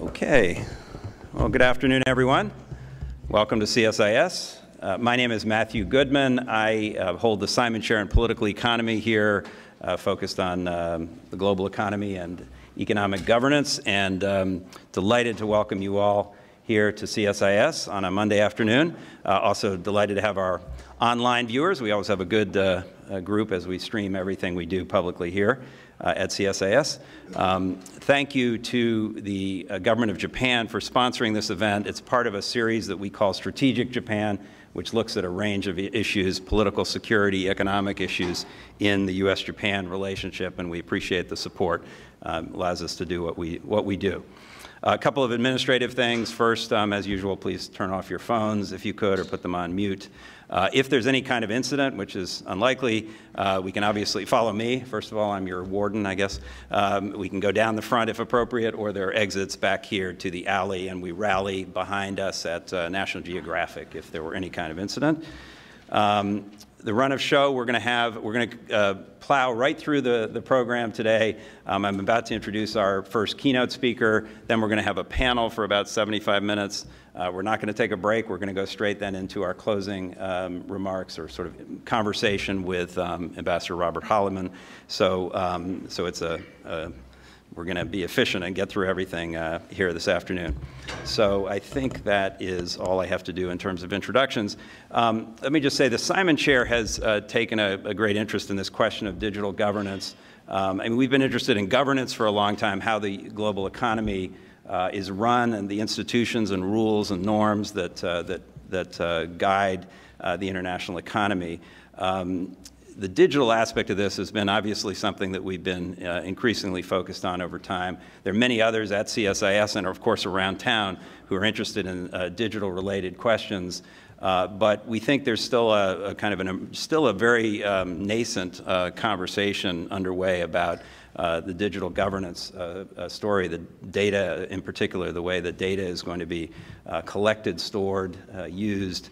Okay. Well, good afternoon, everyone. Welcome to CSIS. Uh, my name is Matthew Goodman. I uh, hold the Simon Chair in Political Economy here, uh, focused on um, the global economy and economic governance, and um, delighted to welcome you all here to CSIS on a Monday afternoon. Uh, also delighted to have our online viewers. We always have a good uh, group as we stream everything we do publicly here uh, at CSIS. Um, thank you to the uh, government of Japan for sponsoring this event. It's part of a series that we call Strategic Japan, which looks at a range of issues, political security, economic issues in the U.S.-Japan relationship, and we appreciate the support. Um, allows us to do what we, what we do. A couple of administrative things. First, um, as usual, please turn off your phones if you could or put them on mute. Uh, if there's any kind of incident, which is unlikely, uh, we can obviously follow me. First of all, I'm your warden, I guess. Um, we can go down the front if appropriate, or there are exits back here to the alley, and we rally behind us at uh, National Geographic if there were any kind of incident. Um, the run of show we're going to have, we're going to uh, plow right through the, the program today. Um, I'm about to introduce our first keynote speaker. Then we're going to have a panel for about 75 minutes. Uh, we're not going to take a break. We're going to go straight then into our closing um, remarks or sort of conversation with um, Ambassador Robert Holleyman. So, um, so it's a, a we're going to be efficient and get through everything uh, here this afternoon. So I think that is all I have to do in terms of introductions. Um, let me just say the Simon Chair has uh, taken a, a, great interest in this question of digital governance. Um, I mean, we've been interested in governance for a long time, how the global economy uh, is run and the institutions and rules and norms that, uh, that, that uh, guide uh, the international economy. Um, the digital aspect of this has been obviously something that we've been uh, increasingly focused on over time. There are many others at CSIS and, of course, around town who are interested in uh, digital related questions. Uh, but we think there's still a, a kind of an, still a very um, nascent uh, conversation underway about uh, the digital governance uh, story, the data in particular, the way that data is going to be collected, stored, used,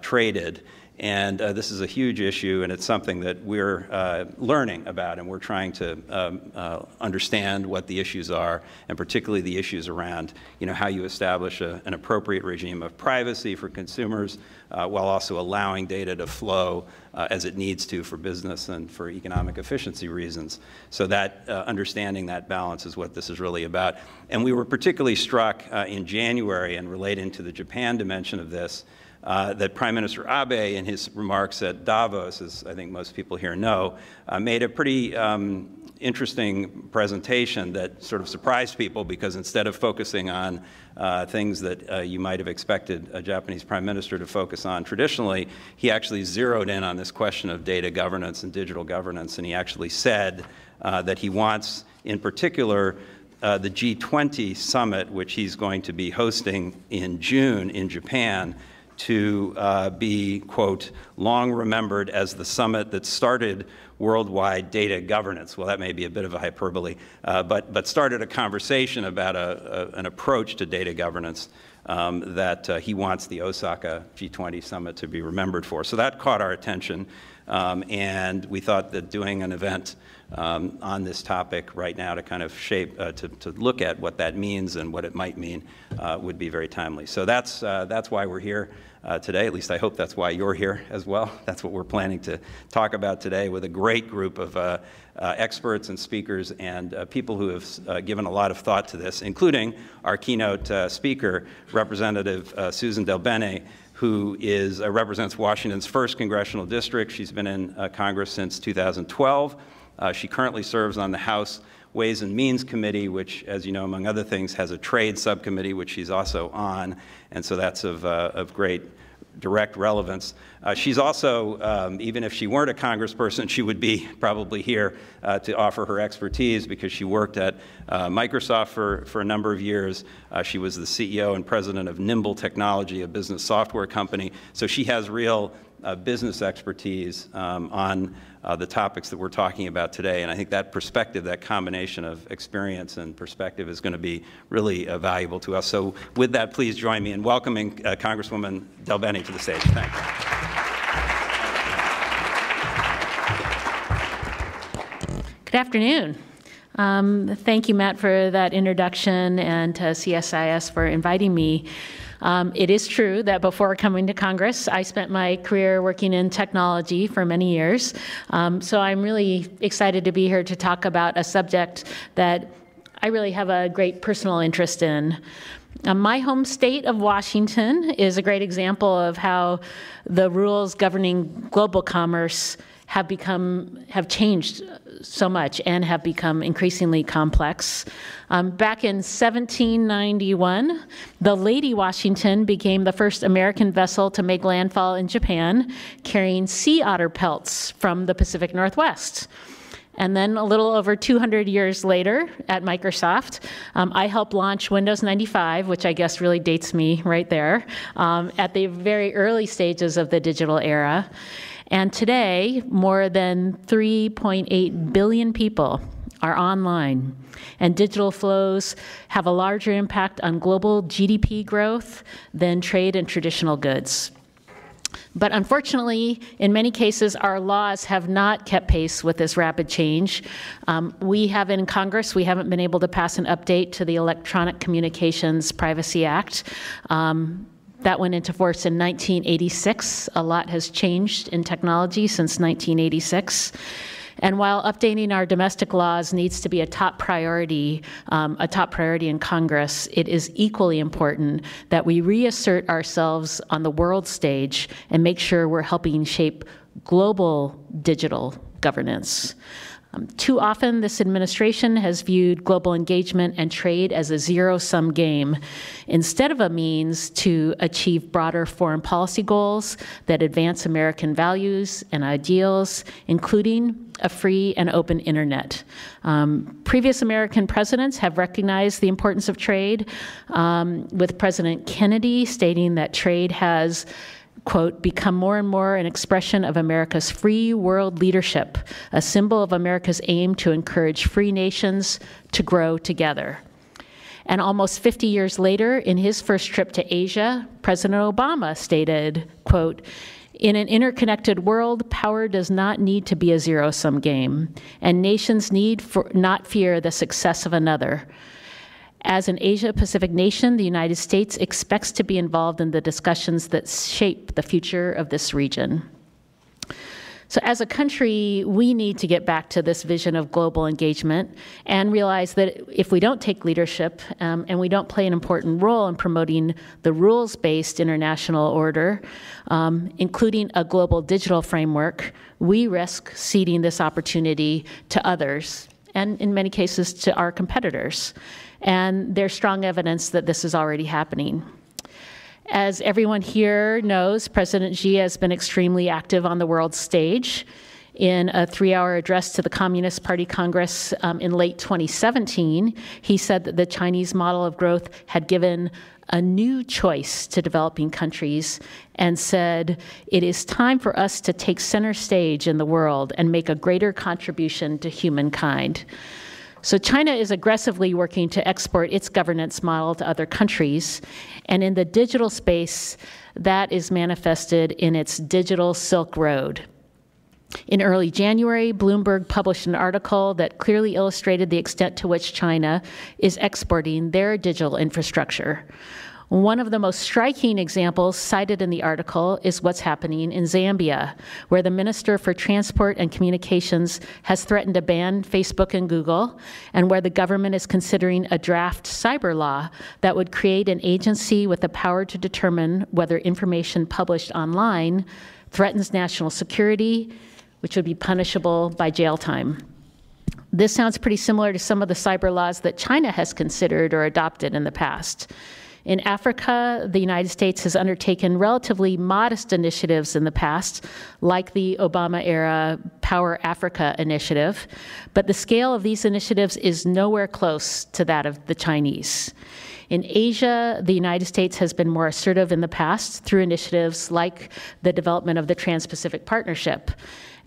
traded. And uh, this is a huge issue, and it's something that we're uh, learning about, and we're trying to um, uh, understand what the issues are, and particularly the issues around, you know, how you establish a, an appropriate regime of privacy for consumers, uh, while also allowing data to flow uh, as it needs to for business and for economic efficiency reasons. So that uh, understanding that balance is what this is really about. And we were particularly struck in January, and relating to the Japan dimension of this uh, that Prime Minister Abe, in his remarks at Davos, as I think most people here know, uh, made a pretty um, interesting presentation that sort of surprised people because instead of focusing on uh, things that uh, you might have expected a Japanese prime minister to focus on traditionally, he actually zeroed in on this question of data governance and digital governance, and he actually said uh, that he wants, in particular, uh, the G20 summit, which he's going to be hosting in June in Japan, to uh, be, quote, long remembered as the summit that started worldwide data governance. Well, that may be a bit of a hyperbole, uh, but, but started a conversation about a, a, an approach to data governance um, that uh, he wants the Osaka G20 summit to be remembered for. So that caught our attention, um, and we thought that doing an event um, on this topic right now to kind of shape, uh, to, to look at what that means and what it might mean uh, would be very timely. So that's, uh, that's why we're here uh, today. At least I hope that's why you're here as well. That's what we're planning to talk about today with a great group of uh, uh, experts and speakers and people who have given a lot of thought to this, including our keynote speaker, Representative Suzan DelBene, who is, represents Washington's 1st Congressional District. She's been in Congress since 2012. Uh, she currently serves on the House Ways and Means Committee, which, as you know, among other things, has a trade subcommittee, which she's also on, and so that's of, uh, of great direct relevance. Uh, she's also, um, even if she weren't a congressperson, she would be probably here uh, to offer her expertise because she worked at uh, Microsoft for, for a number of years. Uh, she was the CEO and president of Nimble Technology, a business software company. So she has real uh, business expertise um, on uh, the topics that we're talking about today. And I think that perspective, that combination of experience and perspective is going to be really uh, valuable to us. So with that, please join me in welcoming uh, Congresswoman DelBene to the stage. Thank you. Good afternoon. Um, thank you, Matt, for that introduction and to CSIS for inviting me. Um, it is true that before coming to Congress, I spent my career working in technology for many years. Um, so I'm really excited to be here to talk about a subject that I really have a great personal interest in. Uh, my home state of Washington is a great example of how the rules governing global commerce have become have changed so much and have become increasingly complex. Um, back in 1791, the Lady Washington became the first American vessel to make landfall in Japan, carrying sea otter pelts from the Pacific Northwest. And then a little over 200 years later at Microsoft, um, I helped launch Windows 95, which I guess really dates me right there, um, at the very early stages of the digital era. And today, more than 3.8 billion people are online, and digital flows have a larger impact on global GDP growth than trade and traditional goods. But unfortunately, in many cases, our laws have not kept pace with this rapid change. Um, we have in Congress, we haven't been able to pass an update to the Electronic Communications Privacy Act. Um, that went into force in 1986. A lot has changed in technology since 1986. And while updating our domestic laws needs to be a top priority, um, a top priority in Congress, it is equally important that we reassert ourselves on the world stage and make sure we're helping shape global digital governance. Um, too often, this administration has viewed global engagement and trade as a zero sum game instead of a means to achieve broader foreign policy goals that advance American values and ideals, including a free and open internet. Um, previous American presidents have recognized the importance of trade, um, with President Kennedy stating that trade has quote, become more and more an expression of America's free world leadership, a symbol of America's aim to encourage free nations to grow together. And almost 50 years later, in his first trip to Asia, President Obama stated, quote, in an interconnected world, power does not need to be a zero sum game, and nations need for, not fear the success of another. As an Asia Pacific nation, the United States expects to be involved in the discussions that shape the future of this region. So, as a country, we need to get back to this vision of global engagement and realize that if we don't take leadership um, and we don't play an important role in promoting the rules based international order, um, including a global digital framework, we risk ceding this opportunity to others and, in many cases, to our competitors and there's strong evidence that this is already happening. As everyone here knows, President Xi has been extremely active on the world stage. In a three hour address to the Communist Party Congress um, in late 2017, he said that the Chinese model of growth had given a new choice to developing countries and said, It is time for us to take center stage in the world and make a greater contribution to humankind. So China is aggressively working to export its governance model to other countries. And in the digital space, that is manifested in its digital Silk Road. In early January, Bloomberg published an article that clearly illustrated the extent to which China is exporting their digital infrastructure. One of the most striking examples cited in the article is what's happening in Zambia, where the Minister for Transport and Communications has threatened to ban Facebook and Google, and where the government is considering a draft cyber law that would create an agency with the power to determine whether information published online threatens national security, which would be punishable by jail time. This sounds pretty similar to some of the cyber laws that China has considered or adopted in the past. In Africa, the United States has undertaken relatively modest initiatives in the past, like the Obama era Power Africa initiative, but the scale of these initiatives is nowhere close to that of the Chinese. In Asia, the United States has been more assertive in the past through initiatives like the development of the Trans Pacific Partnership.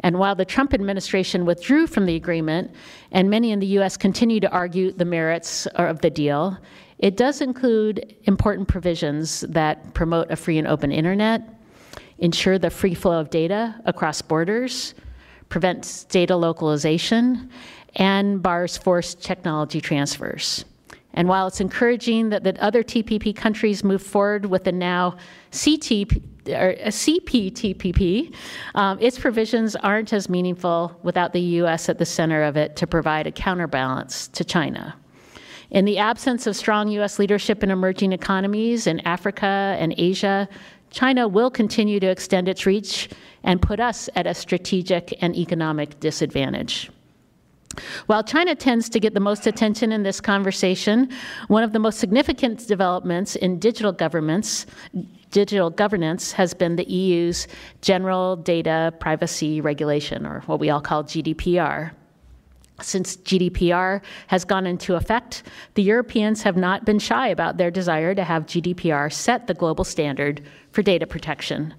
And while the Trump administration withdrew from the agreement, and many in the U.S. continue to argue the merits of the deal, it does include important provisions that promote a free and open internet, ensure the free flow of data across borders, prevent data localization, and bars forced technology transfers. And while it's encouraging that the other TPP countries move forward with the now CTP, or CPTPP, um, its provisions aren't as meaningful without the U.S. at the center of it to provide a counterbalance to China. In the absence of strong U.S. leadership in emerging economies in Africa and Asia, China will continue to extend its reach and put us at a strategic and economic disadvantage. While China tends to get the most attention in this conversation, one of the most significant developments in digital governments, digital governance has been the EU's General Data Privacy Regulation, or what we all call GDPR. Since GDPR has gone into effect, the Europeans have not been shy about their desire to have GDPR set the global standard for data protection.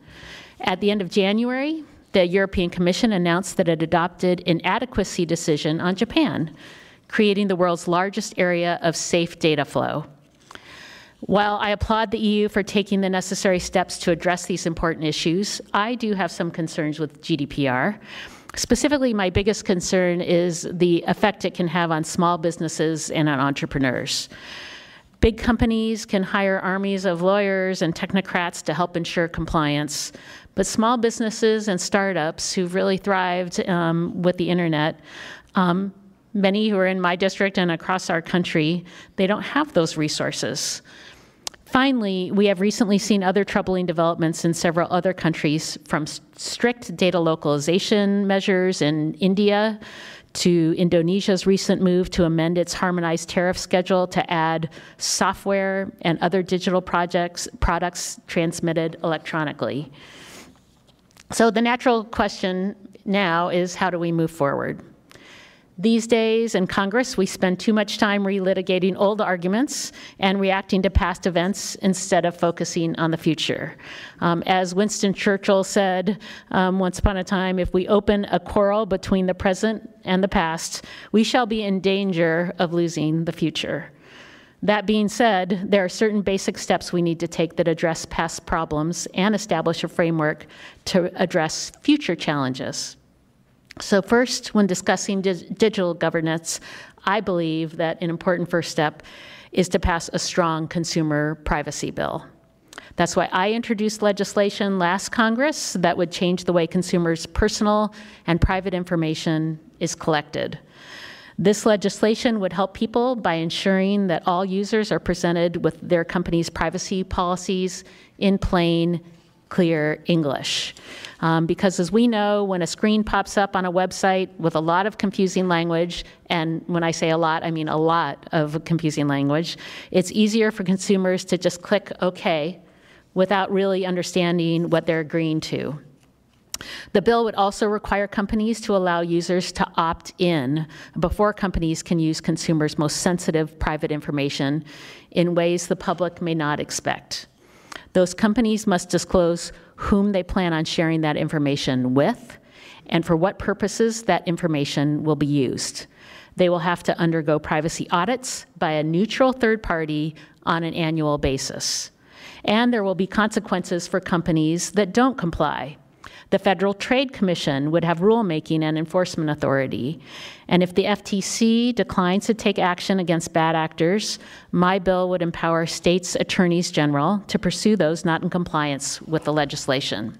At the end of January, the European Commission announced that it adopted an adequacy decision on Japan, creating the world's largest area of safe data flow. While I applaud the EU for taking the necessary steps to address these important issues, I do have some concerns with GDPR. Specifically, my biggest concern is the effect it can have on small businesses and on entrepreneurs. Big companies can hire armies of lawyers and technocrats to help ensure compliance, but small businesses and startups who've really thrived um, with the internet, um, many who are in my district and across our country, they don't have those resources. Finally, we have recently seen other troubling developments in several other countries, from strict data localization measures in India to Indonesia's recent move to amend its harmonized tariff schedule to add software and other digital projects, products transmitted electronically. So the natural question now is how do we move forward? These days in Congress, we spend too much time relitigating old arguments and reacting to past events instead of focusing on the future. Um, as Winston Churchill said um, once upon a time, if we open a quarrel between the present and the past, we shall be in danger of losing the future. That being said, there are certain basic steps we need to take that address past problems and establish a framework to address future challenges. So, first, when discussing di digital governance, I believe that an important first step is to pass a strong consumer privacy bill. That's why I introduced legislation last Congress that would change the way consumers' personal and private information is collected. This legislation would help people by ensuring that all users are presented with their company's privacy policies in plain, clear English. Um, because as we know, when a screen pops up on a website with a lot of confusing language, and when I say a lot, I mean a lot of confusing language, it's easier for consumers to just click OK without really understanding what they're agreeing to. The bill would also require companies to allow users to opt in before companies can use consumers' most sensitive private information in ways the public may not expect. Those companies must disclose whom they plan on sharing that information with and for what purposes that information will be used. They will have to undergo privacy audits by a neutral third party on an annual basis. And there will be consequences for companies that don't comply. The Federal Trade Commission would have rulemaking and enforcement authority. And if the FTC declines to take action against bad actors, my bill would empower states' attorneys general to pursue those not in compliance with the legislation.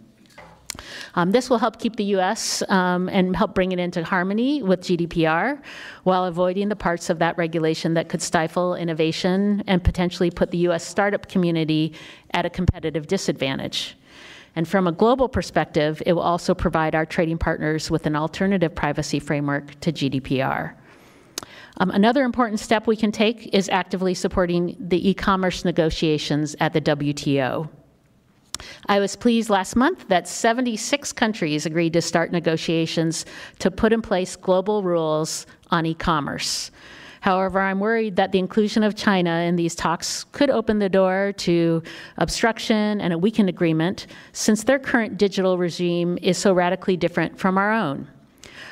Um, this will help keep the U.S. Um, and help bring it into harmony with GDPR while avoiding the parts of that regulation that could stifle innovation and potentially put the U.S. startup community at a competitive disadvantage. And from a global perspective, it will also provide our trading partners with an alternative privacy framework to GDPR. Um, another important step we can take is actively supporting the e-commerce negotiations at the WTO. I was pleased last month that 76 countries agreed to start negotiations to put in place global rules on e-commerce. However, I'm worried that the inclusion of China in these talks could open the door to obstruction and a weakened agreement since their current digital regime is so radically different from our own.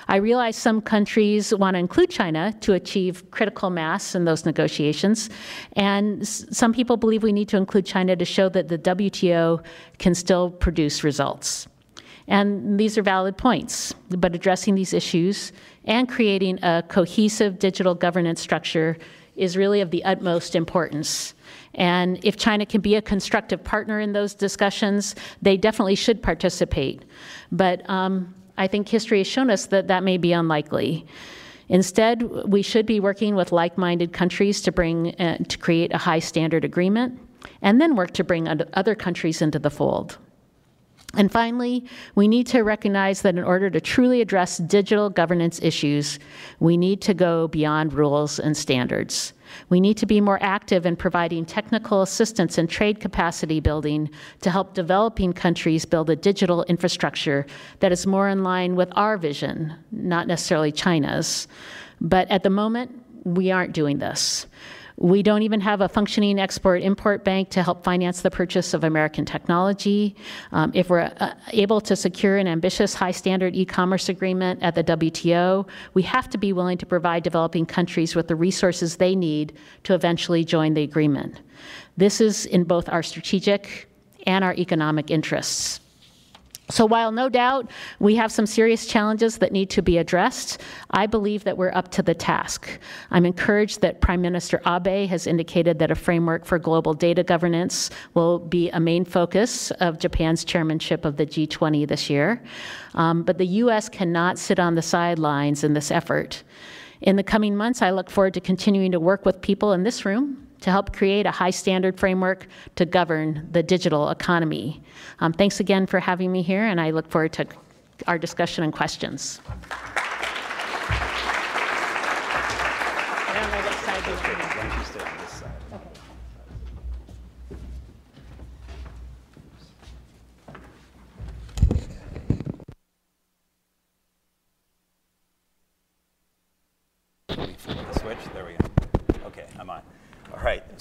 I realize some countries want to include China to achieve critical mass in those negotiations, and some people believe we need to include China to show that the WTO can still produce results. And these are valid points, but addressing these issues and creating a cohesive digital governance structure is really of the utmost importance. And if China can be a constructive partner in those discussions, they definitely should participate. But um, I think history has shown us that that may be unlikely. Instead, we should be working with like-minded countries to bring uh, to create a high standard agreement, and then work to bring other countries into the fold. And finally, we need to recognize that in order to truly address digital governance issues, we need to go beyond rules and standards. We need to be more active in providing technical assistance and trade capacity building to help developing countries build a digital infrastructure that is more in line with our vision, not necessarily China's. But at the moment, we aren't doing this. We don't even have a functioning export import bank to help finance the purchase of American technology. Um, if we're uh, able to secure an ambitious high standard e commerce agreement at the WTO, we have to be willing to provide developing countries with the resources they need to eventually join the agreement. This is in both our strategic and our economic interests. So while no doubt we have some serious challenges that need to be addressed, I believe that we're up to the task. I'm encouraged that Prime Minister Abe has indicated that a framework for global data governance will be a main focus of Japan's chairmanship of the G20 this year. Um, but the U.S. cannot sit on the sidelines in this effort. In the coming months, I look forward to continuing to work with people in this room to help create a high standard framework to govern the digital economy. Um, thanks again for having me here, and I look forward to our discussion and questions.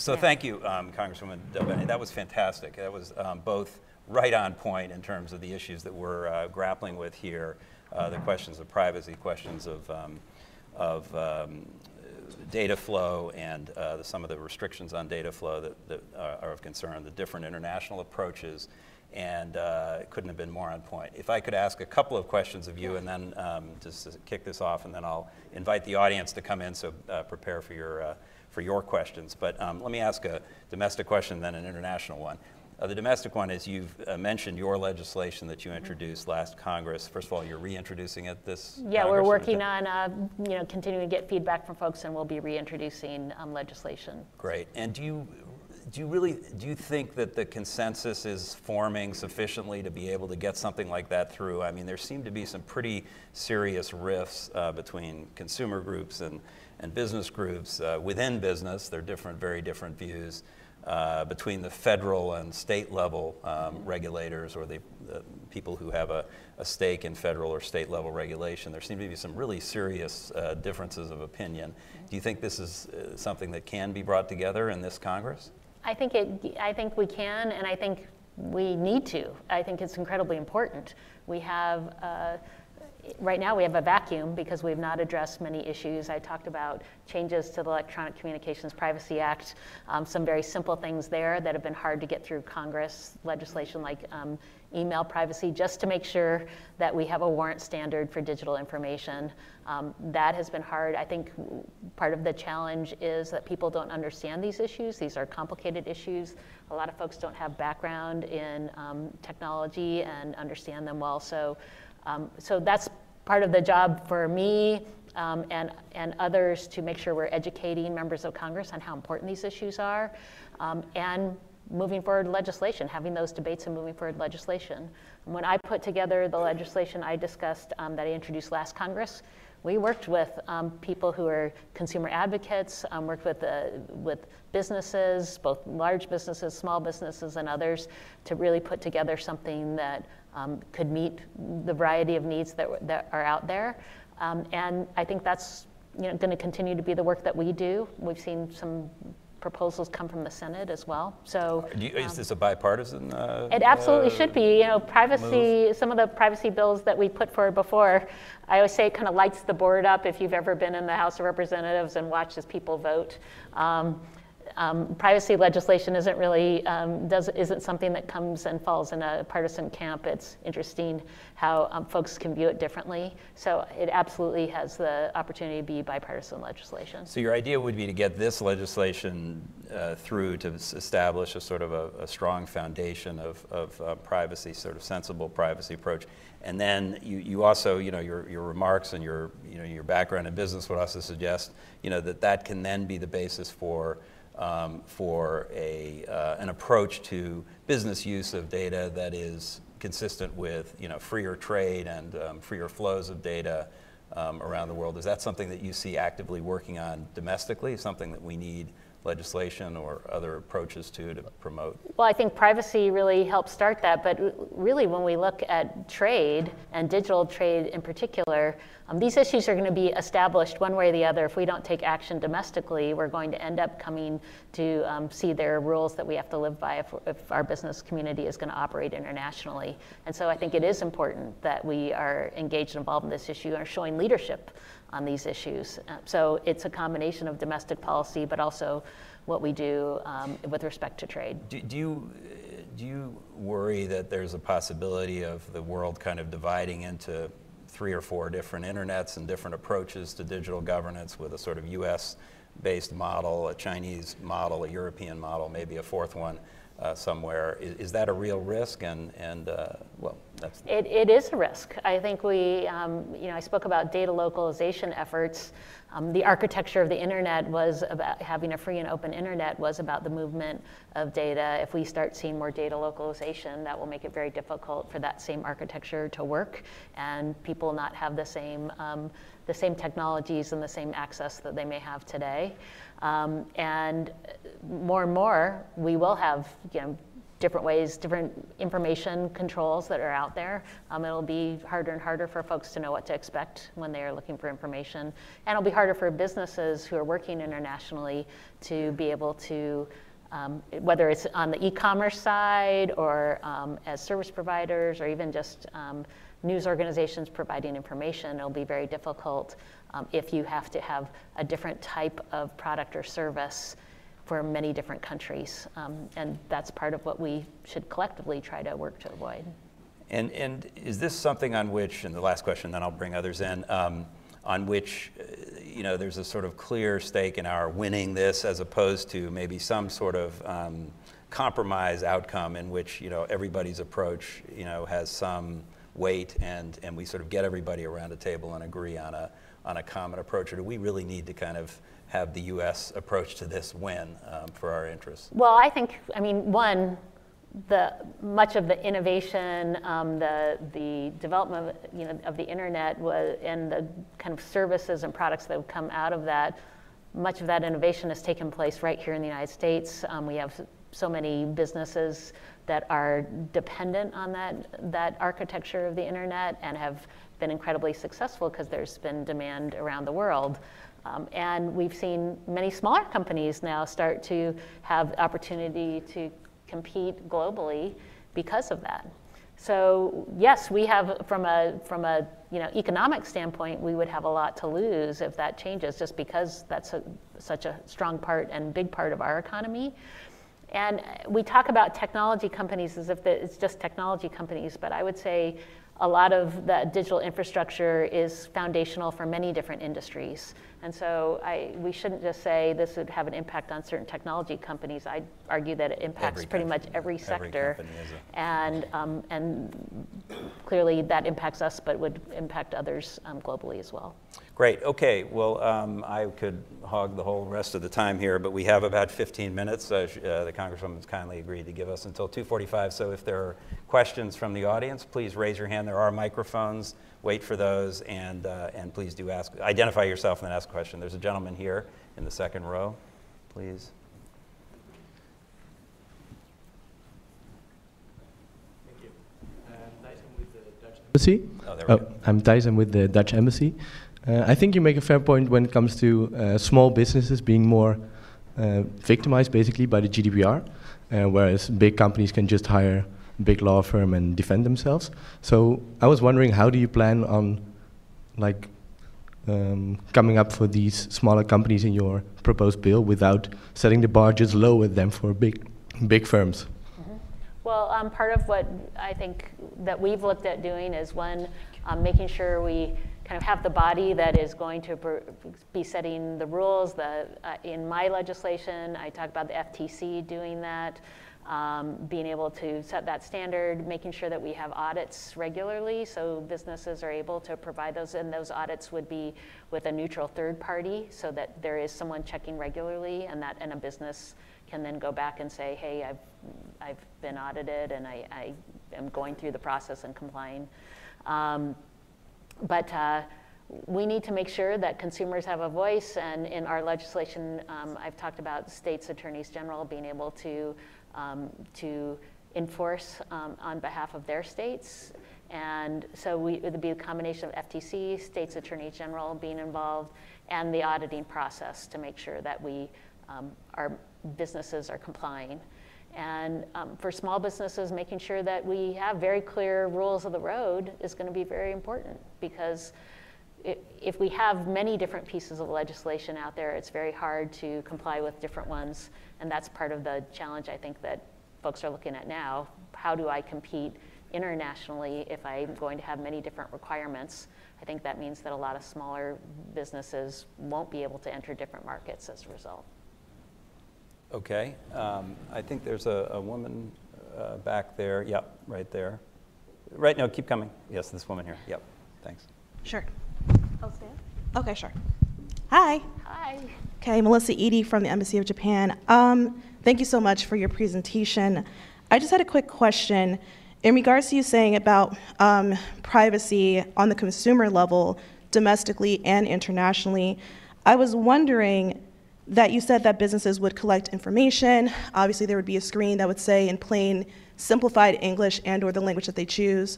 So thank you, um, Congresswoman Del That was fantastic. That was um, both right on point in terms of the issues that we're uh, grappling with here, uh, the questions of privacy, questions of, um, of um, data flow, and uh, the, some of the restrictions on data flow that, that are of concern, the different international approaches, and uh, it couldn't have been more on point. If I could ask a couple of questions of you, and then um, just kick this off, and then I'll invite the audience to come in, so uh, prepare for your uh, for your questions. But um, let me ask a domestic question, then an international one. Uh, the domestic one is you've uh, mentioned your legislation that you introduced last Congress. First of all, you're reintroducing it this. Yeah, Congress, we're working on uh, you know continuing to get feedback from folks, and we'll be reintroducing um, legislation. Great. And do you do you really do you think that the consensus is forming sufficiently to be able to get something like that through? I mean, there seem to be some pretty serious rifts uh, between consumer groups and and business groups uh, within business. There are different, very different views uh, between the federal and state level um, regulators or the, the, people who have a, a, stake in federal or state level regulation. There seem to be some really serious uh, differences of opinion. Do you think this is uh, something that can be brought together in this Congress? I think it. I think we can, and I think we need to. I think it's incredibly important. We have uh, right now we have a vacuum because we've not addressed many issues. I talked about changes to the Electronic Communications Privacy Act, um, some very simple things there that have been hard to get through Congress, legislation like um, email privacy, just to make sure that we have a warrant standard for digital information. Um, that has been hard. I think part of the challenge is that people don't understand these issues. These are complicated issues. A lot of folks don't have background in um, technology and understand them well. So um, so that's part of the job for me um, and, and others to make sure we're educating members of Congress on how important these issues are um, and moving forward legislation, having those debates and moving forward legislation. When I put together the legislation I discussed um, that I introduced last Congress, we worked with um, people who are consumer advocates, um, worked with, uh, with businesses, both large businesses, small businesses, and others, to really put together something that um, could meet the variety of needs that, that are out there. Um, and I think that's you know, going to continue to be the work that we do. We've seen some proposals come from the Senate as well. So you, is um, this a bipartisan? Uh, it absolutely uh, should be. You know, privacy. Move? Some of the privacy bills that we put forward before, I always say, it kind of lights the board up. If you've ever been in the House of Representatives and watched as people vote. Um, um, privacy legislation isn't really um, does isn't something that comes and falls in a partisan camp. It's interesting how um, folks can view it differently. So it absolutely has the opportunity to be bipartisan legislation. So your idea would be to get this legislation uh, through to establish a sort of a, a strong foundation of, of uh, privacy, sort of sensible privacy approach. And then you, you also, you know, your, your remarks and your, you know, your background in business would also suggest, you know, that that can then be the basis for um, for a, uh, an approach to business use of data that is consistent with you know, freer trade and um, freer flows of data um, around the world. Is that something that you see actively working on domestically, something that we need legislation or other approaches to to promote? Well, I think privacy really helps start that, but really when we look at trade and digital trade in particular, um, these issues are going to be established one way or the other. If we don't take action domestically, we're going to end up coming to um, see there are rules that we have to live by if, if our business community is going to operate internationally. And so I think it is important that we are engaged and involved in this issue and are showing leadership on these issues. Uh, so it's a combination of domestic policy, but also what we do um, with respect to trade. Do, do, you, do you worry that there's a possibility of the world kind of dividing into three or four different internets and different approaches to digital governance with a sort of US based model, a Chinese model, a European model, maybe a fourth one? Uh, somewhere. Is, is, that a real risk? And, and uh, well, that's. It, it is a risk. I think we, um, you know, I spoke about data localization efforts. Um, the architecture of the internet was about having a free and open internet was about the movement of data. If we start seeing more data localization, that will make it very difficult for that same architecture to work and people not have the same, um, the same technologies and the same access that they may have today. Um, and more and more, we will have you know, different ways, different information controls that are out there. Um, it'll be harder and harder for folks to know what to expect when they are looking for information. And it'll be harder for businesses who are working internationally to be able to, um, whether it's on the e-commerce side or um, as service providers or even just um, news organizations providing information, it'll be very difficult um, if you have to have a different type of product or service for many different countries. Um, and that's part of what we should collectively try to work to avoid. And, and is this something on which, and the last question, then I'll bring others in, um, on which uh, you know, there's a sort of clear stake in our winning this as opposed to maybe some sort of um, compromise outcome in which you know, everybody's approach you know, has some weight and, and we sort of get everybody around a table and agree on a, on a common approach, or do we really need to kind of have the U.S. approach to this win um, for our interests? Well, I think, I mean, one, the much of the innovation, um, the the development, of, you know, of the internet was, and the kind of services and products that have come out of that, much of that innovation has taken place right here in the United States. Um, we have so many businesses that are dependent on that that architecture of the internet and have been incredibly successful because there's been demand around the world. Um, and we've seen many smaller companies now start to have opportunity to compete globally because of that. So yes, we have from a from a you know economic standpoint, we would have a lot to lose if that changes, just because that's a, such a strong part and big part of our economy. And we talk about technology companies as if it's just technology companies, but I would say a lot of the digital infrastructure is foundational for many different industries. And so I, we shouldn't just say this would have an impact on certain technology companies. I argue that it impacts every pretty much every sector. Every and, um, and clearly that impacts us, but would impact others um, globally as well. Great. Okay. Well, um, I could hog the whole rest of the time here, but we have about 15 minutes. Uh, uh, the Congresswoman's kindly agreed to give us until 2:45. So if there are questions from the audience, please raise your hand. There are microphones wait for those, and, uh, and please do ask, identify yourself and then ask a question. There's a gentleman here in the second row, please. Thank you. Uh, Dyson with the Dutch Embassy. Oh, there we oh, go. I'm Dyson with the Dutch Embassy. Uh, I think you make a fair point when it comes to uh, small businesses being more uh, victimized basically by the GDPR, uh, whereas big companies can just hire big law firm and defend themselves. So I was wondering, how do you plan on, like, um, coming up for these smaller companies in your proposed bill without setting the bar just lower than for big, big firms? Mm-hmm. Well, um, part of what I think that we've looked at doing is one, um, making sure we kind of have the body that is going to be setting the rules. The, uh, in my legislation, I talk about the FTC doing that um, being able to set that standard, making sure that we have audits regularly so businesses are able to provide those, and those audits would be with a neutral third party so that there is someone checking regularly and that and a business can then go back and say, hey, I've, I've been audited and I, I am going through the process and complying. Um, but uh, we need to make sure that consumers have a voice, and in our legislation, um, I've talked about states' attorneys general being able to to enforce um, on behalf of their states. And so we, it would be a combination of FTC, states attorney general being involved, and the auditing process to make sure that we, um, our businesses are complying. And um, for small businesses, making sure that we have very clear rules of the road is going to be very important because if we have many different pieces of legislation out there, it's very hard to comply with different ones. And that's part of the challenge I think that folks are looking at now. How do I compete internationally if I'm going to have many different requirements? I think that means that a lot of smaller businesses won't be able to enter different markets as a result. Okay. Um, I think there's a, a woman uh, back there. Yep, right there. Right, no, keep coming. Yes, this woman here. Yep, thanks. Sure. Stand. Okay, sure. Hi. Hi. Okay, Melissa Edie from the Embassy of Japan. Um, thank you so much for your presentation. I just had a quick question. In regards to you saying about um, privacy on the consumer level, domestically and internationally, I was wondering that you said that businesses would collect information. Obviously, there would be a screen that would say in plain, simplified English and or the language that they choose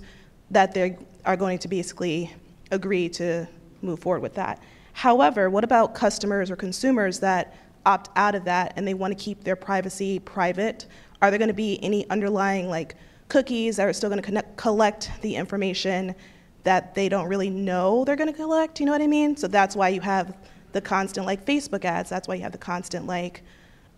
that they are going to basically agree to move forward with that. However, what about customers or consumers that opt out of that and they want to keep their privacy private? Are there going to be any underlying like cookies that are still going to connect, collect the information that they don't really know they're going to collect? You know what I mean? So that's why you have the constant like Facebook ads. That's why you have the constant like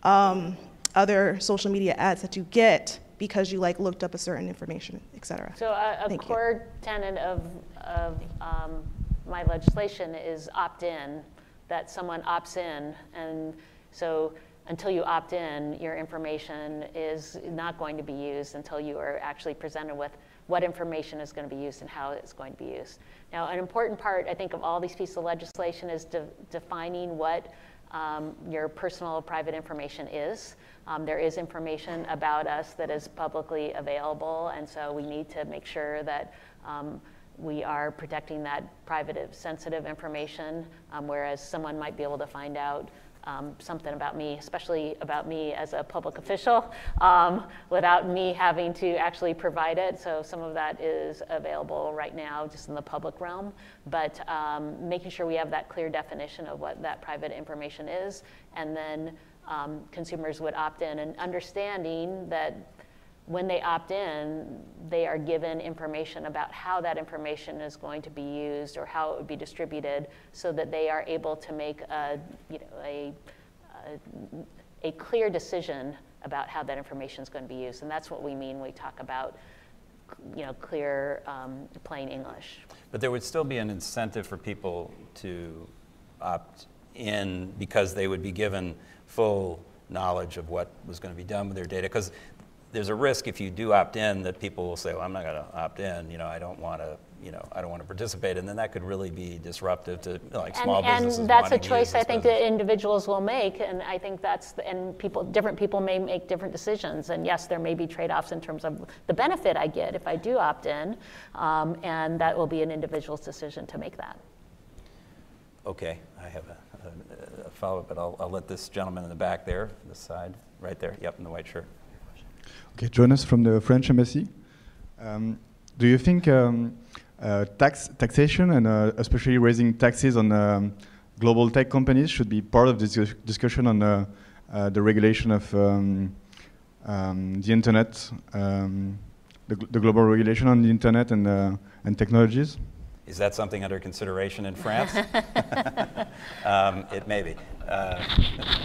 um, other social media ads that you get because you like looked up a certain information, et cetera. So a, a core you. tenet of, of um, my legislation is opt-in, that someone opts in, and so until you opt in, your information is not going to be used until you are actually presented with what information is going to be used and how it's going to be used. Now, an important part, I think, of all these pieces of legislation is de defining what um, your personal private information is. Um, there is information about us that is publicly available, and so we need to make sure that um, we are protecting that private, sensitive information, um, whereas someone might be able to find out um, something about me, especially about me as a public official, um, without me having to actually provide it. So some of that is available right now just in the public realm, but um, making sure we have that clear definition of what that private information is, and then um, consumers would opt in and understanding that when they opt in, they are given information about how that information is going to be used or how it would be distributed so that they are able to make a, you know, a, a, a clear decision about how that information is going to be used. And that's what we mean when we talk about you know, clear, um, plain English. But there would still be an incentive for people to opt in because they would be given full knowledge of what was going to be done with their data. Because there's a risk if you do opt in that people will say, well, I'm not going to opt in. You know, I don't want to. You know, I don't want to participate, and then that could really be disruptive to like small and, businesses. And that's a choice I think business. that individuals will make, and I think that's the, and people, different people may make different decisions. And yes, there may be trade-offs in terms of the benefit I get if I do opt in, um, and that will be an individual's decision to make that. Okay, I have a, a, a follow-up, but I'll, I'll let this gentleman in the back there, this side, right there, yep, in the white shirt. Okay, Jonas from the French Embassy. Um, do you think um, uh, tax taxation and uh, especially raising taxes on um, global tech companies should be part of this discussion on uh, uh, the regulation of um, um, the internet, um, the, the, global regulation on the internet and, uh, and technologies? Is that something under consideration in France? um, it may be. Uh,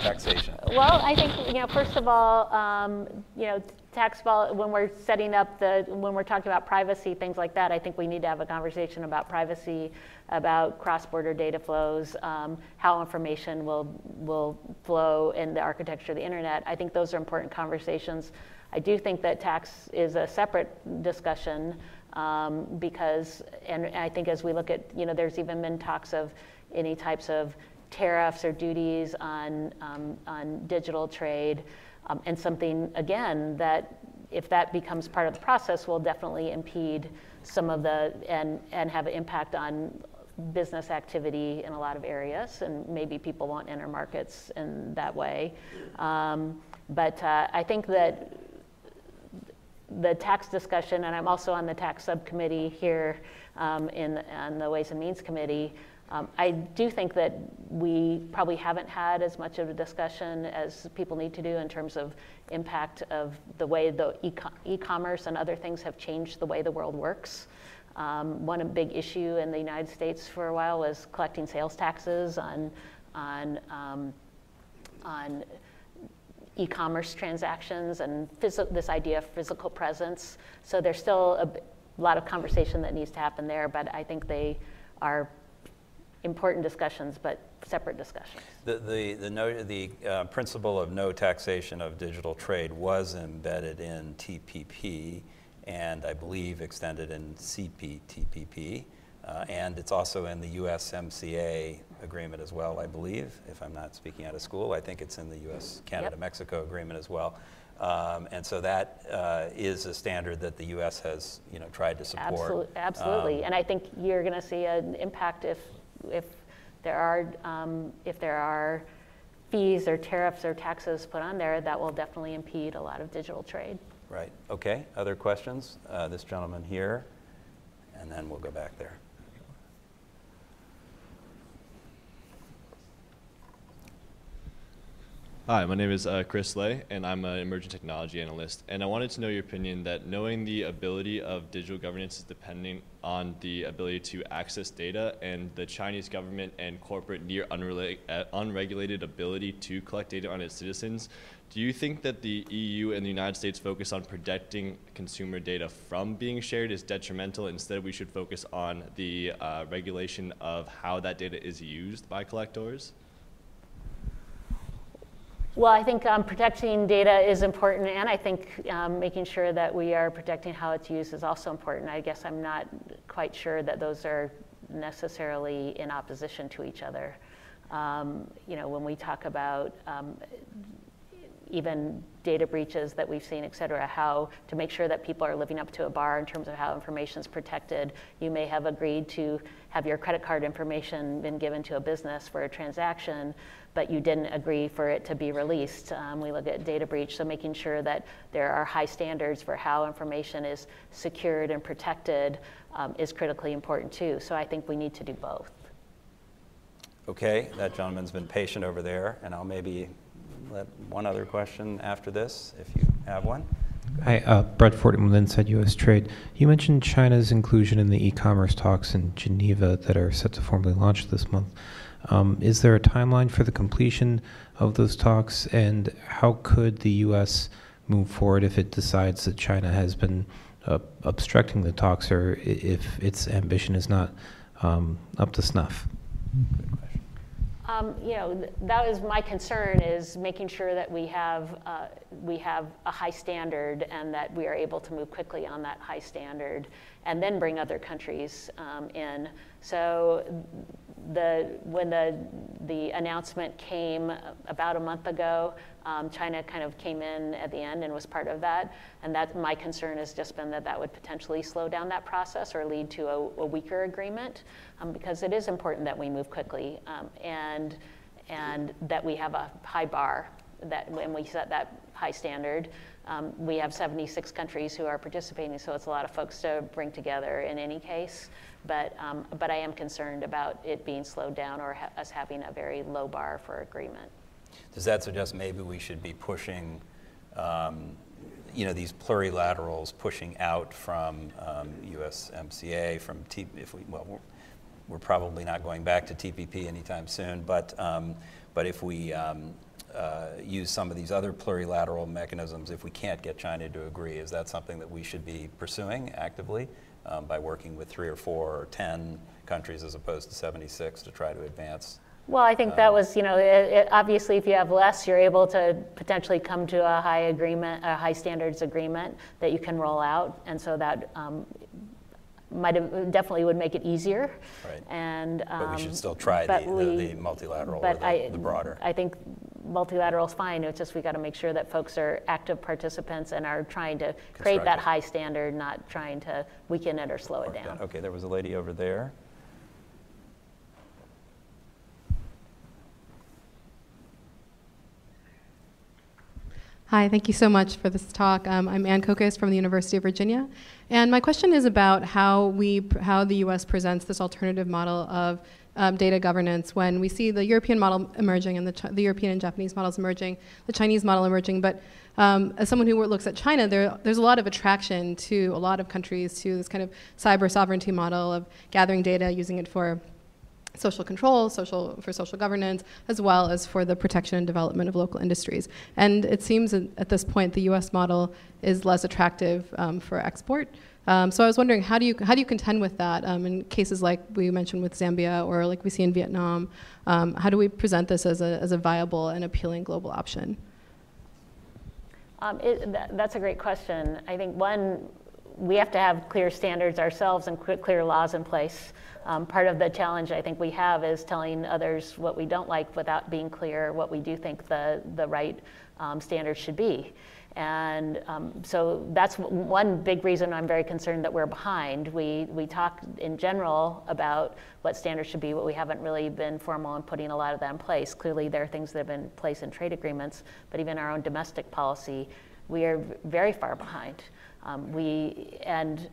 taxation. Well, I think you know. First of all, um, you know, tax when we're setting up the when we're talking about privacy, things like that. I think we need to have a conversation about privacy, about cross-border data flows, um, how information will will flow in the architecture of the internet. I think those are important conversations. I do think that tax is a separate discussion um, because, and I think as we look at, you know, there's even been talks of any types of tariffs or duties on, um, on digital trade, um, and something, again, that if that becomes part of the process will definitely impede some of the, and, and have an impact on business activity in a lot of areas, and maybe people won't enter markets in that way. Um, but uh, I think that the tax discussion, and I'm also on the tax subcommittee here um, in on the Ways and Means Committee, um, I do think that we probably haven't had as much of a discussion as people need to do in terms of impact of the way the e-commerce and other things have changed the way the world works. Um, one big issue in the United States for a while was collecting sales taxes on on um, on e-commerce transactions and this idea of physical presence. So there's still a lot of conversation that needs to happen there, but I think they are important discussions, but separate discussions. The, the, the, no, the uh, principle of no taxation of digital trade was embedded in TPP and I believe extended in CPTPP. Uh, and it's also in the USMCA agreement as well, I believe, if I'm not speaking out of school. I think it's in the US Canada Mexico agreement as well. Um, and so that uh, is a standard that the U.S. has, you know, tried to support. Absolutely, absolutely. Um, and I think you're going to see an impact if if there are um, if there are fees or tariffs or taxes put on there, that will definitely impede a lot of digital trade. Right. Okay. Other questions? Uh, this gentleman here, and then we'll go back there. Hi, my name is uh, Chris Lay, and I'm an emerging technology analyst. And I wanted to know your opinion that knowing the ability of digital governance is depending on the ability to access data, and the Chinese government and corporate near uh, unregulated ability to collect data on its citizens. Do you think that the EU and the United States focus on protecting consumer data from being shared is detrimental? Instead, we should focus on the uh, regulation of how that data is used by collectors? Well, I think um, protecting data is important, and I think um, making sure that we are protecting how it's used is also important. I guess I'm not quite sure that those are necessarily in opposition to each other. Um, you know, when we talk about um, even data breaches that we've seen, et cetera, how to make sure that people are living up to a bar in terms of how information is protected. You may have agreed to have your credit card information been given to a business for a transaction, but you didn't agree for it to be released. Um, we look at data breach, so making sure that there are high standards for how information is secured and protected um, is critically important too. So I think we need to do both. Okay, that gentleman's been patient over there, and I'll maybe let one other question after this, if you have one. Hi, uh, Brett Fortnam, Inside U.S. Trade. You mentioned China's inclusion in the e-commerce talks in Geneva that are set to formally launch this month. Um, is there a timeline for the completion of those talks, and how could the U.S. move forward if it decides that China has been uh, obstructing the talks, or if its ambition is not um, up to snuff? Um, you know, th- that is my concern is making sure that we have, uh, we have a high standard and that we are able to move quickly on that high standard and then bring other countries um, in. So the, when the, the announcement came about a month ago, um, China kind of came in at the end and was part of that. And that my concern has just been that that would potentially slow down that process or lead to a, a weaker agreement um, because it is important that we move quickly um, and, and that we have a high bar that when we set that high standard. Um, we have 76 countries who are participating, so it's a lot of folks to bring together in any case. But, um, but I am concerned about it being slowed down or ha us having a very low bar for agreement. Does that suggest maybe we should be pushing um, you know, these plurilaterals pushing out from um, USMCA, from T, if we, well, we're, we're, probably not going back to TPP anytime soon, but, um, but if we um, uh, use some of these other plurilateral mechanisms, if we can't get China to agree, is that something that we should be pursuing actively um, by working with three or four or 10 countries as opposed to 76 to try to advance well, I think that was, you know, it, it, obviously if you have less, you're able to potentially come to a high agreement, a high standards agreement that you can roll out. And so that um, might have, definitely would make it easier. Right. And, um, but we should um, still try the, we, the, the, multilateral but the, I, the broader. I think multilateral is fine. It's just we got to make sure that folks are active participants and are trying to create that high standard, not trying to weaken it or slow it down. Okay, there was a lady over there. Hi, thank you so much for this talk. Um, I'm Ann Kokos from the University of Virginia, and my question is about how we, how the U.S. presents this alternative model of um, data governance when we see the European model emerging and the, the, European and Japanese models emerging, the Chinese model emerging. But um, as someone who looks at China, there, there's a lot of attraction to a lot of countries to this kind of cyber sovereignty model of gathering data, using it for social control, social, for social governance, as well as for the protection and development of local industries. And it seems at this point the U.S. model is less attractive um, for export. Um, so I was wondering, how do you how do you contend with that um, in cases like we mentioned with Zambia or like we see in Vietnam? Um, how do we present this as a as a viable and appealing global option? Um, it, that, that's a great question. I think one, we have to have clear standards ourselves and clear laws in place. Um, part of the challenge I think we have is telling others what we don't like without being clear what we do think the, the right um, standards should be. And um, so that's one big reason I'm very concerned that we're behind. We, we talk in general about what standards should be, but we haven't really been formal in putting a lot of that in place. Clearly, there are things that have been in place in trade agreements, but even our own domestic policy, we are very far behind. Um, we, and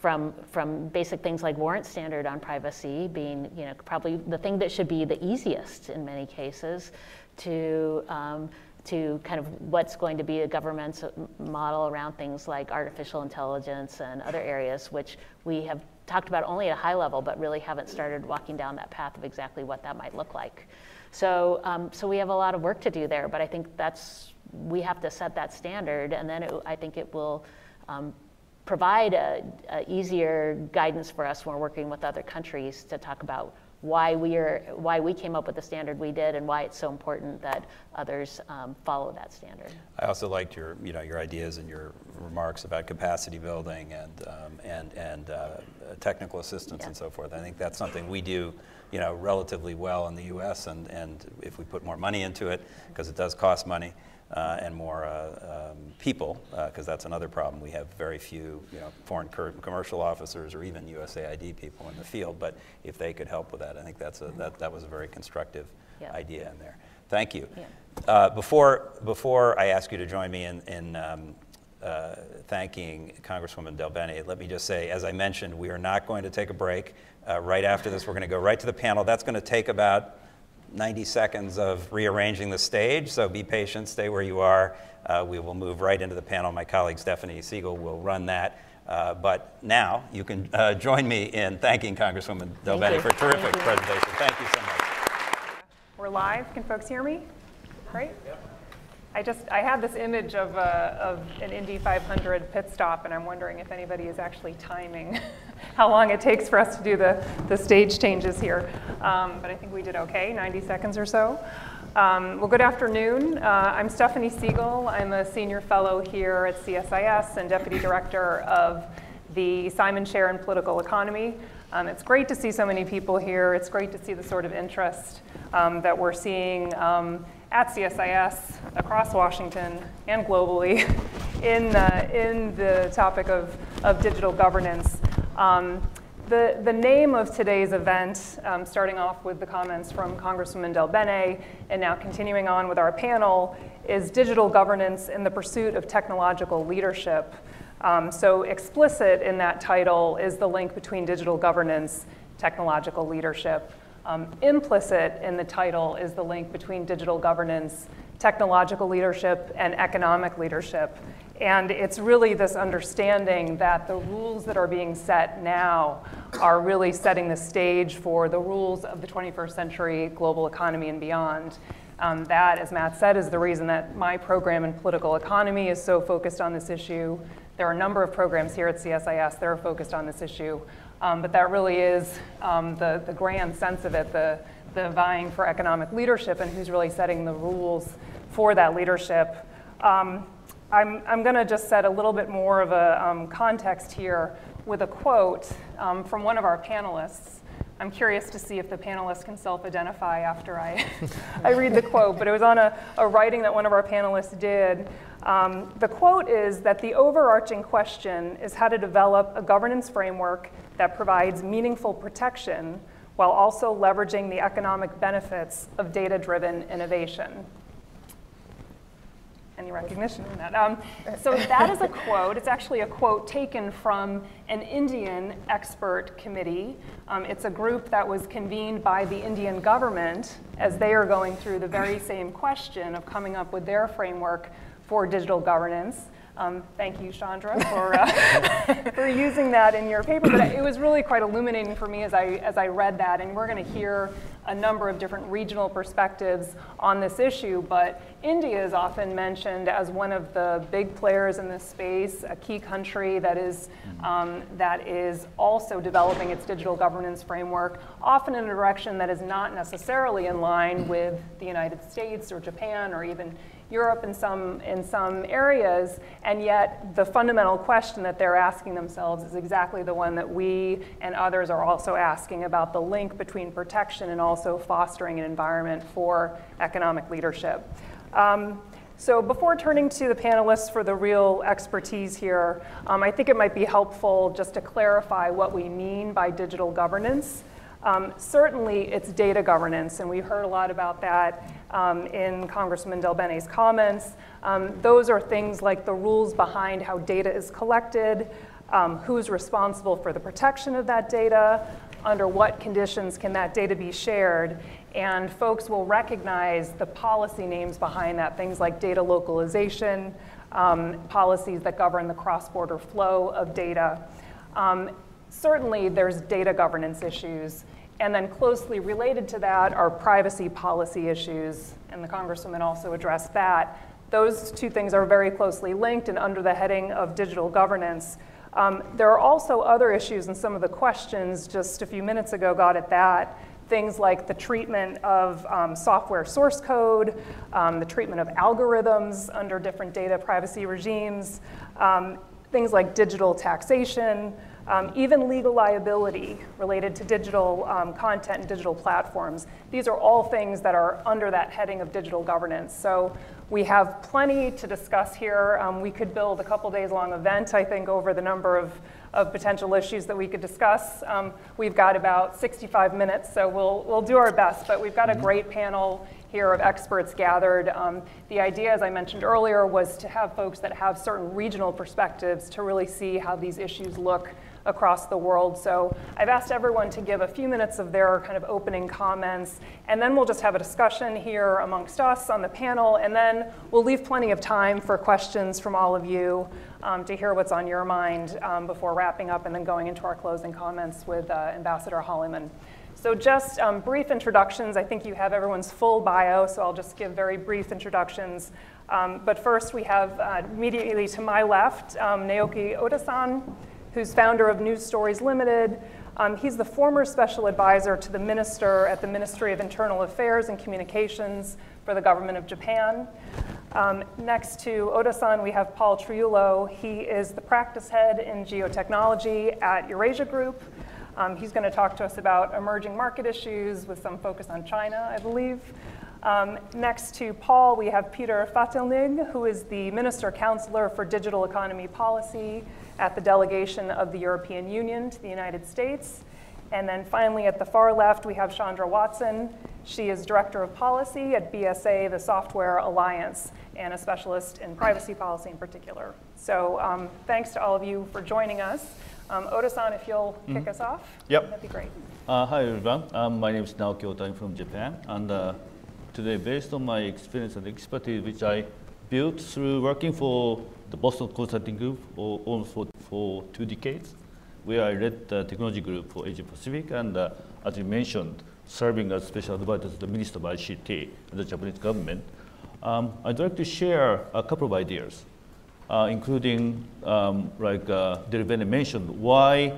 from, from basic things like warrant standard on privacy being you know, probably the thing that should be the easiest in many cases to, um, to kind of what's going to be a government's model around things like artificial intelligence and other areas, which we have talked about only at a high level, but really haven't started walking down that path of exactly what that might look like. So, um, so we have a lot of work to do there, but I think that's, we have to set that standard, and then it, I think it will um, provide a, a easier guidance for us when we're working with other countries to talk about why we are why we came up with the standard we did and why it's so important that others um, follow that standard. I also liked your you know your ideas and your remarks about capacity building and um, and and uh, technical assistance yeah. and so forth. I think that's something we do you know relatively well in the U.S. and and if we put more money into it because it does cost money uh, and more uh, um, people, because uh, that's another problem. We have very few you know, foreign commercial officers or even USAID people in the field, but if they could help with that, I think that's a, that, that was a very constructive yeah. idea in there. Thank you. Yeah. Uh, before, before I ask you to join me in, in um, uh, thanking Congresswoman DelBene, let me just say, as I mentioned, we are not going to take a break. Uh, right after this, we're going to go right to the panel. That's going to take about 90 seconds of rearranging the stage, so be patient, stay where you are. Uh, we will move right into the panel. My colleague Stephanie Segal will run that. Uh, but now you can uh, join me in thanking Congresswoman DelBene for a terrific Thank presentation. Thank you so much. We're live. Can folks hear me? Great. Yep. I just I had this image of, uh, of an Indy 500 pit stop, and I'm wondering if anybody is actually timing how long it takes for us to do the, the stage changes here. Um, but I think we did okay, 90 seconds or so. Um, well, good afternoon. Uh, I'm Stephanie Segal. I'm a senior fellow here at CSIS and deputy director of the Simon Chair in Political Economy. Um, it's great to see so many people here. It's great to see the sort of interest um, that we're seeing um, at CSIS across Washington and globally in, uh, in the topic of, of digital governance. Um, the, the name of today's event, um, starting off with the comments from Congresswoman DelBene and now continuing on with our panel, is Digital Governance in the Pursuit of Technological Leadership. Um, so explicit in that title is the link between digital governance, technological leadership. Um, implicit in the title is the link between digital governance, technological leadership and economic leadership. And it's really this understanding that the rules that are being set now are really setting the stage for the rules of the 21st century global economy and beyond. Um, that, as Matt said, is the reason that my program in political economy is so focused on this issue. There are a number of programs here at CSIS that are focused on this issue, um, but that really is um, the, the grand sense of it, the, the vying for economic leadership and who's really setting the rules for that leadership. Um, I'm, I'm going to just set a little bit more of a um, context here with a quote um, from one of our panelists. I'm curious to see if the panelists can self-identify after I, I read the quote, but it was on a, a writing that one of our panelists did. Um, the quote is that the overarching question is how to develop a governance framework that provides meaningful protection while also leveraging the economic benefits of data-driven innovation any recognition in that. Um, so that is a quote. It's actually a quote taken from an Indian expert committee. Um, it's a group that was convened by the Indian government as they are going through the very same question of coming up with their framework for digital governance. Um, thank you, Shaundra, for, uh, for using that in your paper. But it was really quite illuminating for me as I, as I read that. And we're going to hear a number of different regional perspectives on this issue. But India is often mentioned as one of the big players in this space, a key country that is, um, that is also developing its digital governance framework, often in a direction that is not necessarily in line with the United States or Japan or even Europe in some, in some areas, and yet the fundamental question that they're asking themselves is exactly the one that we and others are also asking about the link between protection and also fostering an environment for economic leadership. Um, so before turning to the panelists for the real expertise here, um, I think it might be helpful just to clarify what we mean by digital governance. Um, certainly, it's data governance, and we heard a lot about that um, in Congressman DelBene's comments. Um, those are things like the rules behind how data is collected, um, who's responsible for the protection of that data, under what conditions can that data be shared, and folks will recognize the policy names behind that, things like data localization, um, policies that govern the cross-border flow of data. Um, certainly there's data governance issues. And then closely related to that are privacy policy issues, and the Congresswoman also addressed that. Those two things are very closely linked and under the heading of digital governance. Um, there are also other issues, and some of the questions just a few minutes ago got at that. Things like the treatment of um, software source code, um, the treatment of algorithms under different data privacy regimes, um, things like digital taxation, um, even legal liability related to digital um, content and digital platforms. These are all things that are under that heading of digital governance. So we have plenty to discuss here. Um, we could build a couple days long event, I think, over the number of, of potential issues that we could discuss. Um, we've got about 65 minutes, so we'll, we'll do our best, but we've got a mm-hmm. great panel here of experts gathered. Um, the idea, as I mentioned earlier, was to have folks that have certain regional perspectives to really see how these issues look across the world. So I've asked everyone to give a few minutes of their kind of opening comments, and then we'll just have a discussion here amongst us on the panel, and then we'll leave plenty of time for questions from all of you um, to hear what's on your mind um, before wrapping up and then going into our closing comments with uh, Ambassador Holleyman. So just um, brief introductions. I think you have everyone's full bio, so I'll just give very brief introductions. Um, but first, we have uh, immediately to my left, um, Naoki Ota-san who's founder of New Stories Limited. Um, he's the former special advisor to the minister at the Ministry of Internal Affairs and Communications for the government of Japan. Um, next to Ota-san, we have Paul Triolo. He is the practice head in geotechnology at Eurasia Group. Um, he's going to talk to us about emerging market issues with some focus on China, I believe. Um, next to Paul, we have Peter Fatelnig, who is the Minister Counselor for Digital Economy Policy at the delegation of the European Union to the United States. And then finally, at the far left, we have Shaundra Watson. She is Director of Policy at BSA, the Software Alliance, and a specialist in privacy policy in particular. So um, thanks to all of you for joining us. Um, Ota-san, if you'll mm -hmm. kick us off, yep. that'd be great. Uh, hi, everyone. Um, my name is Naoki Ota. I'm from Japan. And uh, today based on my experience and expertise, which I built through working for the Boston Consulting Group for, almost for, for two decades, where I led the technology group for Asia Pacific, and uh, as you mentioned, serving as special advisor to the Minister of ICT, the Japanese government. Um, I'd like to share a couple of ideas, uh, including, um, like uh, DelBene mentioned, why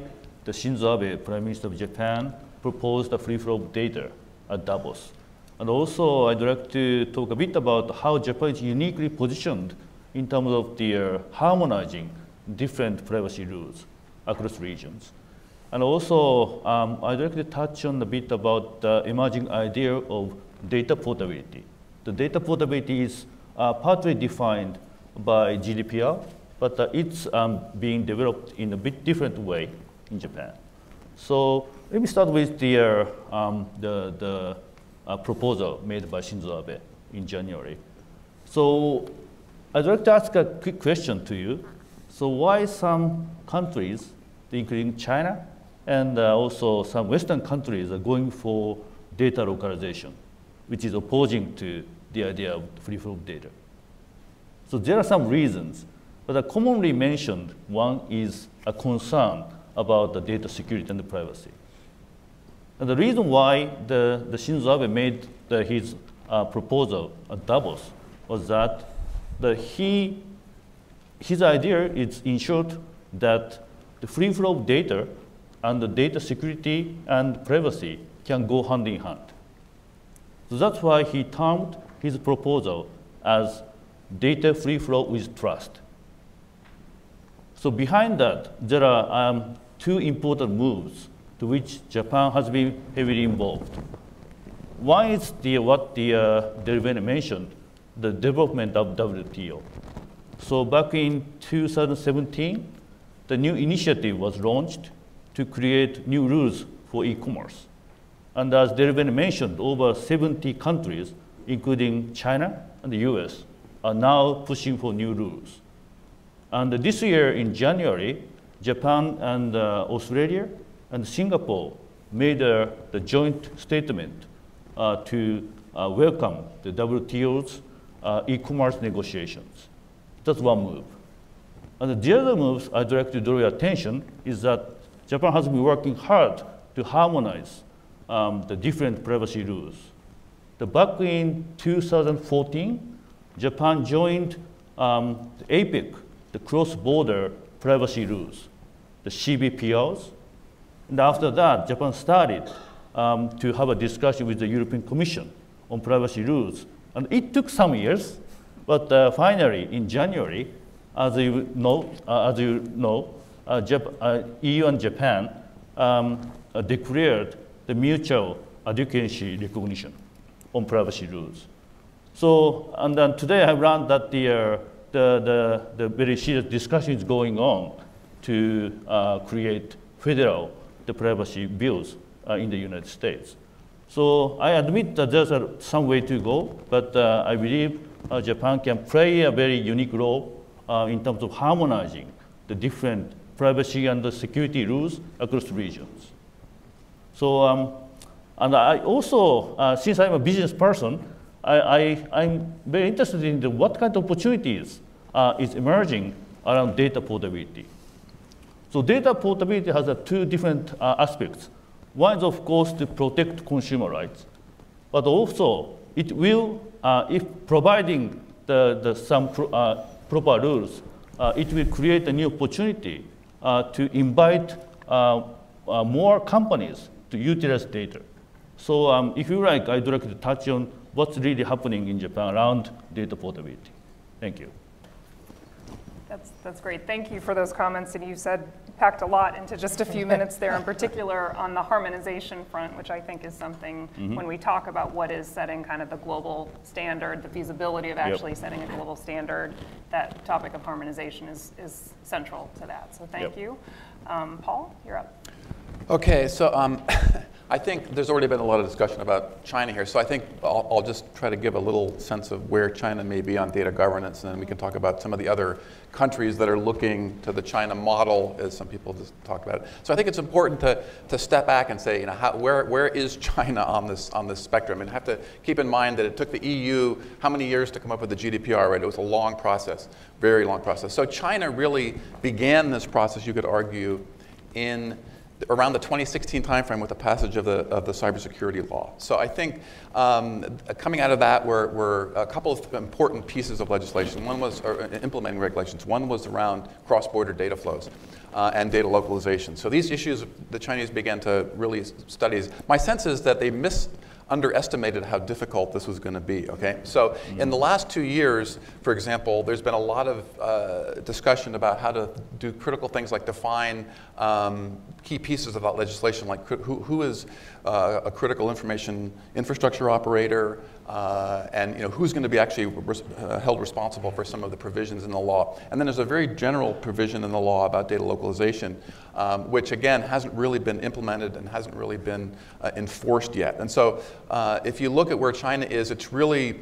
the Shinzo Abe, Prime Minister of Japan, proposed a free flow of data at Davos. And also, I'd like to talk a bit about how Japan is uniquely positioned in terms of their harmonizing different privacy rules across regions. And also, um, I'd like to touch on a bit about the emerging idea of data portability. The data portability is uh, partly defined by GDPR, but uh, it's um, being developed in a bit different way in Japan. So let me start with the, uh, um, the, the uh, proposal made by Shinzo Abe in January. So I'd like to ask a quick question to you. So why some countries, including China and uh, also some Western countries, are going for data localization, which is opposing to the idea of free flow of data? So there are some reasons, but a commonly mentioned one is a concern about the data security and the privacy. And the reason why the, the Shinzo Abe made the, his uh, proposal at Davos was that the, he, his idea is short that the free flow of data and the data security and privacy can go hand in hand. So that's why he termed his proposal as data free flow with trust. So behind that, there are um, two important moves to which Japan has been heavily involved. One is the, what the uh, DelBene mentioned, the development of WTO. So back in 2017, the new initiative was launched to create new rules for e-commerce. And as DelBene mentioned, over 70 countries, including China and the US, are now pushing for new rules. And this year in January, Japan and uh, Australia and Singapore made uh, the joint statement uh, to uh, welcome the WTO's uh, e-commerce negotiations. That's one move. And the other move I'd like to draw your attention is that Japan has been working hard to harmonize um, the different privacy rules. The back in 2014, Japan joined um, the APEC, the cross-border privacy rules, the CBPRs, and after that, Japan started um, to have a discussion with the European Commission on privacy rules. And it took some years, but uh, finally, in January, as you know, uh, as you know uh, uh, EU and Japan um, uh, declared the mutual adequacy recognition on privacy rules. So, and then today I learned that the, the, the, the, very serious discussion is going on to create federal the privacy bills in the United States. So I admit that there's uh, some way to go, but uh, I believe uh, Japan can play a very unique role uh, in terms of harmonizing the different privacy and the security rules across regions. So, um, and I also, uh, since I'm a business person, I, am very interested in the, what kind of opportunities is emerging around data portability. So data portability has uh, two different uh, aspects. One is, of course, to protect consumer rights, but also it will, uh, if providing the, the some pro, uh, proper rules, uh, it will create a new opportunity uh, to invite more companies to utilize data. So um, if you like, I'd like to touch on what's really happening in Japan around data portability. Thank you. That's, that's great. Thank you for those comments. And you said, packed a lot into just a few minutes there, in particular on the harmonization front, which I think is something mm-hmm. when we talk about what is setting kind of the global standard, the feasibility of actually yep. setting a global standard, that topic of harmonization is, is central to that. So thank yep. you. Um, Paul, you're up. Okay, so um, I think there's already been a lot of discussion about China here, so I think I'll, I'll, just try to give a little sense of where China may be on data governance, and then we can talk about some of the other countries that are looking to the China model, as some people just talked about. It. So I think it's important to, to step back and say, you know, how, where, where is China on this, on this spectrum? And have to keep in mind that it took the EU how many years to come up with the GDPR, right? It was a long process, very long process. So China really began this process, you could argue, in around the 2016 timeframe with the passage of the, of the cybersecurity law. So I think um, coming out of that were, were a couple of important pieces of legislation. One was uh, implementing regulations. One was around cross-border data flows. Uh, and data localization. So these issues the Chinese began to really study. My sense is that they missed underestimated how difficult this was going to be. Okay, so in the last two years, for example, there's been a lot of uh, discussion about how to do critical things like define um, key pieces of that legislation, like who, who is uh, a critical information infrastructure operator, uh, and you know, who's going to be actually res uh, held responsible for some of the provisions in the law. And then there's a very general provision in the law about data localization, um, which again hasn't really been implemented and hasn't really been uh, enforced yet. And so uh, if you look at where China is, it's really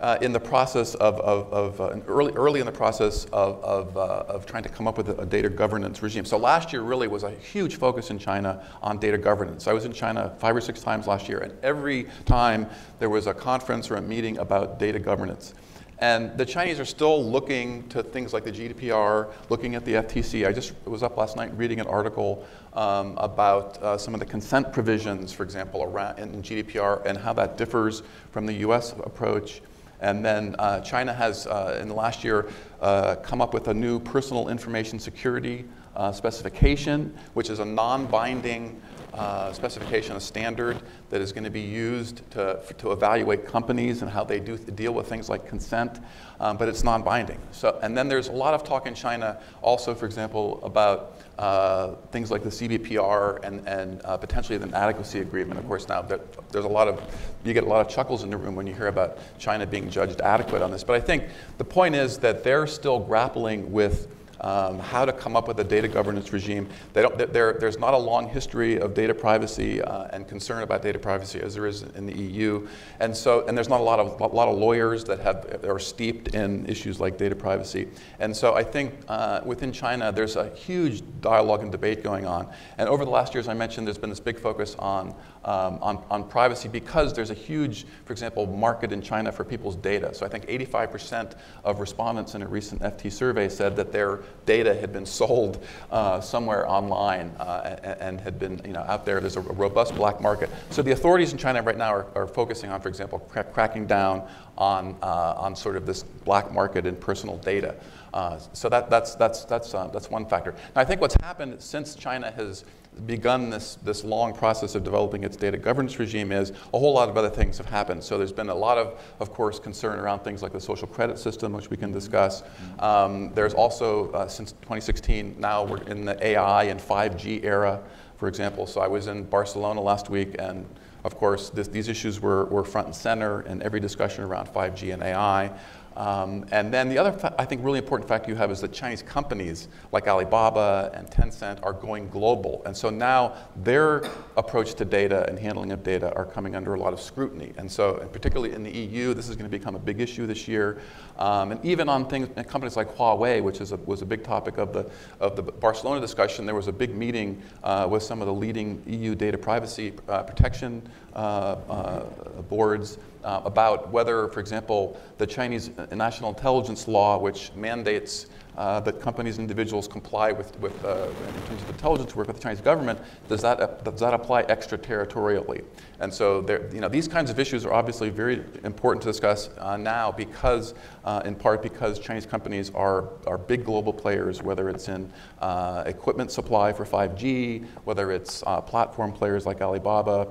uh, in the process of, of, of uh, early, early in the process of, of, uh, of trying to come up with a, a, data governance regime. So last year really was a huge focus in China on data governance. I was in China five or six times last year, and every time there was a conference or a meeting about data governance. And the Chinese are still looking to things like the GDPR, looking at the FTC. I just was up last night reading an article um, about uh, some of the consent provisions, for example, around in GDPR and how that differs from the US approach. And then uh, China has, uh, in the last year, uh, come up with a new personal information security uh, specification, which is a non-binding uh, specification, a standard that is going to be used to, to evaluate companies and how they do deal with things like consent, um, but it's non-binding. So, and then there's a lot of talk in China also, for example, about uh, things like the CBPR and, and uh, potentially an adequacy agreement. Of course, now there's a lot of, you get a lot of chuckles in the room when you hear about China being judged adequate on this. But I think the point is that they're still grappling with um, how to come up with a data governance regime. there's not a long history of data privacy uh, and concern about data privacy as there is in the EU, and so and there's not a lot of a lot of lawyers that have are steeped in issues like data privacy, and so I think uh, within China there's a huge dialogue and debate going on, and over the last years I mentioned there's been this big focus on um, on, on privacy because there's a huge, for example, market in China for people's data. So I think 85% of respondents in a recent FT survey said that their data had been sold uh, somewhere online uh, and, and, had been you know, out there. There's a robust black market. So the authorities in China right now are, are focusing on, for example, cra cracking down on, uh, on sort of this black market in personal data. Uh, so that, that's, that's, that's, uh, that's one factor. Now, I think what's happened since China has begun this, this long process of developing its data governance regime is a whole lot of other things have happened. So there's been a lot of, of course, concern around things like the social credit system, which we can discuss. Um, there's also, uh, since 2016, now we're in the AI and 5G era, for example. So I was in Barcelona last week and of course, this, these issues were, were front and center in every discussion around 5G and AI. Um, and then the other, I think, really important fact you have is that Chinese companies like Alibaba and Tencent are going global. And so now their approach to data and handling of data are coming under a lot of scrutiny. And so, and particularly in the EU, this is going to become a big issue this year. Um, and even on things, companies like Huawei, which a, was a big topic of the, of the Barcelona discussion, there was a big meeting uh, with some of the leading EU data privacy uh, protection uh, uh boards uh, about whether, for example, the Chinese national intelligence law, which mandates uh, that companies and individuals comply with, with uh, in terms of intelligence work with the Chinese government, does that, does that apply extraterritorially? And so there, you know, these kinds of issues are obviously very important to discuss uh, now because, uh, in part because Chinese companies are, are big global players, whether it's in uh, equipment supply for 5G, whether it's platform players like Alibaba,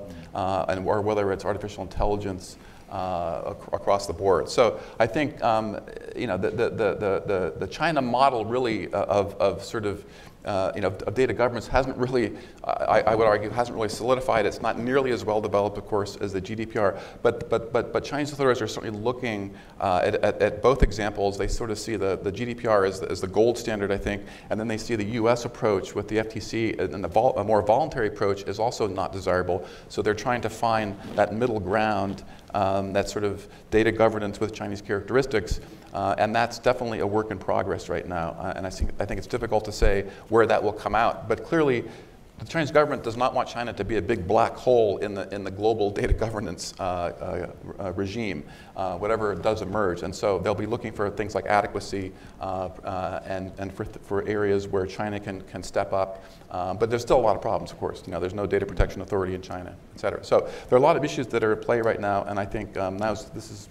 and, or whether it's artificial intelligence uh, ac across the board. So I think um, you know the, the, the, the, the China model really uh, of, of sort of uh, you know, of data governance hasn't really, I, I, would argue, hasn't really solidified. It's not nearly as well developed, of course, as the GDPR. But, but, but, but Chinese authorities are certainly looking uh, at, at, at, both examples. They sort of see the, the GDPR as the, as the gold standard, I think, and then they see the US approach with the FTC and the vol- a more voluntary approach is also not desirable. So they're trying to find that middle ground, um, that sort of data governance with Chinese characteristics. Uh, and that's definitely a work in progress right now. Uh, and I think, I think it's difficult to say where that will come out. But clearly, the Chinese government does not want China to be a big black hole in the, in the global data governance uh, uh, uh regime, uh, whatever does emerge. And so they'll be looking for things like adequacy and, and for, for areas where China can, can step up. but there's still a lot of problems, of course. You know, there's no data protection authority in China, et cetera. So there are a lot of issues that are at play right now, and I think um, now this is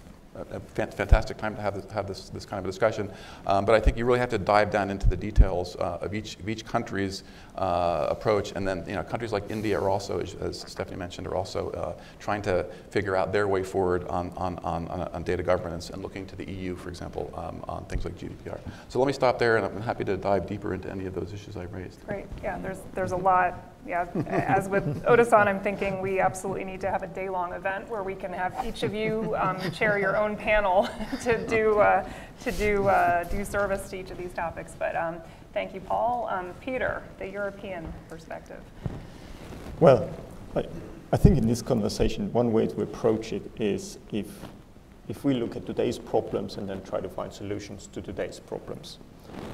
a fantastic time to have this, have this, this kind of a discussion. Um, but I think you really have to dive down into the details uh, of, each, of each country's uh, approach. And then you know, countries like India are also, as, as Stephanie mentioned, are also uh, trying to figure out their way forward on, on, on, on, data governance and looking to the EU, for example, um, on things like GDPR. So let me stop there, and I'm happy to dive deeper into any of those issues I raised. Great. Yeah, there's, there's a lot yeah, as with Otasan, I'm thinking we absolutely need to have a day-long event where we can have each of you um, chair your own panel to do uh, to do uh, do service to each of these topics. But um, thank you, Paul. Um, Peter, the European perspective. Well, I, I think in this conversation, one way to approach it is if if we look at today's problems and then try to find solutions to today's problems.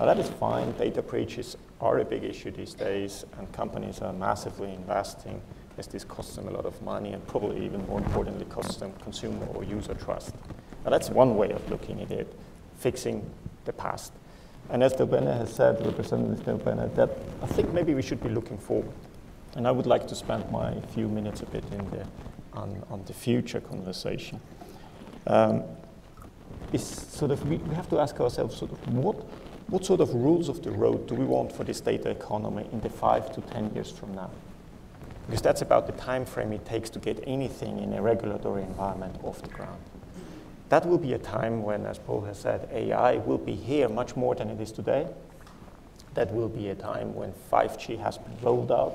Now that is fine. Data breaches are a big issue these days, and companies are massively investing as this costs them a lot of money and probably even more importantly costs them consumer or user trust. Now that's one way of looking at it, fixing the past. And as DelBene has said, Representative DelBene, that I think maybe we should be looking forward. And I would like to spend my few minutes a bit in the, on, on the future conversation. Um, is sort of we, we have to ask ourselves sort of what what sort of rules of the road do we want for this data economy in the five to 10 years from now? Because that's about the time frame it takes to get anything in a regulatory environment off the ground. That will be a time when, as Paul has said, AI will be here much more than it is today. That will be a time when 5G has been rolled out,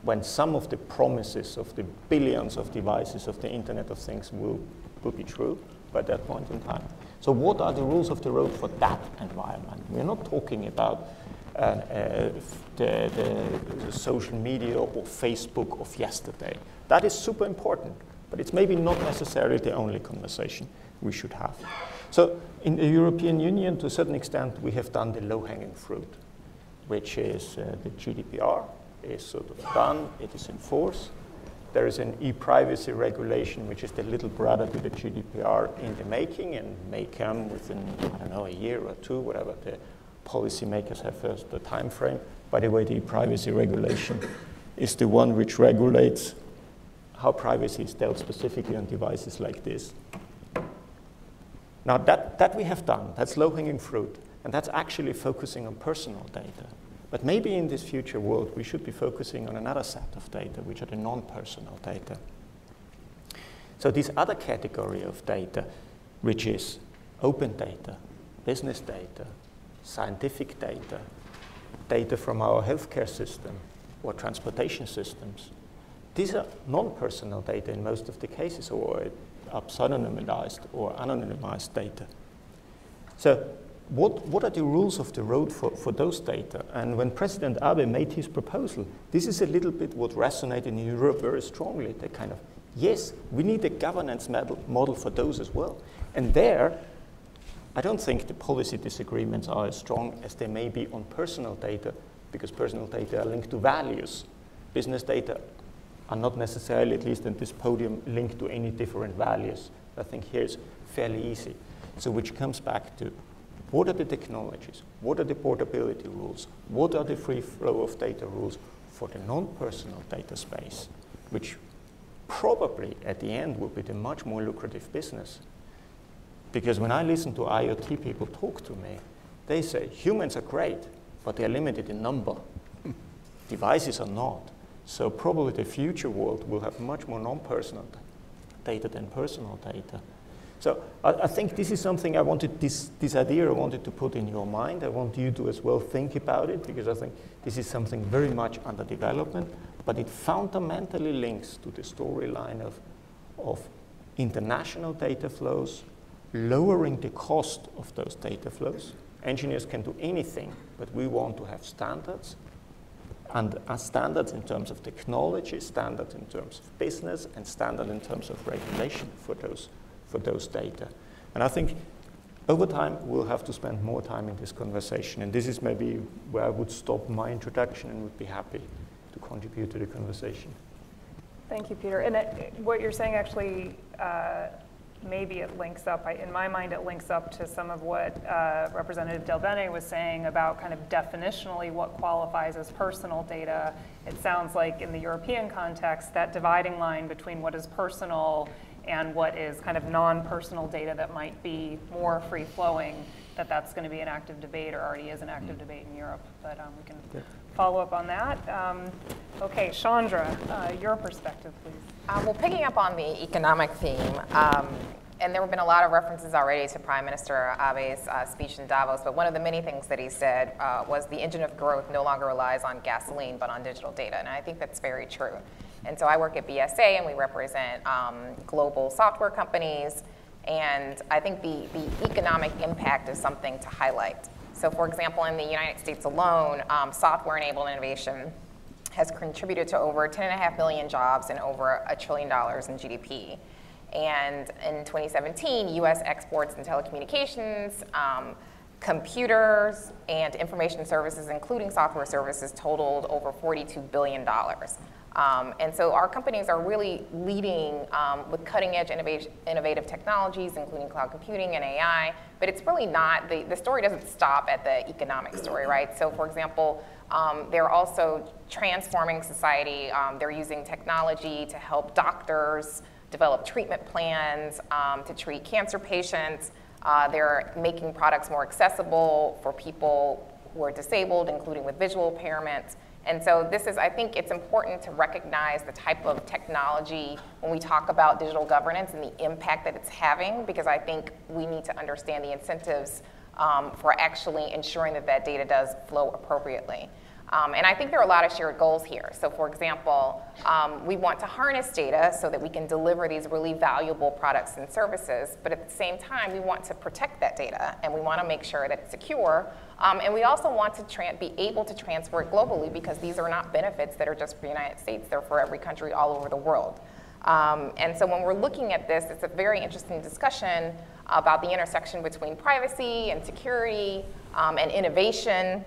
when some of the promises of the billions of devices of the Internet of Things will, will be true by that point in time. So what are the rules of the road for that environment? We're not talking about uh, uh, the, the, the, social media or Facebook of yesterday. That is super important, but it's maybe not necessarily the only conversation we should have. So in the European Union, to a certain extent, we have done the low-hanging fruit, which is uh, the GDPR is sort of done, it is in force. There is an e-privacy regulation, which is the little brother to the GDPR in the making and may come within, I don't know, a year or two, whatever the policymakers have first the time frame. By the way, the e-privacy regulation is the one which regulates how privacy is dealt specifically on devices like this. Now, that, that we have done, that's low-hanging fruit, and that's actually focusing on personal data. But maybe in this future world, we should be focusing on another set of data, which are the non-personal data. So this other category of data, which is open data, business data, scientific data, data from our healthcare system or transportation systems, these are non-personal data in most of the cases, or pseudonymized or anonymized data. So what, what are the rules of the road for, for those data? And when President Abe made his proposal, this is a little bit what resonated in Europe very strongly. They kind of, yes, we need a governance model, model for those as well. And there, I don't think the policy disagreements are as strong as they may be on personal data, because personal data are linked to values. Business data are not necessarily, at least in this podium, linked to any different values. I think here it's fairly easy. So which comes back to what are the technologies? What are the portability rules? What are the free flow of data rules for the non-personal data space, which probably at the end will be the much more lucrative business. Because when I listen to IoT people talk to me, they say humans are great, but they're limited in number. Devices are not. So probably the future world will have much more non-personal data than personal data. So I, I, think this is something I wanted, this, this idea I wanted to put in your mind. I want you to as well think about it because I think this is something very much under development, but it fundamentally links to the storyline of, of international data flows, lowering the cost of those data flows. Engineers can do anything, but we want to have standards and as standards in terms of technology, standards in terms of business, and standard in terms of regulation for those for those data. And I think over time, we'll have to spend more time in this conversation. And this is maybe where I would stop my introduction and would be happy to contribute to the conversation. Thank you, Peter. And it, what you're saying actually, uh, maybe it links up, I, in my mind, it links up to some of what uh, Representative DelBene was saying about kind of definitionally what qualifies as personal data. It sounds like in the European context, that dividing line between what is personal and what is kind of non-personal data that might be more free-flowing, that that's going to be an active debate or already is an active mm. debate in Europe. But um, we can follow up on that. Um, okay, Shaundra, uh, your perspective, please. Uh, well, picking up on the economic theme, um, and there have been a lot of references already to Prime Minister Abe's uh, speech in Davos, but one of the many things that he said uh, was the engine of growth no longer relies on gasoline but on digital data, and I think that's very true. And so I work at BSA and we represent um, global software companies. And I think the, the economic impact is something to highlight. So for example, in the United States alone, um, software-enabled innovation has contributed to over 10.5 million jobs and over a trillion dollars in GDP. And in 2017, US exports in telecommunications, um, computers, and information services, including software services, totaled over $42 billion. Um, and so our companies are really leading um, with cutting edge innovative technologies, including cloud computing and AI. But it's really not, the, the story doesn't stop at the economic story, right? So, for example, um, they're also transforming society. Um, they're using technology to help doctors develop treatment plans um, to treat cancer patients. Uh, they're making products more accessible for people who are disabled, including with visual impairments. And so this is, I think it's important to recognize the type of technology when we talk about digital governance and the impact that it's having, because I think we need to understand the incentives um, for actually ensuring that that data does flow appropriately. Um, and I think there are a lot of shared goals here. So for example, um, we want to harness data so that we can deliver these really valuable products and services, but at the same time, we want to protect that data and we want to make sure that it's secure. Um, and we also want to be able to transfer it globally because these are not benefits that are just for the United States, they're for every country all over the world. Um, and so when we're looking at this, it's a very interesting discussion about the intersection between privacy and security um, and innovation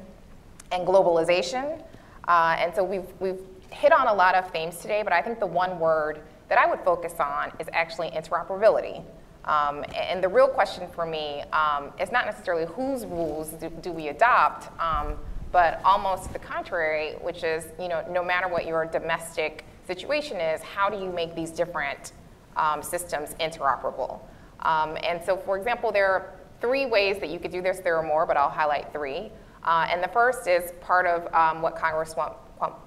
and globalization. Uh, and so we've, we've hit on a lot of themes today, but I think the one word that I would focus on is actually interoperability. Um, and the real question for me um, is not necessarily whose rules do, do we adopt, um, but almost the contrary, which is, you know, no matter what your domestic situation is, how do you make these different um, systems interoperable? Um, and so, for example, there are three ways that you could do this. There are more, but I'll highlight three. Uh, and the first is part of um, what Congresswoman,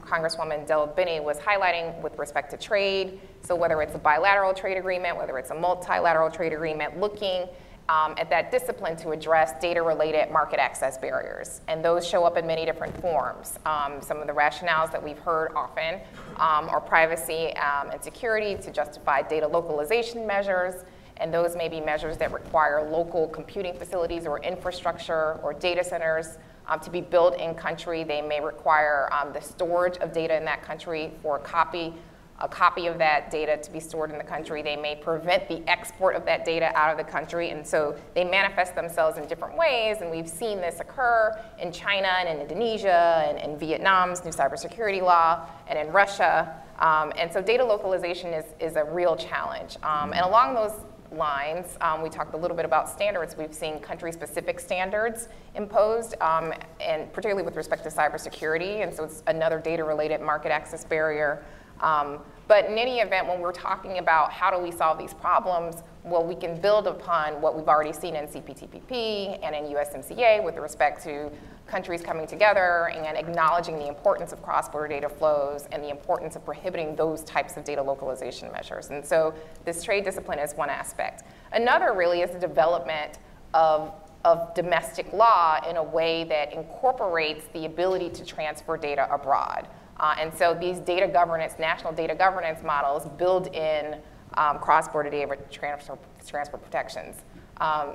Congresswoman DelBene was highlighting with respect to trade. So whether it's a bilateral trade agreement, whether it's a multilateral trade agreement, looking um, at that discipline to address data-related market access barriers. And those show up in many different forms. Um, some of the rationales that we've heard often um, are privacy um, and security to justify data localization measures, and those may be measures that require local computing facilities or infrastructure or data centers um, to be built in country. They may require um, the storage of data in that country for copy, a copy of that data to be stored in the country. They may prevent the export of that data out of the country. And so they manifest themselves in different ways. And we've seen this occur in China and in Indonesia and in Vietnam's new cybersecurity law and in Russia. Um, and so data localization is, is a real challenge. Um, and along those lines. Um, we talked a little bit about standards. We've seen country-specific standards imposed, um, and particularly with respect to cybersecurity. And so it's another data-related market access barrier. Um, but in any event, when we're talking about how do we solve these problems, well, we can build upon what we've already seen in CPTPP and in USMCA with respect to countries coming together and acknowledging the importance of cross-border data flows and the importance of prohibiting those types of data localization measures. And so this trade discipline is one aspect. Another really is the development of, of domestic law in a way that incorporates the ability to transfer data abroad. Uh, and so these data governance, national data governance models build in um, cross-border data transfer, transfer protections. Um,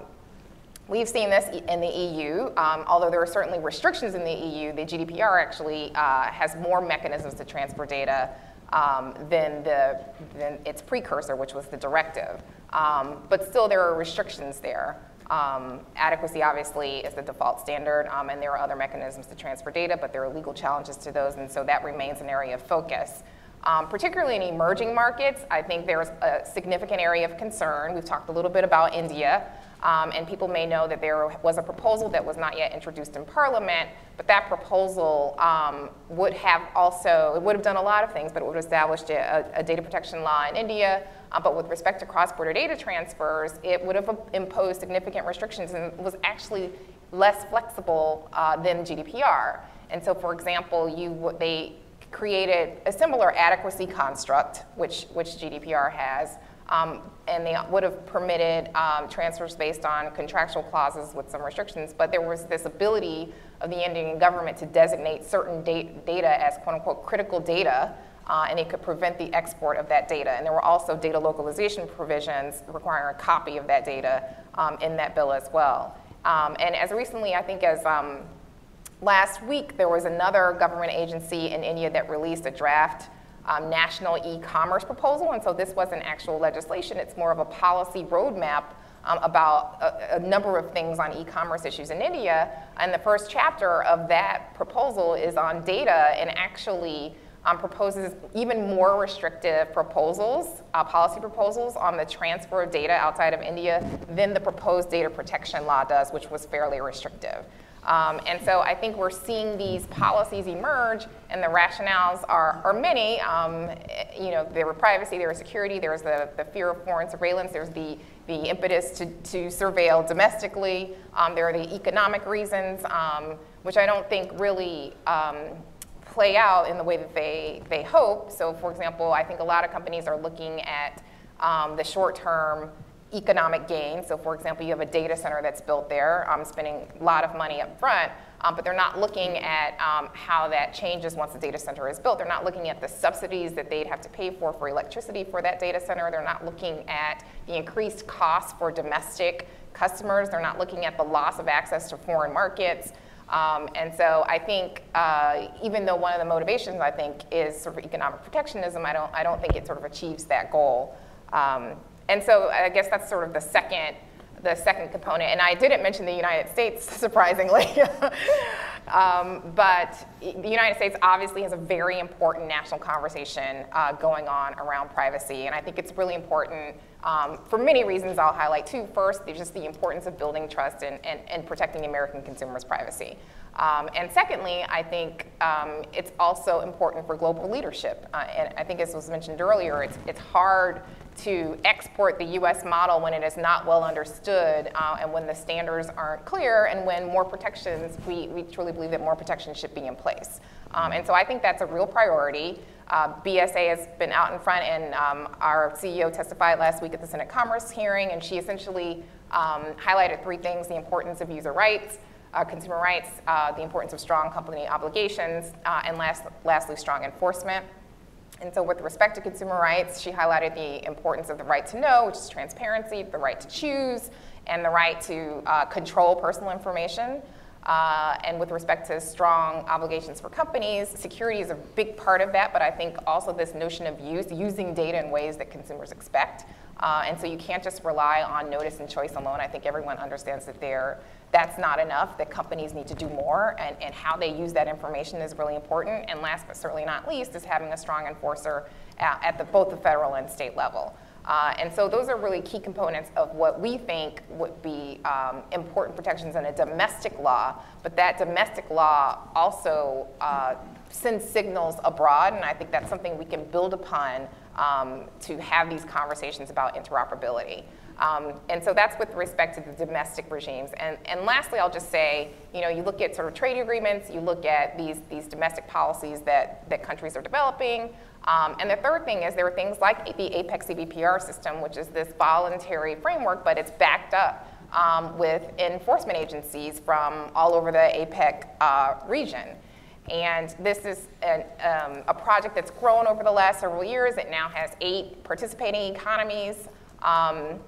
We've seen this in the EU. Um, although there are certainly restrictions in the EU, the GDPR actually uh, has more mechanisms to transfer data um, than, the, than its precursor, which was the directive. Um, but still, there are restrictions there. Um, adequacy, obviously, is the default standard, um, and there are other mechanisms to transfer data, but there are legal challenges to those, and so that remains an area of focus. Um, particularly in emerging markets, I think there's a significant area of concern. We've talked a little bit about India. Um, and people may know that there was a proposal that was not yet introduced in Parliament, but that proposal um, would have also, it would have done a lot of things, but it would have established a, a data protection law in India. Uh, but with respect to cross-border data transfers, it would have imposed significant restrictions and was actually less flexible uh, than GDPR. And so, for example, you, they created a similar adequacy construct, which, which GDPR has, um, and they would have permitted um, transfers based on contractual clauses with some restrictions, but there was this ability of the Indian government to designate certain data as quote unquote critical data, uh, and it could prevent the export of that data. And there were also data localization provisions requiring a copy of that data um, in that bill as well. Um, and as recently, I think as um, last week, there was another government agency in India that released a draft um, national e-commerce proposal, and so this wasn't actual legislation. It's more of a policy roadmap um, about a, a, number of things on e-commerce issues in India. And the first chapter of that proposal is on data and actually um, proposes even more restrictive proposals, uh, policy proposals on the transfer of data outside of India than the proposed data protection law does, which was fairly restrictive. Um, and so I think we're seeing these policies emerge, and the rationales are, are many. Um, you know, there were privacy, there was security, there was the, the fear of foreign surveillance, there's the, the impetus to, to surveil domestically, um, there are the economic reasons, um, which I don't think really um, play out in the way that they, they hope. So, for example, I think a lot of companies are looking at um, the short term economic gain. So for example, you have a data center that's built there, um, spending a lot of money up front, um, but they're not looking at um, how that changes once the data center is built. They're not looking at the subsidies that they'd have to pay for for electricity for that data center. They're not looking at the increased costs for domestic customers. They're not looking at the loss of access to foreign markets. Um, and so I think uh, even though one of the motivations I think is sort of economic protectionism, I don't, I don't think it sort of achieves that goal. Um, and so I guess that's sort of the second, the second component. And I didn't mention the United States, surprisingly. um, but the United States obviously has a very important national conversation uh, going on around privacy. And I think it's really important um, for many reasons I'll highlight two. First, there's just the importance of building trust and, and, and protecting American consumers' privacy. Um, and secondly, I think um, it's also important for global leadership. Uh, and I think as was mentioned earlier, it's, it's hard to export the US model when it is not well understood uh, and when the standards aren't clear and when more protections, we, we truly believe that more protections should be in place. Um, and so I think that's a real priority. Uh, BSA has been out in front and um, our CEO testified last week at the Senate Commerce hearing and she essentially um, highlighted three things, the importance of user rights, uh, consumer rights, uh, the importance of strong company obligations, uh, and last, lastly, strong enforcement. And so with respect to consumer rights, she highlighted the importance of the right to know, which is transparency, the right to choose, and the right to uh, control personal information. Uh, and with respect to strong obligations for companies, security is a big part of that, but I think also this notion of use, using data in ways that consumers expect. Uh, and so you can't just rely on notice and choice alone. I think everyone understands that that's not enough, that companies need to do more, and, and how they use that information is really important. And last but certainly not least is having a strong enforcer at, at the, both the federal and state level. Uh, and so those are really key components of what we think would be um, important protections in a domestic law. But that domestic law also uh, sends signals abroad, and I think that's something we can build upon um, to have these conversations about interoperability. Um, and so that's with respect to the domestic regimes. And, and lastly, I'll just say, you know, you look at sort of trade agreements, you look at these, these domestic policies that, that countries are developing. Um, and the third thing is there are things like the APEC CBPR system, which is this voluntary framework, but it's backed up um, with enforcement agencies from all over the APEC uh, region. And this is an, um, a project that's grown over the last several years. It now has eight participating economies. Um,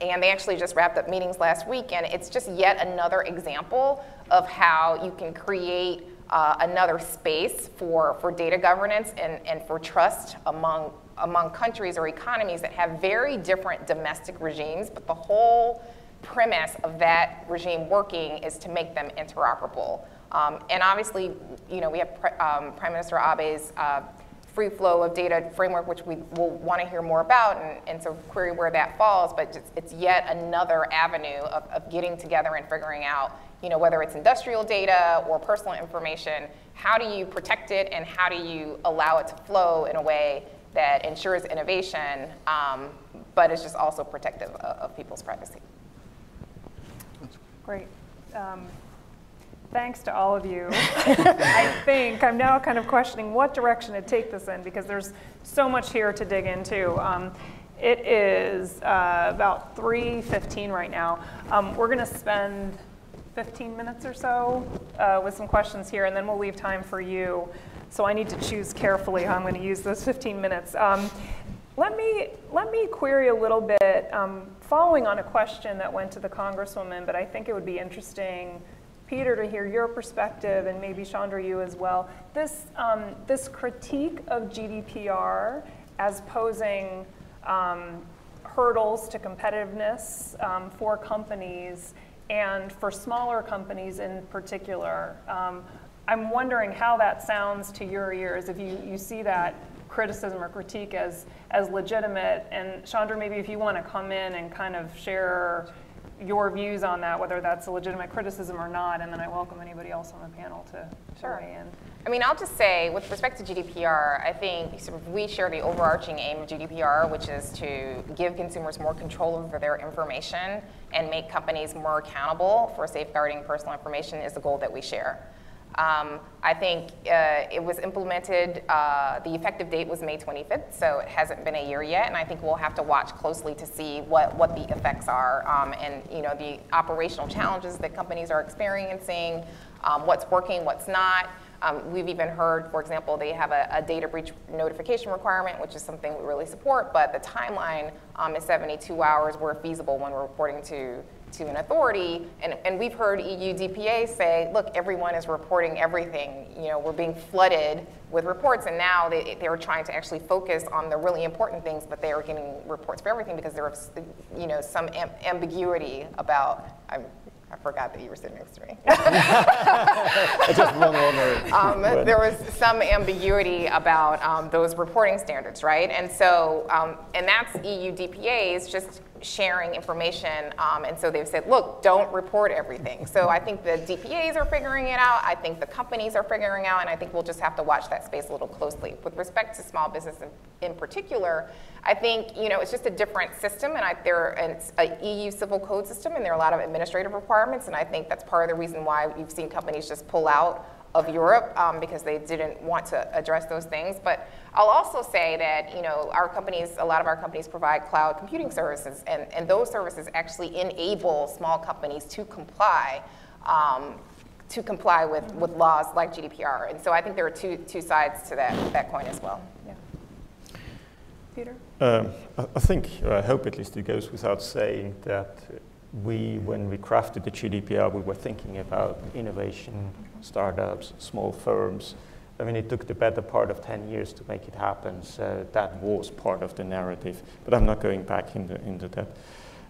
and they actually just wrapped up meetings last week, and it's just yet another example of how you can create uh, another space for, for data governance and, and for trust among, among countries or economies that have very different domestic regimes, but the whole premise of that regime working is to make them interoperable. Um, and obviously, you know, we have um, Prime Minister Abe's uh, free flow of data framework, which we will want to hear more about, and, and so query where that falls, but it's, it's yet another avenue of, of getting together and figuring out, you know, whether it's industrial data or personal information, how do you protect it and how do you allow it to flow in a way that ensures innovation, um, but is just also protective of, of people's privacy. Great. Um, thanks to all of you. I think I'm now kind of questioning what direction to take this in because there's so much here to dig into. Um, it is uh, about 3.15 right now. Um, we're going to spend 15 minutes or so uh, with some questions here, and then we'll leave time for you. So I need to choose carefully how I'm going to use those 15 minutes. Um, let me, let me query a little bit, um, following on a question that went to the Congresswoman, but I think it would be interesting Peter, to hear your perspective, and maybe Shaundra, you as well. This, um, this critique of GDPR as posing um, hurdles to competitiveness um, for companies and for smaller companies in particular. Um, I'm wondering how that sounds to your ears, if you, you see that criticism or critique as, as legitimate. And Shaundra, maybe if you want to come in and kind of share your views on that, whether that's a legitimate criticism or not, and then I welcome anybody else on the panel to, sure. weigh in. I mean, I'll just say, with respect to GDPR, I think sort of we share the overarching aim of GDPR, which is to give consumers more control over their information and make companies more accountable for safeguarding personal information is the goal that we share. Um, I think uh, it was implemented, uh, the effective date was May 25th, so it hasn't been a year yet, and I think we'll have to watch closely to see what, what the effects are um, and you know, the operational challenges that companies are experiencing, um, what's working, what's not. Um, we've even heard, for example, they have a, a, data breach notification requirement, which is something we really support, but the timeline um, is 72 hours where feasible when we're reporting to to an authority, and, and we've heard EU DPA say, look, everyone is reporting everything. You know, we're being flooded with reports, and now they, they were trying to actually focus on the really important things, but they are getting reports for everything because there was, you know, some am ambiguity about, I'm, I forgot that you were sitting next to me. just one over. Um, there was some ambiguity about um, those reporting standards, right? And so, um, and that's EU DPA's just sharing information. Um, and so they've said, look, don't report everything. So I think the DPAs are figuring it out. I think the companies are figuring out, and I think we'll just have to watch that space a little closely. With respect to small business in, in particular, I think you know it's just a different system, and I, there it's a EU civil code system, and there are a lot of administrative requirements, and I think that's part of the reason why you've seen companies just pull out of Europe um, because they didn't want to address those things. But I'll also say that you know our companies, a lot of our companies provide cloud computing services, and, and those services actually enable small companies to comply. Um, to comply with, with laws like GDPR. And so I think there are two, two sides to that, that coin as well. Yeah. Peter? Um, I think, I hope at least it goes without saying that we, when we crafted the GDPR, we were thinking about innovation, startups, small firms. I mean, it took the better part of 10 years to make it happen, so that was part of the narrative. But I'm not going back into, into that.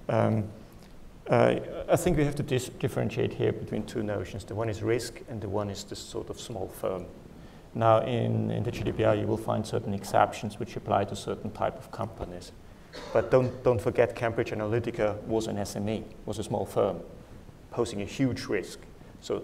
Um, uh, I think we have to differentiate here between two notions. The one is risk, and the one is this sort of small firm. Now, in, in the GDPR, you will find certain exceptions which apply to certain type of companies. But don't, don't forget Cambridge Analytica was an SME, was a small firm, posing a huge risk. So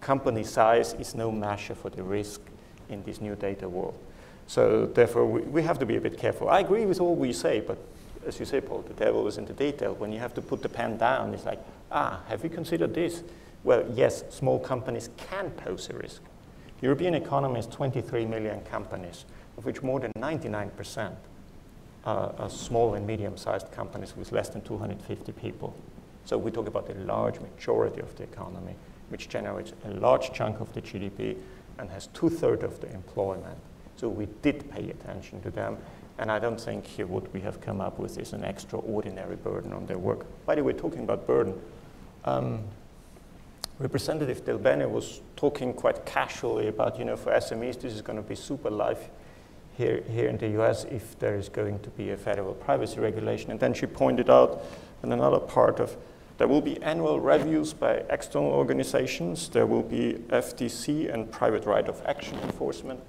company size is no measure for the risk in this new data world. So therefore, we, we have to be a bit careful. I agree with all we say, but as you say, Paul, the devil is in the detail. When you have to put the pen down, it's like, ah, have you considered this? Well, yes, small companies can pose a risk. European economy is 23 million companies, of which more than 99% are, are small and medium-sized companies with less than 250 people. So we talk about the large majority of the economy, which generates a large chunk of the GDP and has two-thirds of the employment. So we did pay attention to them, and I don't think here what we have come up with is an extraordinary burden on their work. By the way, talking about burden, um, Representative DelBene was talking quite casually about, you know, for SMEs, this is going to be super life here, here in the US if there is going to be a federal privacy regulation. And then she pointed out in another part of there will be annual reviews by external organizations. There will be FTC and private right of action enforcement.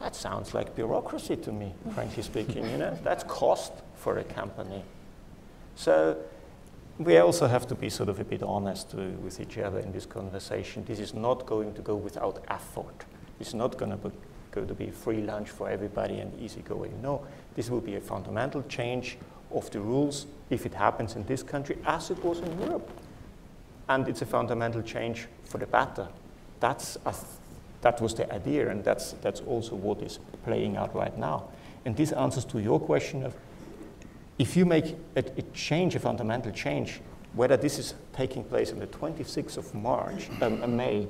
That sounds like bureaucracy to me, frankly speaking. You know, that's cost for a company. So we also have to be sort of a bit honest with each other in this conversation. This is not going to go without effort. It's not going to going to be free lunch for everybody and easy going. No, this will be a fundamental change of the rules if it happens in this country as it was in Europe. And it's a fundamental change for the better. That's a, that was the idea, and that's, that's also what is playing out right now. And this answers to your question of if you make a, a, change, a fundamental change, whether this is taking place on the 26th of March, um, uh, May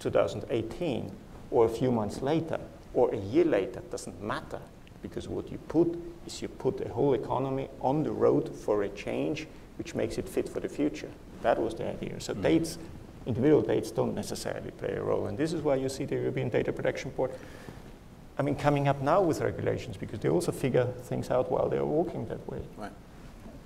2018, or a few months later, or a year later, doesn't matter. Because what you put is you put a whole economy on the road for a change which makes it fit for the future. That was the idea. So mm-hmm. dates, individual dates don't necessarily play a role. And this is why you see the European Data Protection Board I mean, coming up now with regulations because they also figure things out while they're walking that way. Right.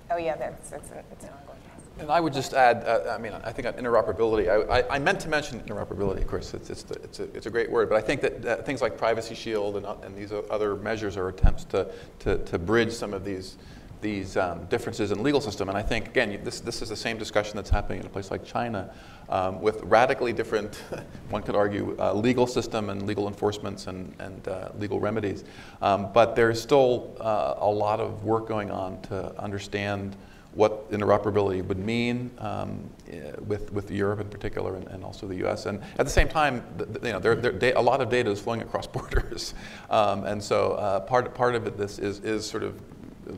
Oh yeah, that's it's, it's an ongoing. And I would just add, uh, I mean, I think on interoperability, I, I, I, meant to mention interoperability, of course, it's, it's, it's, a, it's a great word, but I think that uh, things like Privacy Shield and, uh, and these other measures are attempts to, to, to bridge some of these, these um, differences in legal system. And I think, again, this, this is the same discussion that's happening in a place like China um, with radically different, one could argue, uh, legal system and legal enforcements and, and uh, legal remedies. Um, but there's still uh, a lot of work going on to understand what interoperability would mean um, eh, with, with Europe in particular and, and, also the US. And at the same time, you know, there, there, a lot of data is flowing across borders. Um, and so uh, part, part of it this is, is sort of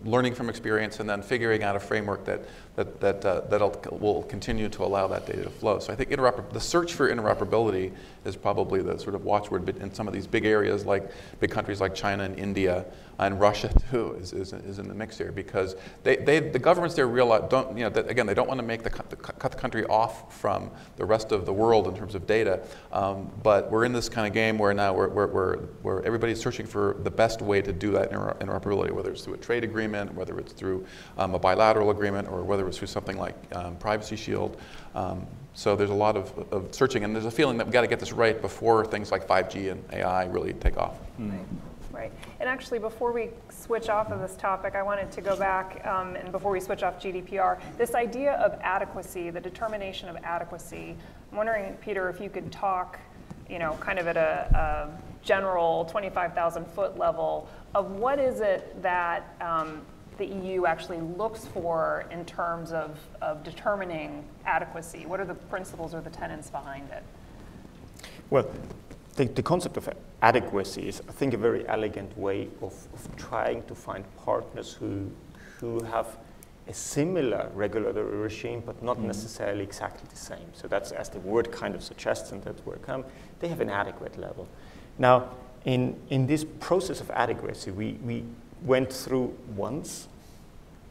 learning from experience and then figuring out a framework that, that, that, uh, that will continue to allow that data to flow. So I think the search for interoperability is probably the sort of watchword in some of these big areas like big countries like China and India and Russia too is, is, is in the mix here because they, they, the governments there realize, don't, you know, again, they don't want to make the, the, cut the country off from the rest of the world in terms of data, um, but we're in this kind of game where now we're, we're, we're, where everybody's searching for the best way to do that interoperability, whether it's through a trade agreement, whether it's through um, a bilateral agreement, or whether it's through something like um, Privacy Shield. Um, so there's a lot of, of, searching, and there's a feeling that we've got to get this right before things like 5G and AI really take off. Mm. Right. And actually, before we switch off of this topic, I wanted to go back, um, and before we switch off GDPR, this idea of adequacy, the determination of adequacy. I'm wondering, Peter, if you could talk, you know, kind of at a, a general 25,000 foot level of what is it that um, the EU actually looks for in terms of, of determining adequacy? What are the principles or the tenets behind it? Well, the, the concept of adequacy is, I think, a very elegant way of, of trying to find partners who, who have a similar regulatory regime, but not mm. necessarily exactly the same. So that's as the word kind of suggests, and that where it comes. They have an adequate level. Now, in, in this process of adequacy, we, we went through once,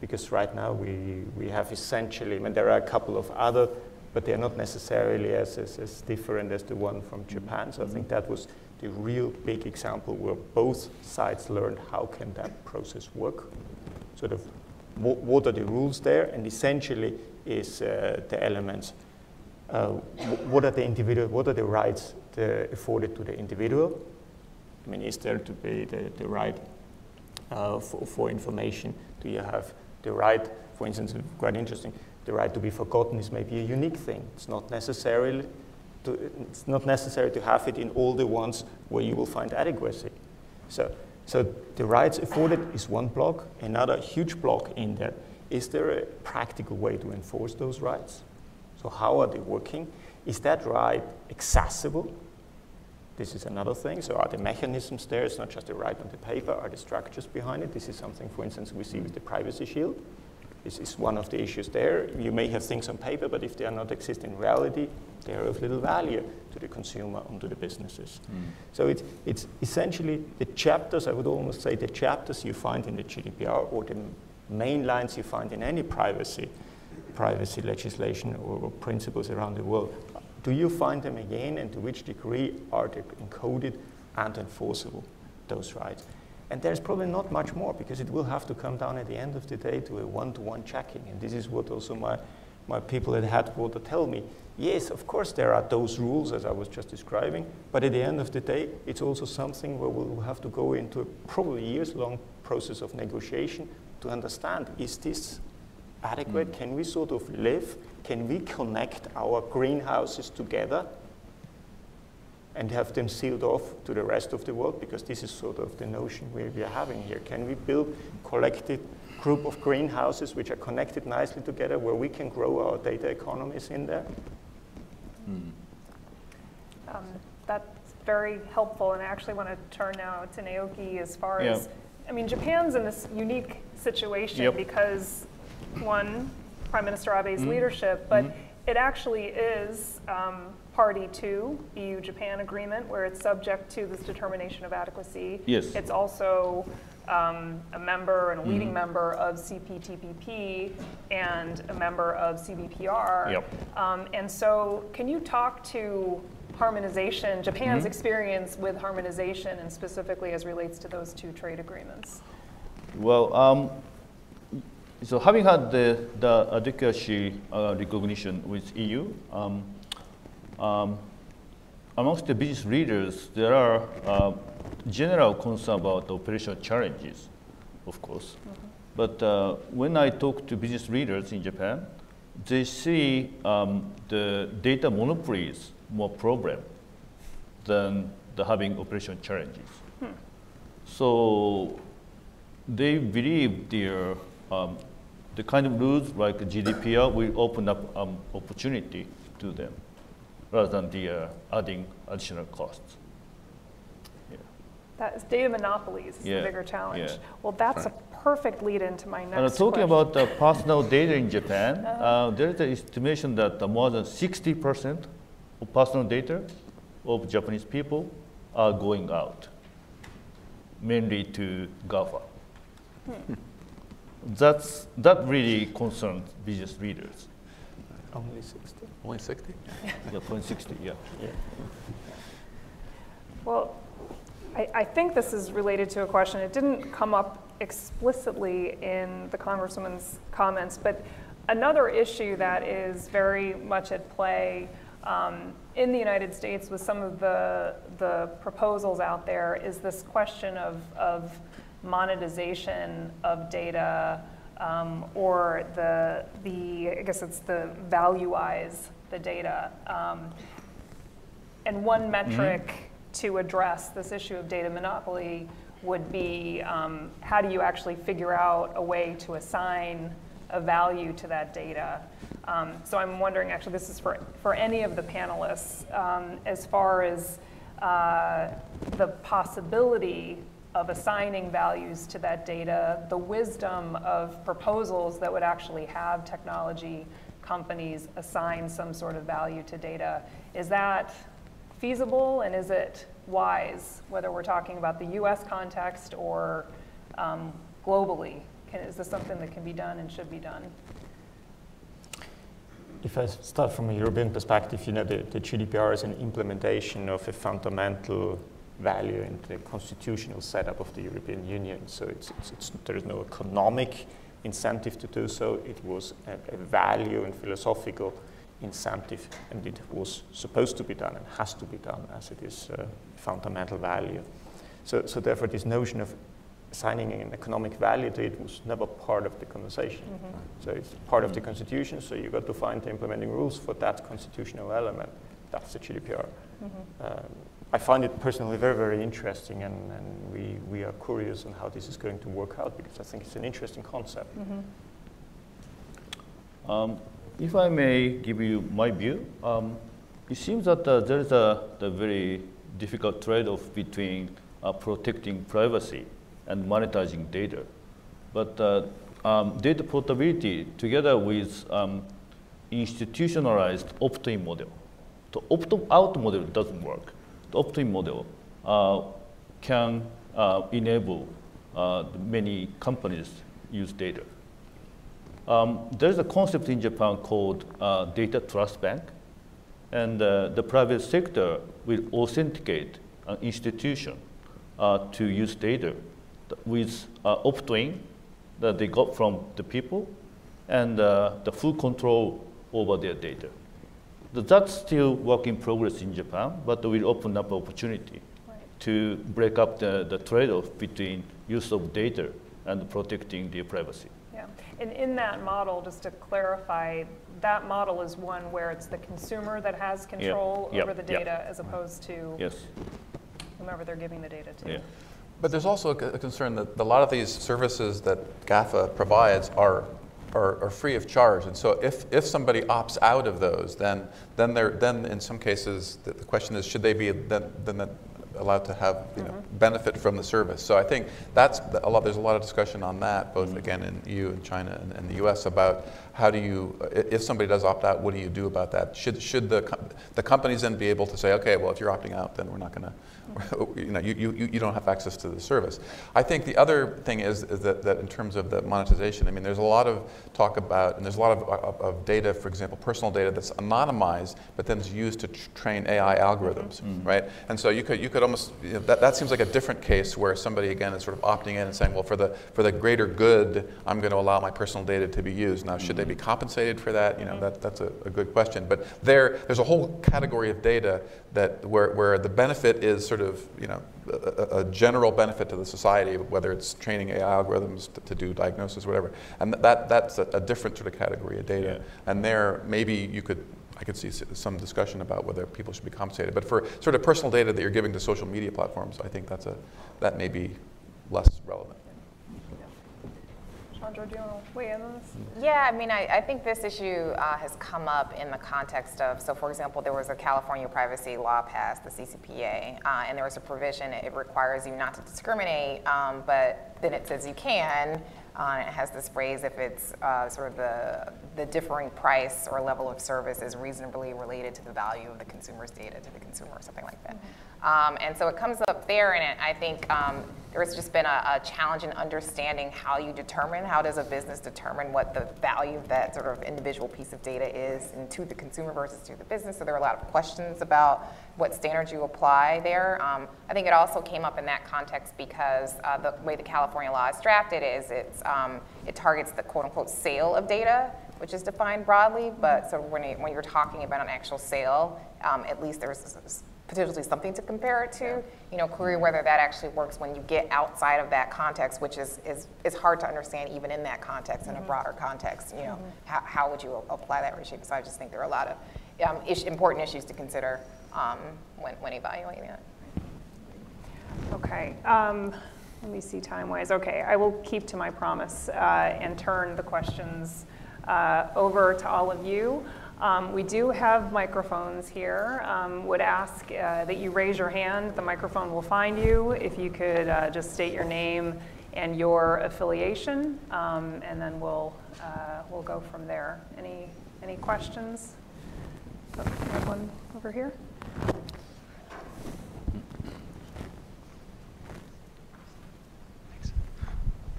because right now we, we have essentially, I mean, there are a couple of other but they're not necessarily as, as, as different as the one from Japan. So I think that was the real big example where both sides learned how can that process work. Sort of what, what are the rules there, and essentially is uh, the elements. Uh, what are the individual, what are the rights afforded to the individual? I mean, is there to be the, the right uh, for, for information? Do you have the right, for instance, quite interesting, the right to be forgotten is maybe a unique thing. It's not necessarily to, it's not necessary to have it in all the ones where you will find adequacy. So, so the rights afforded is one block. Another huge block in there, is there a practical way to enforce those rights? So how are they working? Is that right accessible? This is another thing. So are the mechanisms there? It's not just the right on the paper. Are the structures behind it? This is something, for instance, we see with the privacy shield. This is one of the issues there. You may have things on paper, but if they are not exist in reality, they are of little value to the consumer and to the businesses. Mm. So it's, it's essentially the chapters, I would almost say the chapters you find in the GDPR or the main lines you find in any privacy, privacy legislation or, or principles around the world. Do you find them again and to which degree are they encoded and enforceable, those rights? And there's probably not much more because it will have to come down at the end of the day to a one-to-one checking. And this is what also my, my people at headquarters tell me. Yes, of course there are those rules as I was just describing, but at the end of the day, it's also something where we'll have to go into a probably years-long process of negotiation to understand, is this adequate? Mm. Can we sort of live? Can we connect our greenhouses together and have them sealed off to the rest of the world because this is sort of the notion we, we are having here. Can we build collected group of greenhouses which are connected nicely together where we can grow our data economies in there? Hmm. Um, that's very helpful, and I actually want to turn now to Naoki as far yeah. as, I mean, Japan's in this unique situation yep. because, one, Prime Minister Abe's mm leadership, but mm it actually is um, party to EU-Japan agreement, where it's subject to this determination of adequacy. Yes. It's also um, a member and a leading mm-hmm. member of CPTPP and a member of CBPR. Yep. Um, and so, can you talk to harmonization, Japan's experience with harmonization, and specifically as relates to those two trade agreements? Well, um, so having had the, the adequacy uh, recognition with EU, um, um, amongst the business leaders, there are uh, general concern about operational challenges, of course. Mm -hmm. But uh, when I talk to business leaders in Japan, they see um, the data monopolies more problem than the having operational challenges. Hmm. So they believe their um, the kind of rules like GDPR will open up um, opportunity to them rather than the uh, adding additional costs. Yeah. That is data monopolies is yeah. the bigger challenge. Yeah. Well, that's right. a perfect lead into my next. And talking question. about the personal data in Japan, uh-huh. uh, there is an estimation that uh, more than 60% of personal data of Japanese people are going out, mainly to GAFA. Hmm. That's, that really concerns business leaders. Only 60. Only 60? yeah, only 60, yeah. yeah. Well, I, I, think this is related to a question. It didn't come up explicitly in the Congresswoman's comments, but another issue that is very much at play um, in the United States with some of the, the proposals out there is this question of, of monetization of data um, or the, the, I guess it's the valueize the data. Um, and one mm-hmm. metric mm-hmm. to address this issue of data monopoly would be um, how do you actually figure out a way to assign a value to that data? Um, so I'm wondering, actually, this is for, for any of the panelists, um, as far as uh, the possibility of assigning values to that data, the wisdom of proposals that would actually have technology companies assign some sort of value to data. Is that feasible and is it wise, whether we're talking about the US context or um, globally? Can, is this something that can be done and should be done? If I start from a European perspective, you know, the, the GDPR is an implementation of a fundamental value in the constitutional setup of the European Union. So it's, it's, it's, there is no economic incentive to do so. It was a, a, value and philosophical incentive, and it was supposed to be done and has to be done as it is a fundamental value. So, so therefore, this notion of assigning an economic value to it was never part of the conversation. Mm-hmm. So it's part of the constitution, so you've got to find the implementing rules for that constitutional element. That's the GDPR. Mm-hmm. Um, I find it personally very, very interesting, and, and we, we are curious on how this is going to work out because I think it's an interesting concept. Mm-hmm. Um, if I may give you my view, um, it seems that uh, there is a the very difficult trade-off between uh, protecting privacy and monetizing data. But uh, um, data portability together with um, institutionalized opt-in model. The opt-out model doesn't work. The opt-in model uh, can uh, enable uh, many companies use data. Um, there's a concept in Japan called uh, data trust bank, and uh, the private sector will authenticate an institution uh, to use data with uh, opt-in that they got from the people and the full control over their data. That's still work in progress in Japan, but will open up opportunity Right. to break up the, the trade-off between use of data and protecting their privacy. Yeah, and in that model, just to clarify, that model is one where it's the consumer that has control yep, over the yep. data as opposed to Yes. whomever they're giving the data to. Yeah. But there's also a a concern that a lot of these services that GAFA provides are, are, are free of charge. And so if, if somebody opts out of those, then, then, they're, then in some cases, the, the question is, should they be then, then allowed to have you know, mm-hmm. benefit from the service? So I think that's a lot, there's a lot of discussion on that, both mm-hmm. again in EU and China and, and the US about how do you, if somebody does opt out, what do you do about that? Should, should the, the companies then be able to say, okay, well, if you're opting out, then we're not going to, you know, you, you, you don't have access to the service. I think the other thing is, is that, that in terms of the monetization, I mean, there's a lot of talk about, and there's a lot of, uh, of, of data, for example, personal data that's anonymized, but then is used to tr- train AI algorithms, mm-hmm. right? And so you could, you could almost, you know, that, that seems like a different case where somebody, again, is sort of opting in and saying, well, for the, for the greater good, I'm going to allow my personal data to be used. Now, should they be mm-hmm. compensated for that? You know, mm-hmm. that, that's a, a good question. But there, there's a whole category of data that where, where the benefit is sort of, you know, a, a- general benefit to the society, whether it's training AI algorithms to, to do diagnosis, whatever. And that, that's a, a different sort of category of data. And there, maybe you could, I could see some discussion about whether people should be compensated. But for sort of personal data that you're giving to social media platforms, I think that's a, that may be less relevant. Shaundra, do you want to weigh in on this? Yeah, I mean, I, I think this issue uh, has come up in the context of, so for example, there was a California privacy law passed, the CCPA, uh, and there was a provision, it requires you not to discriminate, um, but then it says you can. Uh, it has this phrase if it's uh, sort of the, the differing price or level of service is reasonably related to the value of the consumer's data to the consumer or something like that. Um, and so it comes up there, and it, I think um, there's just been a, a challenge in understanding how you determine, how does a business determine what the value of that sort of individual piece of data is and to the consumer versus to the business. So there are a lot of questions about what standards you apply there. Um, I think it also came up in that context because uh, the way the California law is drafted is um, it targets the quote unquote sale of data, which is defined broadly, but so when, you, when you're talking about an actual sale, um, at least there's potentially something to compare it to. You know, query whether that actually works when you get outside of that context, which is, is, is hard to understand even in that context, in a broader context. You know, how, how would you apply that regime? So I just think there are a lot of um, ish, important issues to consider um, when, when evaluating it. Okay, um, let me see time-wise. Okay, I will keep to my promise uh, and turn the questions uh, over to all of you. Um, We do have microphones here. Um, Would ask uh, that you raise your hand. The microphone will find you. If you could uh, just state your name and your affiliation, um, and then we'll, uh, we'll go from there. Any, any questions? Oh, one over here.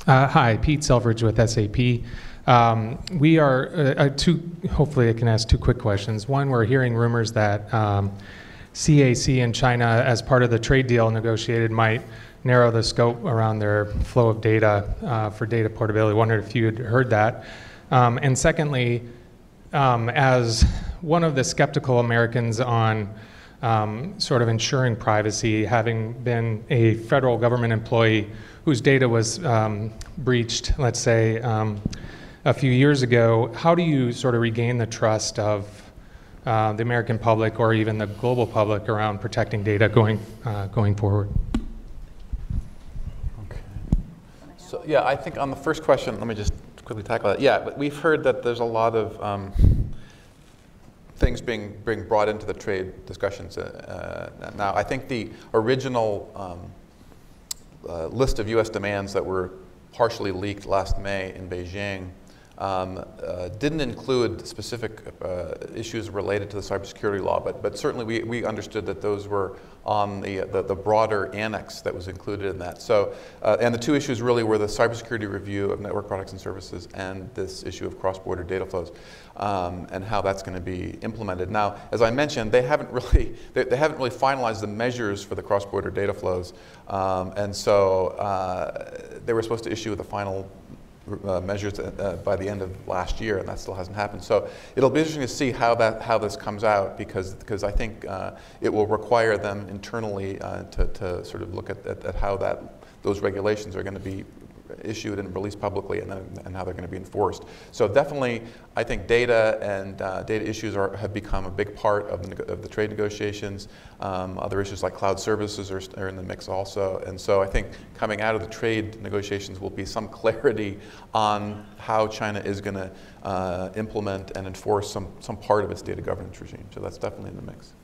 Uh, Hi, Pete Selfridge with SAP. Um, We are, uh, uh, two, hopefully I can ask two quick questions. One, we're hearing rumors that um, CAC and China, as part of the trade deal negotiated, might narrow the scope around their flow of data uh, for data portability. Wondered if you had heard that. Um, And secondly, um, as one of the skeptical Americans on um, sort of ensuring privacy, having been a federal government employee whose data was um, breached, let's say, um, a few years ago, how do you sort of regain the trust of uh, the American public or even the global public around protecting data going, uh, going forward? So, yeah, I think on the first question, let me just quickly tackle that. Yeah, but we've heard that there's a lot of um, things being, being brought into the trade discussions uh, uh, now. I think the original um, uh, list of U.S. demands that were partially leaked last May in Beijing um, uh, didn't include specific uh, issues related to the cybersecurity law, but, but certainly we, we understood that those were on the, the, the broader annex that was included in that. So, uh, and the two issues really were the cybersecurity review of network products and services and this issue of cross-border data flows um, and how that's going to be implemented. Now, as I mentioned, they haven't really, they, they haven't really finalized the measures for the cross-border data flows. Um, and so uh, they were supposed to issue the final uh, measures uh, by the end of last year, and that still hasn't happened. So it'll be interesting to see how that how this comes out because because I think uh, it will require them internally uh, to, to sort of look at, at, at how that those regulations are going to be issued and released publicly and, then, and how they're going to be enforced. So definitely, I think data and uh, data issues are, have become a big part of the, of the trade negotiations. Um, other issues like cloud services are, are, in the mix also. And so I think coming out of the trade negotiations will be some clarity on how China is going to uh, implement and enforce some, some part of its data governance regime. So that's definitely in the mix.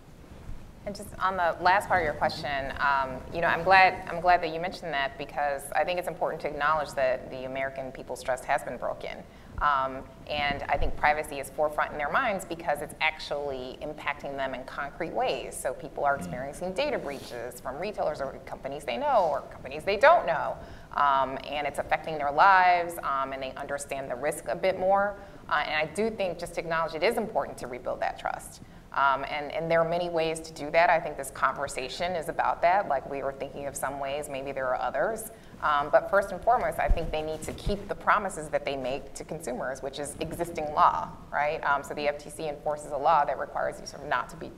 And just on the last part of your question, um, you know, I'm glad I'm glad that you mentioned that because I think it's important to acknowledge that the American people's trust has been broken. Um, and I think privacy is forefront in their minds because it's actually impacting them in concrete ways. So people are experiencing data breaches from retailers or companies they know or companies they don't know. Um, and it's affecting their lives um, and they understand the risk a bit more. Uh, and I do think just to acknowledge it is important to rebuild that trust. Um, and, and there are many ways to do that. I think this conversation is about that. Like we were thinking of some ways, maybe there are others. Um, but first and foremost, I think they need to keep the promises that they make to consumers, which is existing law, right? Um, so the FTC enforces a law that requires you sort of not to be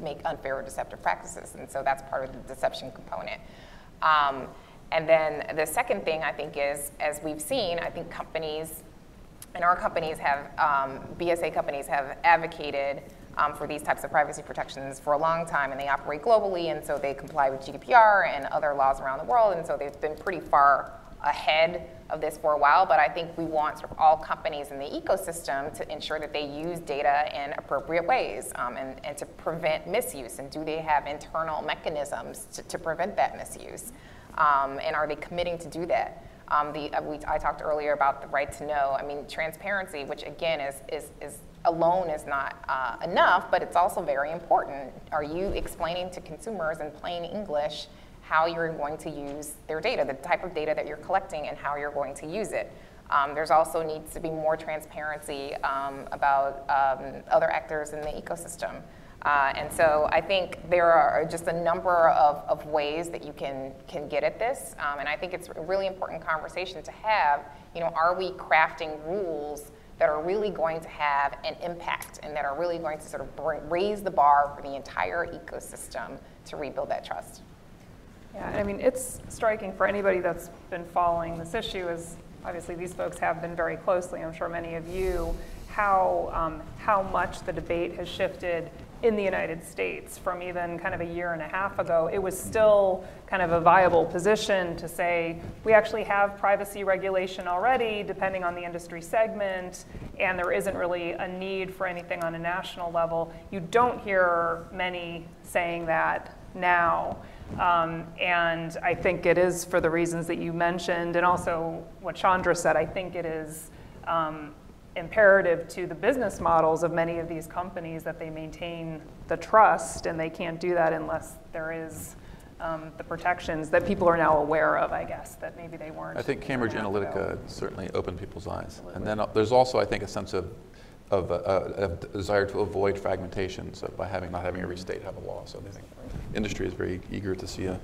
make unfair or deceptive practices, and so that's part of the deception component. Um, and then the second thing I think is, as we've seen, I think companies and our companies have, um, BSA companies have advocated um, for these types of privacy protections for a long time, and they operate globally, and so they comply with GDPR and other laws around the world, and so they've been pretty far ahead of this for a while, but I think we want sort of all companies in the ecosystem to ensure that they use data in appropriate ways um, and, and to prevent misuse, and do they have internal mechanisms to, to prevent that misuse? Um, and are they committing to do that? Um, the, uh, we, I talked earlier about the right to know. I mean, transparency, which again is, is, is alone is not uh, enough, but it's also very important. Are you explaining to consumers in plain English how you're going to use their data, the type of data that you're collecting, and how you're going to use it? Um, there's also needs to be more transparency um, about um, other actors in the ecosystem. Uh, and so I think there are just a number of, of ways that you can, can get at this. Um, and I think it's a really important conversation to have. You know, are we crafting rules that are really going to have an impact and that are really going to sort of bring, raise the bar for the entire ecosystem to rebuild that trust? Yeah, I mean, it's striking for anybody that's been following this issue, as obviously these folks have been very closely, I'm sure many of you, how, um, how much the debate has shifted in the United States from even kind of a year and a half ago, it was still kind of a viable position to say we actually have privacy regulation already, depending on the industry segment, and there isn't really a need for anything on a national level. You don't hear many saying that now. Um, and I think it is for the reasons that you mentioned, and also what Shaundra said, I think it is. Um, imperative to the business models of many of these companies that they maintain the trust, and they can't do that unless there is um, the protections that people are now aware of, I guess, that maybe they weren't. I think Cambridge Analytica certainly opened people's eyes. Absolutely. And then uh, there's also, I think, a sense of, of, uh, desire to avoid fragmentation so by having not having every state have a law. So I think industry is very eager to see a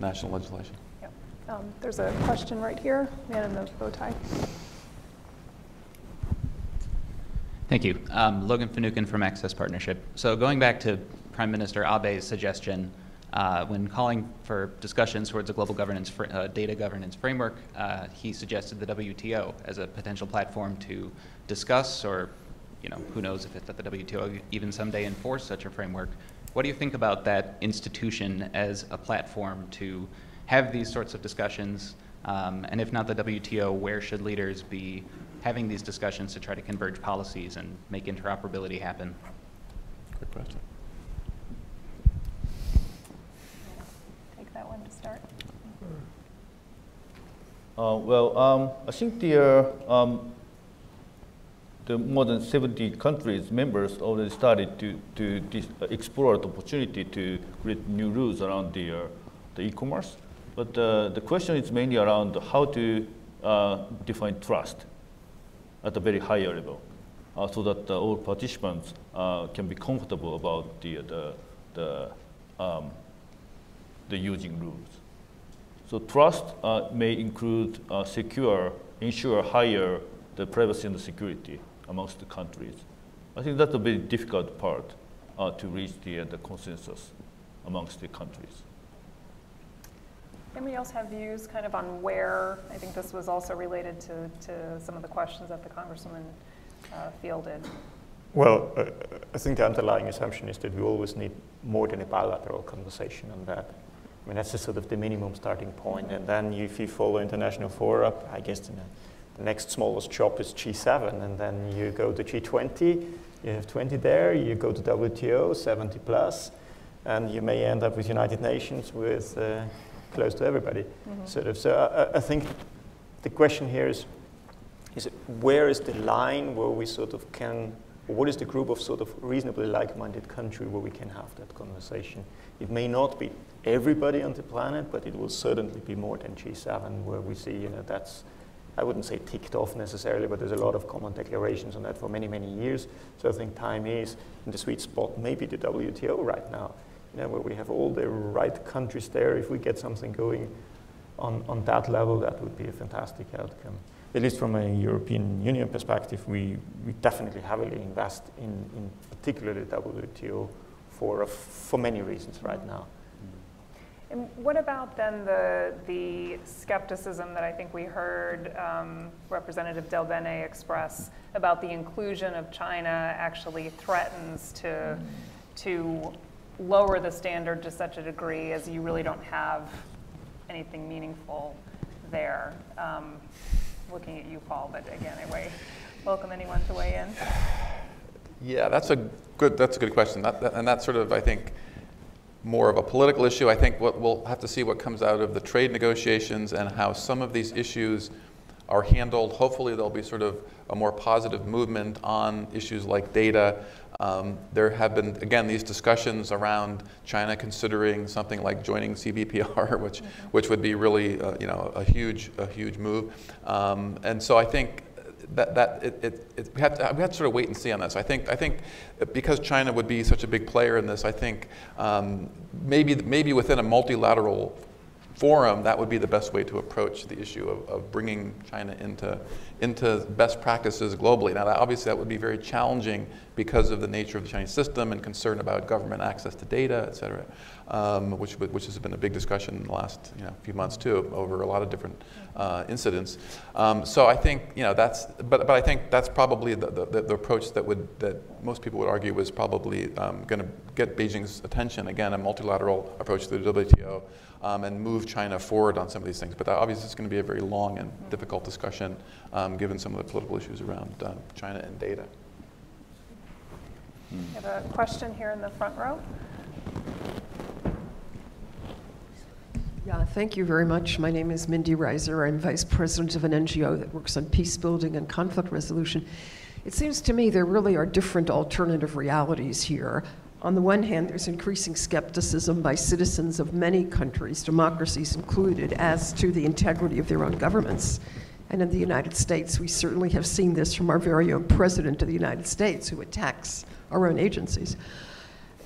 national legislation. Yeah. Um, there's a question right here, man in the bow tie. Thank you. Um, Logan Finucane from Access Partnership. So going back to Prime Minister Abe's suggestion uh, when calling for discussions towards a global governance uh, data governance framework, uh, he suggested the WTO as a potential platform to discuss, or you know, who knows if that the WTO even someday enforce such a framework. What do you think about that institution as a platform to have these sorts of discussions? Um, and if not the WTO, where should leaders be having these discussions to try to converge policies and make interoperability happen? Good question. Take that one to start. Uh, well, um, I think the, uh, um, the more than 70 countries, members already started to, to dis- uh, explore the opportunity to create new rules around the, uh, the e-commerce. But uh, the question is mainly around how to uh, define trust at a very higher level uh, so that uh, all participants uh, can be comfortable about the, the, the, um, the using rules. So trust uh, may include uh, secure, ensure higher the privacy and the security amongst the countries. I think that's a very difficult part to reach the, the consensus amongst the countries. Anybody else have views kind of on where, I think this was also related to, to some of the questions that the Congresswoman uh, fielded. Well, uh, I think the underlying assumption is that we always need more than a bilateral conversation on that. I mean, that's the sort of the minimum starting point. And then if you follow international fora, I guess the, the next smallest shop is G7, and then you go to G20, you have 20 there, you go to WTO, 70 plus, and you may end up with United Nations with uh, close to everybody. Mm-hmm. Sort of. So I, I think the question here is, is it, where is the line where we sort of can, what is the group of sort of reasonably like-minded country where we can have that conversation? It may not be everybody on the planet, but it will certainly be more than G7 where we see, you know, that's, I wouldn't say ticked off necessarily, but there's a lot of common declarations on that for many, many years. So I think time is in the sweet spot, maybe the WTO right now, you know, where we have all the right countries there. If we get something going on, on that level, that would be a fantastic outcome. At least from a European Union perspective, we, we definitely heavily invest in, in particularly WTO for, for many reasons right now. And what about then the, the skepticism that I think we heard um, Representative DelBene express about the inclusion of China actually threatens to, to lower the standard to such a degree as you really don't have anything meaningful there? Um, looking at you, Paul, but again, I way, welcome anyone to weigh in. Yeah, that's a good, that's a good question. That, that, and that's sort of, I think, more of a political issue. I think what, we'll have to see what comes out of the trade negotiations and how some of these issues are handled. Hopefully, there'll be sort of a more positive movement on issues like data. Um, there have been, again, these discussions around China considering something like joining CBPR, which, which would be really, uh, you know, a huge, a huge move. Um, and so I think that, that it, it, it, we, have to, we have to sort of wait and see on this. I think, I think because China would be such a big player in this, I think um, maybe, maybe within a multilateral forum, that would be the best way to approach the issue of, of bringing China into, into best practices globally. Now, that, obviously, that would be very challenging because of the nature of the Chinese system and concern about government access to data, et cetera, um, which, which has been a big discussion in the last you know, few months, too, over a lot of different uh, incidents. Um, so I think, you know, that's, but, but I think that's probably the, the, the approach that, would, that most people would argue was probably um, going to get Beijing's attention, again, a multilateral approach to the WTO um, and move China forward on some of these things. But obviously, it's going to be a very long and difficult discussion um, given some of the political issues around uh, China and data. We have a question here in the front row. Yeah, thank you very much. My name is Mindy Reiser. I'm vice president of an NGO that works on peace building and conflict resolution. It seems to me there really are different alternative realities here. On the one hand, there's increasing skepticism by citizens of many countries, democracies included, as to the integrity of their own governments. And in the United States, we certainly have seen this from our very own president of the United States, who attacks our own agencies.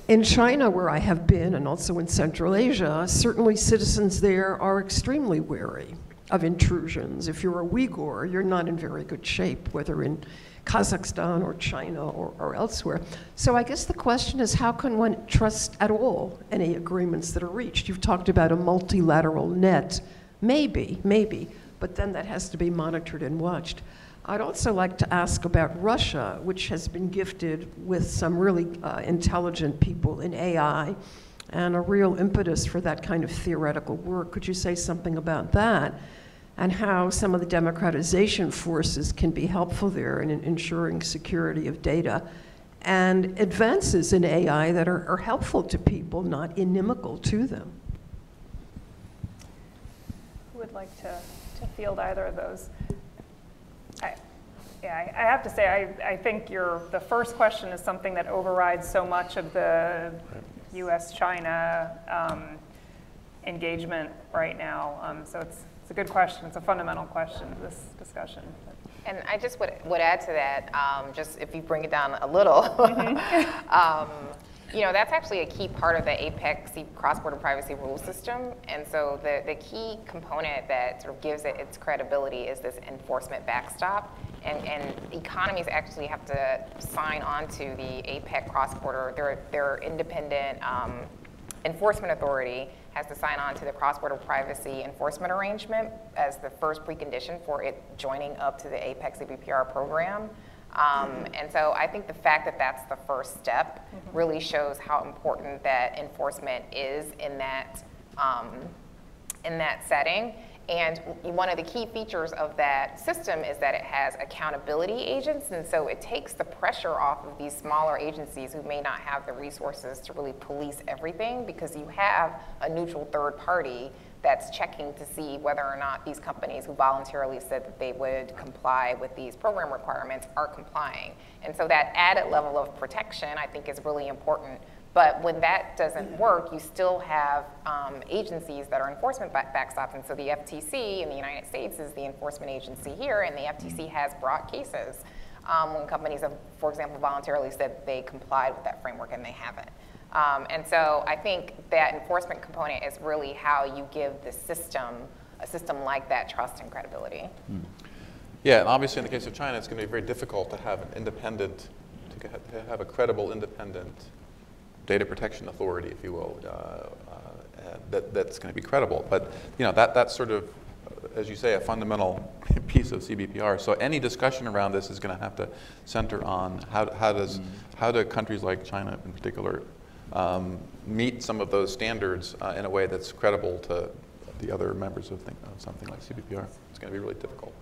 In China, where I have been, and also in Central Asia, certainly citizens there are extremely wary of intrusions. If you're a Uyghur, you're not in very good shape, whether in Kazakhstan or China or, or elsewhere. So I guess the question is how can one trust at all any agreements that are reached? You've talked about a multilateral net. Maybe, maybe, but then that has to be monitored and watched. I'd also like to ask about Russia, which has been gifted with some really uh, intelligent people in AI and a real impetus for that kind of theoretical work. Could you say something about that? And how some of the democratization forces can be helpful there in ensuring security of data and advances in AI that are, are helpful to people, not inimical to them. Who would like to, to field either of those? Yeah, I, I have to say, I, I think your, the first question is something that overrides so much of the U.S.-China um, engagement right now. Um, so it's, it's a good question. It's a fundamental question of this discussion. And I just would, would add to that, um, just if you bring it down a little, mm-hmm. um, you know, that's actually a key part of the APEC cross-border privacy rule system. And so the, the key component that sort of gives it its credibility is this enforcement backstop. And, and economies actually have to sign on to the APEC cross-border, their, their independent um, enforcement authority has to sign on to the cross-border privacy enforcement arrangement as the first precondition for it joining up to the APEC CBPR program. Um, and so I think the fact that that's the first step mm-hmm. really shows how important that enforcement is in that um, in that setting. And one of the key features of that system is that it has accountability agents, and so it takes the pressure off of these smaller agencies who may not have the resources to really police everything because you have a neutral third party that's checking to see whether or not these companies who voluntarily said that they would comply with these program requirements are complying. And so that added level of protection, I think, is really important but when that doesn't work, you still have um, agencies that are enforcement backstops. And so the FTC in the United States is the enforcement agency here, and the FTC has brought cases um, when companies have, for example, voluntarily said they complied with that framework and they haven't. Um, and so I think that enforcement component is really how you give the system, a system like that, trust and credibility. Hmm. Yeah, and obviously in the case of China, it's going to be very difficult to have an independent, to have a credible independent data protection authority, if you will, uh, uh, that, that's going to be credible. But you know that that's sort of, as you say, a fundamental piece of CBPR. So any discussion around this is going to have to center on how, how does mm. how do countries like China in particular um, meet some of those standards uh, in a way that's credible to the other members of, think, of something like CBPR. It's going to be really difficult.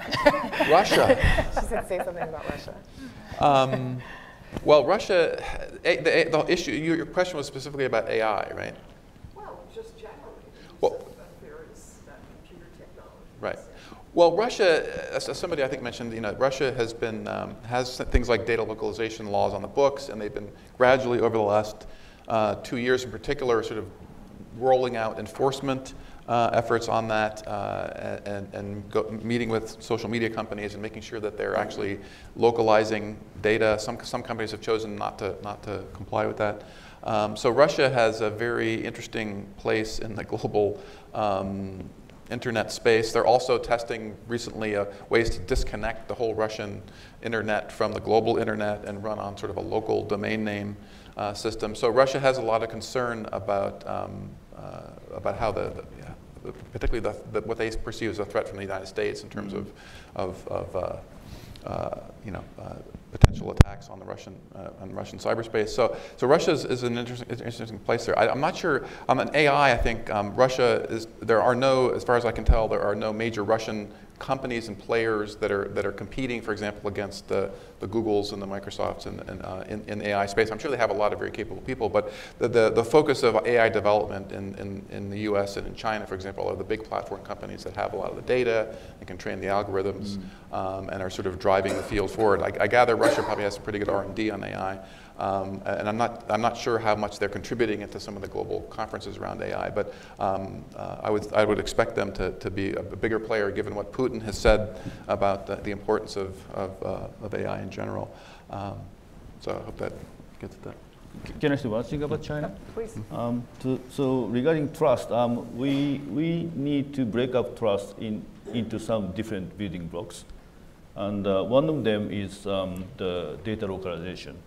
Russia. She said say something about Russia. Um, well, Russia, the, the issue, your question was specifically about AI, right? Well, just generally. Well, there is that computer technology. Right. Well, Russia, as somebody I think mentioned, you know, Russia has been um, has things like data localization laws on the books, and they've been gradually over the last uh, two years, in particular, sort of rolling out enforcement uh, efforts on that uh, and, and go, meeting with social media companies and making sure that they're actually localizing data. Some, some companies have chosen not to, not to comply with that. Um, so Russia has a very interesting place in the global um, internet space. They're also testing recently uh, ways to disconnect the whole Russian internet from the global internet and run on sort of a local domain name uh, system. So Russia has a lot of concern about um, uh, about how the, the particularly the, the, what they perceive as a threat from the United States in terms of, of, of uh, uh, you know, uh, potential attacks on the Russian uh, on Russian cyberspace. So, so Russia is, is an interesting, interesting place there. I, am not sure on an AI. I think um, Russia is. There are no, as far as I can tell, there are no major Russian companies and players that are that are competing, for example, against the, the Googles and the Microsofts in, in, uh, in, in, the AI space. I'm sure they have a lot of very capable people, but the, the, the focus of AI development in, in, in the US and in China, for example, are the big platform companies that have a lot of the data and can train the algorithms mm. um, and are sort of driving the field forward. I, I gather Russia probably has some pretty good R&D on AI. Um, and I'm not, I'm not sure how much they're contributing into some of the global conferences around AI, but um, uh, I, would, I would expect them to, to be a bigger player given what Putin has said about the, the importance of, of, uh, of AI in general. Um, so I hope that gets that. can I say one thing about China? Please. Um, to, so regarding trust, um, we, we need to break up trust in, into some different building blocks. And uh, one of them is um, the data localization.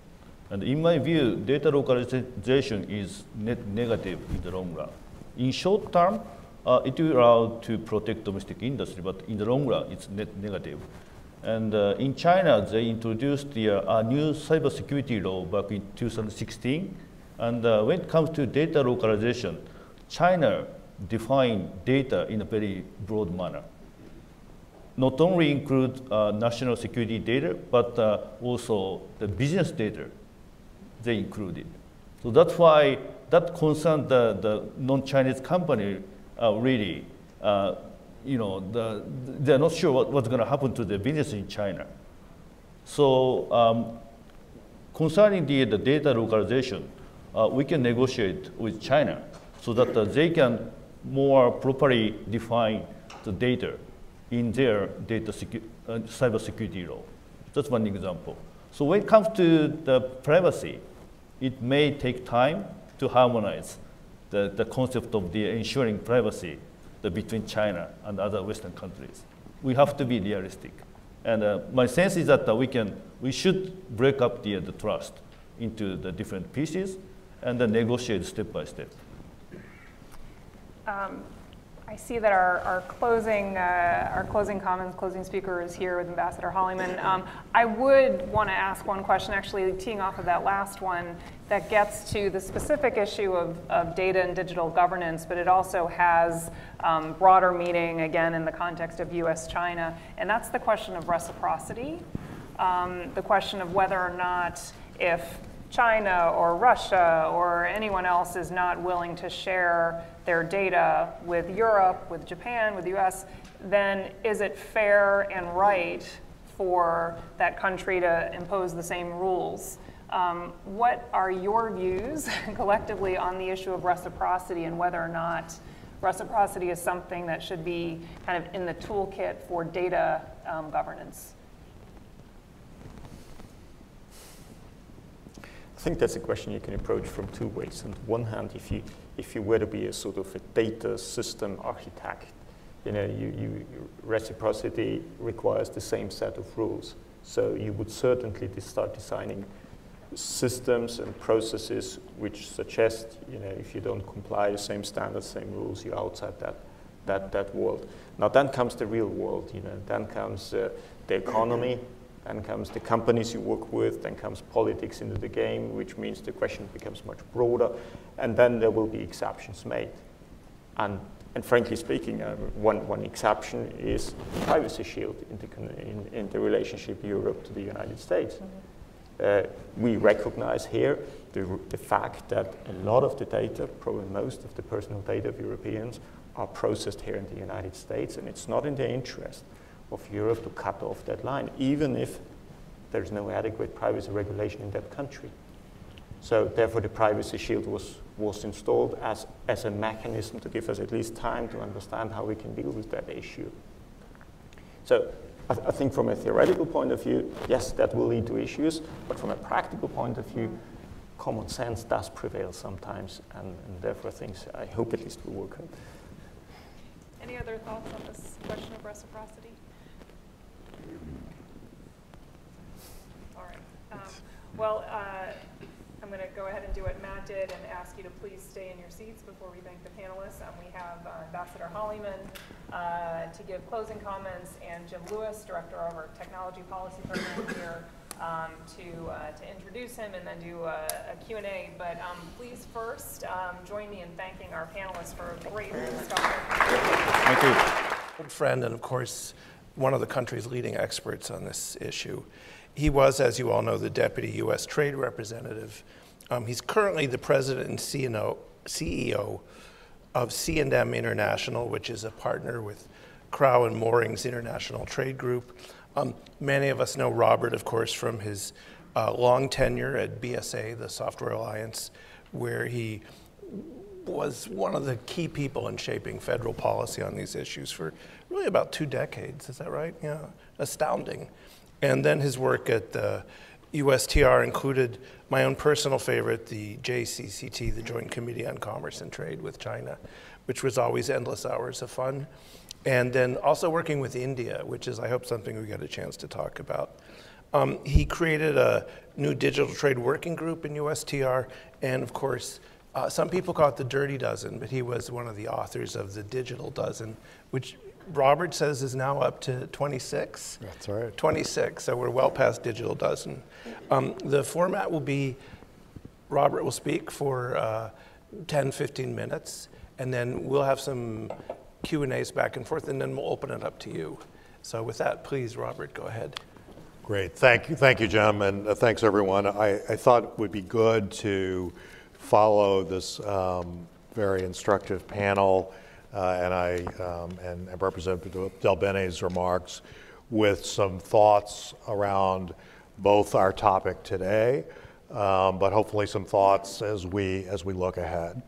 And in my view, data localization is net negative in the long run. In short term, uh, it will allow to protect domestic industry, but in the long run, it's net negative. And uh, in China, they introduced the uh, new cybersecurity law back in 2016. And uh, when it comes to data localization, China defined data in a very broad manner. Not only include uh, national security data, but uh, also the business data they included. So that's why that concerned the, the non-Chinese company uh, really you know, the, they're not sure what, what's going to happen to their business in China. So um, concerning the, the data localization, uh, we can negotiate with China so that uh, they can more properly define the data in their data secu uh, cyber security law. That's one example. So when it comes to the privacy, it may take time to harmonize the, the concept of the ensuring privacy the, between China and other Western countries. We have to be realistic. And uh, my sense is that uh, we, can, we should break up the, uh, the trust into the different pieces and then negotiate step by step. Um, I see that our, our closing uh, our closing comments, closing speaker is here with Ambassador Holleyman. Um, I would want to ask one question, actually teeing off of that last one, that gets to the specific issue of, of data and digital governance, but it also has um, broader meaning, again, in the context of US-China, and that's the question of reciprocity. Um, the question of whether or not if China or Russia or anyone else is not willing to share their data with Europe, with Japan, with the US, then is it fair and right for that country to impose the same rules? Um, what are your views collectively on the issue of reciprocity and whether or not reciprocity is something that should be kind of in the toolkit for data um, governance? I think that's a question you can approach from two ways. On one hand, if you, if you were to be a sort of a data system architect, you know, you, you, reciprocity requires the same set of rules. So you would certainly start designing systems and processes which suggest, you know, if you don't comply the same standards, same rules, you're outside that, that, that world. Now then comes the real world, you know, then comes uh, the economy, then comes the companies you work with, then comes politics into the game, which means the question becomes much broader, and then there will be exceptions made. And, and frankly speaking, uh, one, one exception is the privacy shield in the, in, in the relationship Europe to the United States. Mm -hmm. uh, we recognize here the, the fact that a lot of the data, probably most of the personal data of Europeans, are processed here in the United States, and it's not in their interest of Europe to cut off that line, even if there's no adequate privacy regulation in that country. So therefore the privacy shield was, was installed as, as a mechanism to give us at least time to understand how we can deal with that issue. So I, th I think from a theoretical point of view, yes, that will lead to issues, but from a practical point of view, common sense does prevail sometimes, and, and therefore things, I hope at least, will work out. Any other thoughts on this question of reciprocity? All right. Um, well, uh, I'm going to go ahead and do what Matt did and ask you to please stay in your seats before we thank the panelists. Um, we have uh, Ambassador Holleyman uh, to give closing comments and Jim Lewis, Director of our Technology Policy Program here um, to, uh, to introduce him and then do a, a Q&A. But um, please first um, join me in thanking our panelists for a great discussion. Thank you. Old friend and of course one of the country's leading experts on this issue. He was, as you all know, the deputy U.S. trade representative. Um, he's currently the president and CEO of C&M International, which is a partner with Crowell and Moring's International Trade Group. Um, many of us know Robert, of course, from his uh, long tenure at BSA, the Software Alliance, where he was one of the key people in shaping federal policy on these issues for really about two decades. Is that right? Yeah, astounding. And then his work at the USTR included my own personal favorite, the JCCT, the Joint Committee on Commerce and Trade with China, which was always endless hours of fun. And then also working with India, which is, I hope, something we get a chance to talk about. Um, he created a new digital trade working group in USTR, and of course, uh, some people call it the Dirty Dozen, but he was one of the authors of the Digital Dozen, which Robert says is now up to 26. That's right. 26, so we're well past Digital Dozen. Um, the format will be Robert will speak for uh, 10, 15 minutes, and then we'll have some Q&As back and forth, and then we'll open it up to you. So with that, please, Robert, go ahead. Great. Thank you, thank you, Jim, and uh, thanks, everyone. I, I thought it would be good to follow this um, very instructive panel and I um, and, and Representative DelBene's remarks with some thoughts around both our topic today, um, but hopefully some thoughts as we as we look ahead.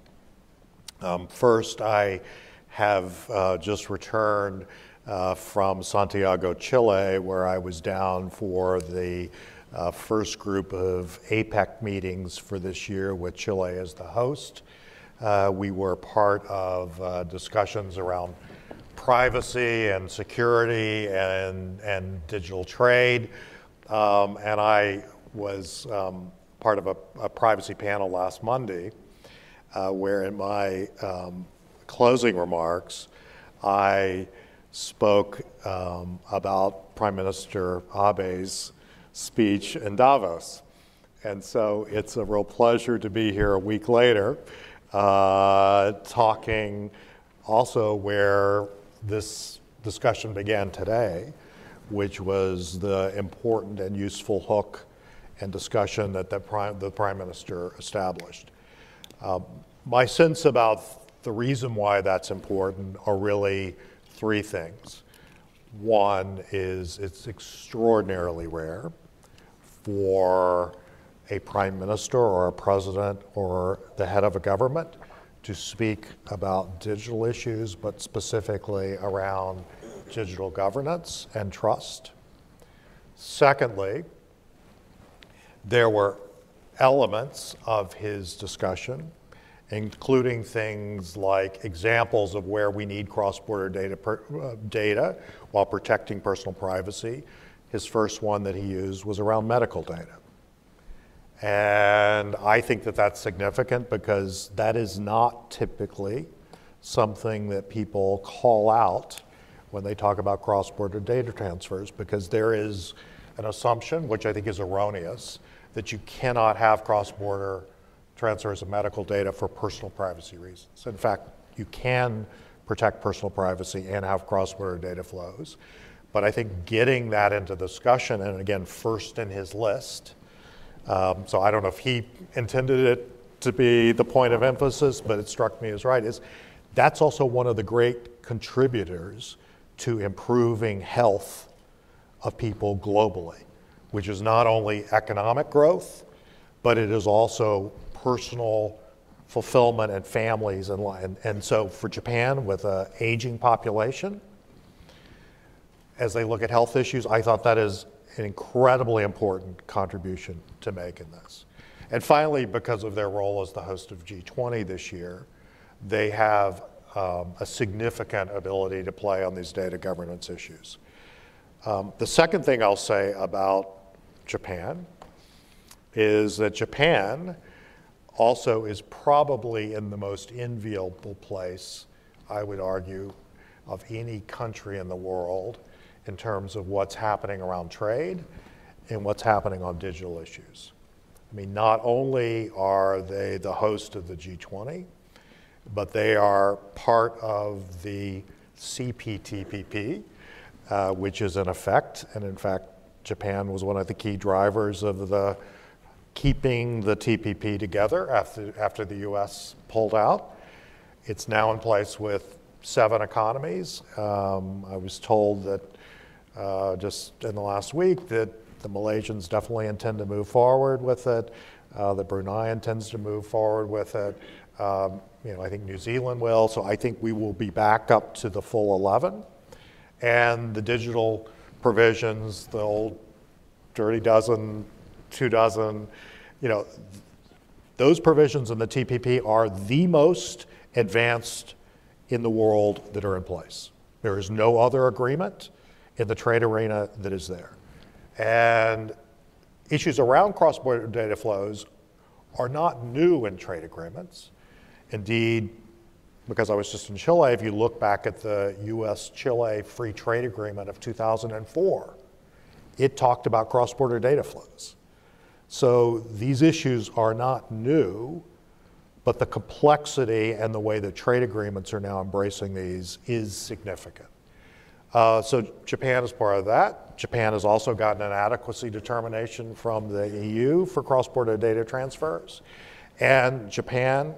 Um, first, I have uh, just returned uh, from Santiago, Chile, where I was down for the uh, first group of APEC meetings for this year with Chile as the host. Uh, we were part of uh, discussions around privacy and security and, and digital trade. Um, and I was um, part of a, a, privacy panel last Monday, uh, where in my um, closing remarks, I spoke um, about Prime Minister Abe's speech in Davos. And so it's a real pleasure to be here a week later, uh, talking also where this discussion began today, which was the important and useful hook and discussion that the Prime, the Prime Minister established. Uh, my sense about the reason why that's important are really three things. One is it's extraordinarily rare for a prime minister or a president or the head of a government to speak about digital issues, but specifically around digital governance and trust. Secondly, there were elements of his discussion, including things like examples of where we need cross-border data, per, uh, data while protecting personal privacy, his first one that he used was around medical data. And I think that that's significant because that is not typically something that people call out when they talk about cross border data transfers because there is an assumption, which I think is erroneous, that you cannot have cross border transfers of medical data for personal privacy reasons. In fact, you can protect personal privacy and have cross border data flows. But I think getting that into discussion, and again, first in his list, um, so I don't know if he intended it to be the point of emphasis, but it struck me as right, is that's also one of the great contributors to improving health of people globally, which is not only economic growth, but it is also personal fulfillment and families and, and, and so for Japan with an aging population, as they look at health issues, I thought that is an incredibly important contribution to make in this. And finally, because of their role as the host of G20 this year, they have um, a significant ability to play on these data governance issues. Um, the second thing I'll say about Japan is that Japan also is probably in the most enviable place, I would argue, of any country in the world in terms of what's happening around trade and what's happening on digital issues. I mean, not only are they the host of the G20, but they are part of the CPTPP, uh, which is in effect, and in fact, Japan was one of the key drivers of the keeping the TPP together after, after the US pulled out. It's now in place with seven economies. Um, I was told that uh, just in the last week that the Malaysians definitely intend to move forward with it. Uh, the Brunei intends to move forward with it. Um, you know, I think New Zealand will. So I think we will be back up to the full 11. And the digital provisions, the old dirty dozen two dozen, you know, those provisions in the TPP are the most advanced in the world that are in place. There is no other agreement in the trade arena that is there. And issues around cross-border data flows are not new in trade agreements. Indeed, because I was just in Chile, if you look back at the US Chile Free Trade Agreement of 2004, it talked about cross border data flows. So these issues are not new, but the complexity and the way that trade agreements are now embracing these is significant. Uh, so Japan is part of that. Japan has also gotten an adequacy determination from the EU for cross-border data transfers. And Japan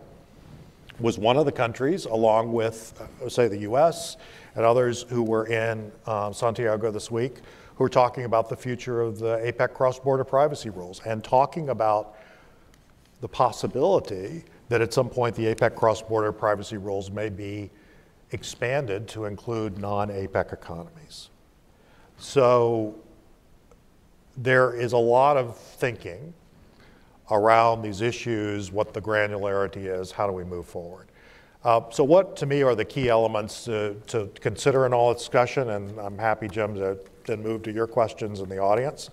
was one of the countries, along with, uh, say, the US and others who were in um, Santiago this week, who are talking about the future of the APEC cross border privacy rules and talking about the possibility that at some point the APEC cross border privacy rules may be expanded to include non APEC economies. So there is a lot of thinking around these issues, what the granularity is, how do we move forward. Uh, so what to me are the key elements to, to consider in all discussion, and I'm happy, Jim, to then move to your questions in the audience.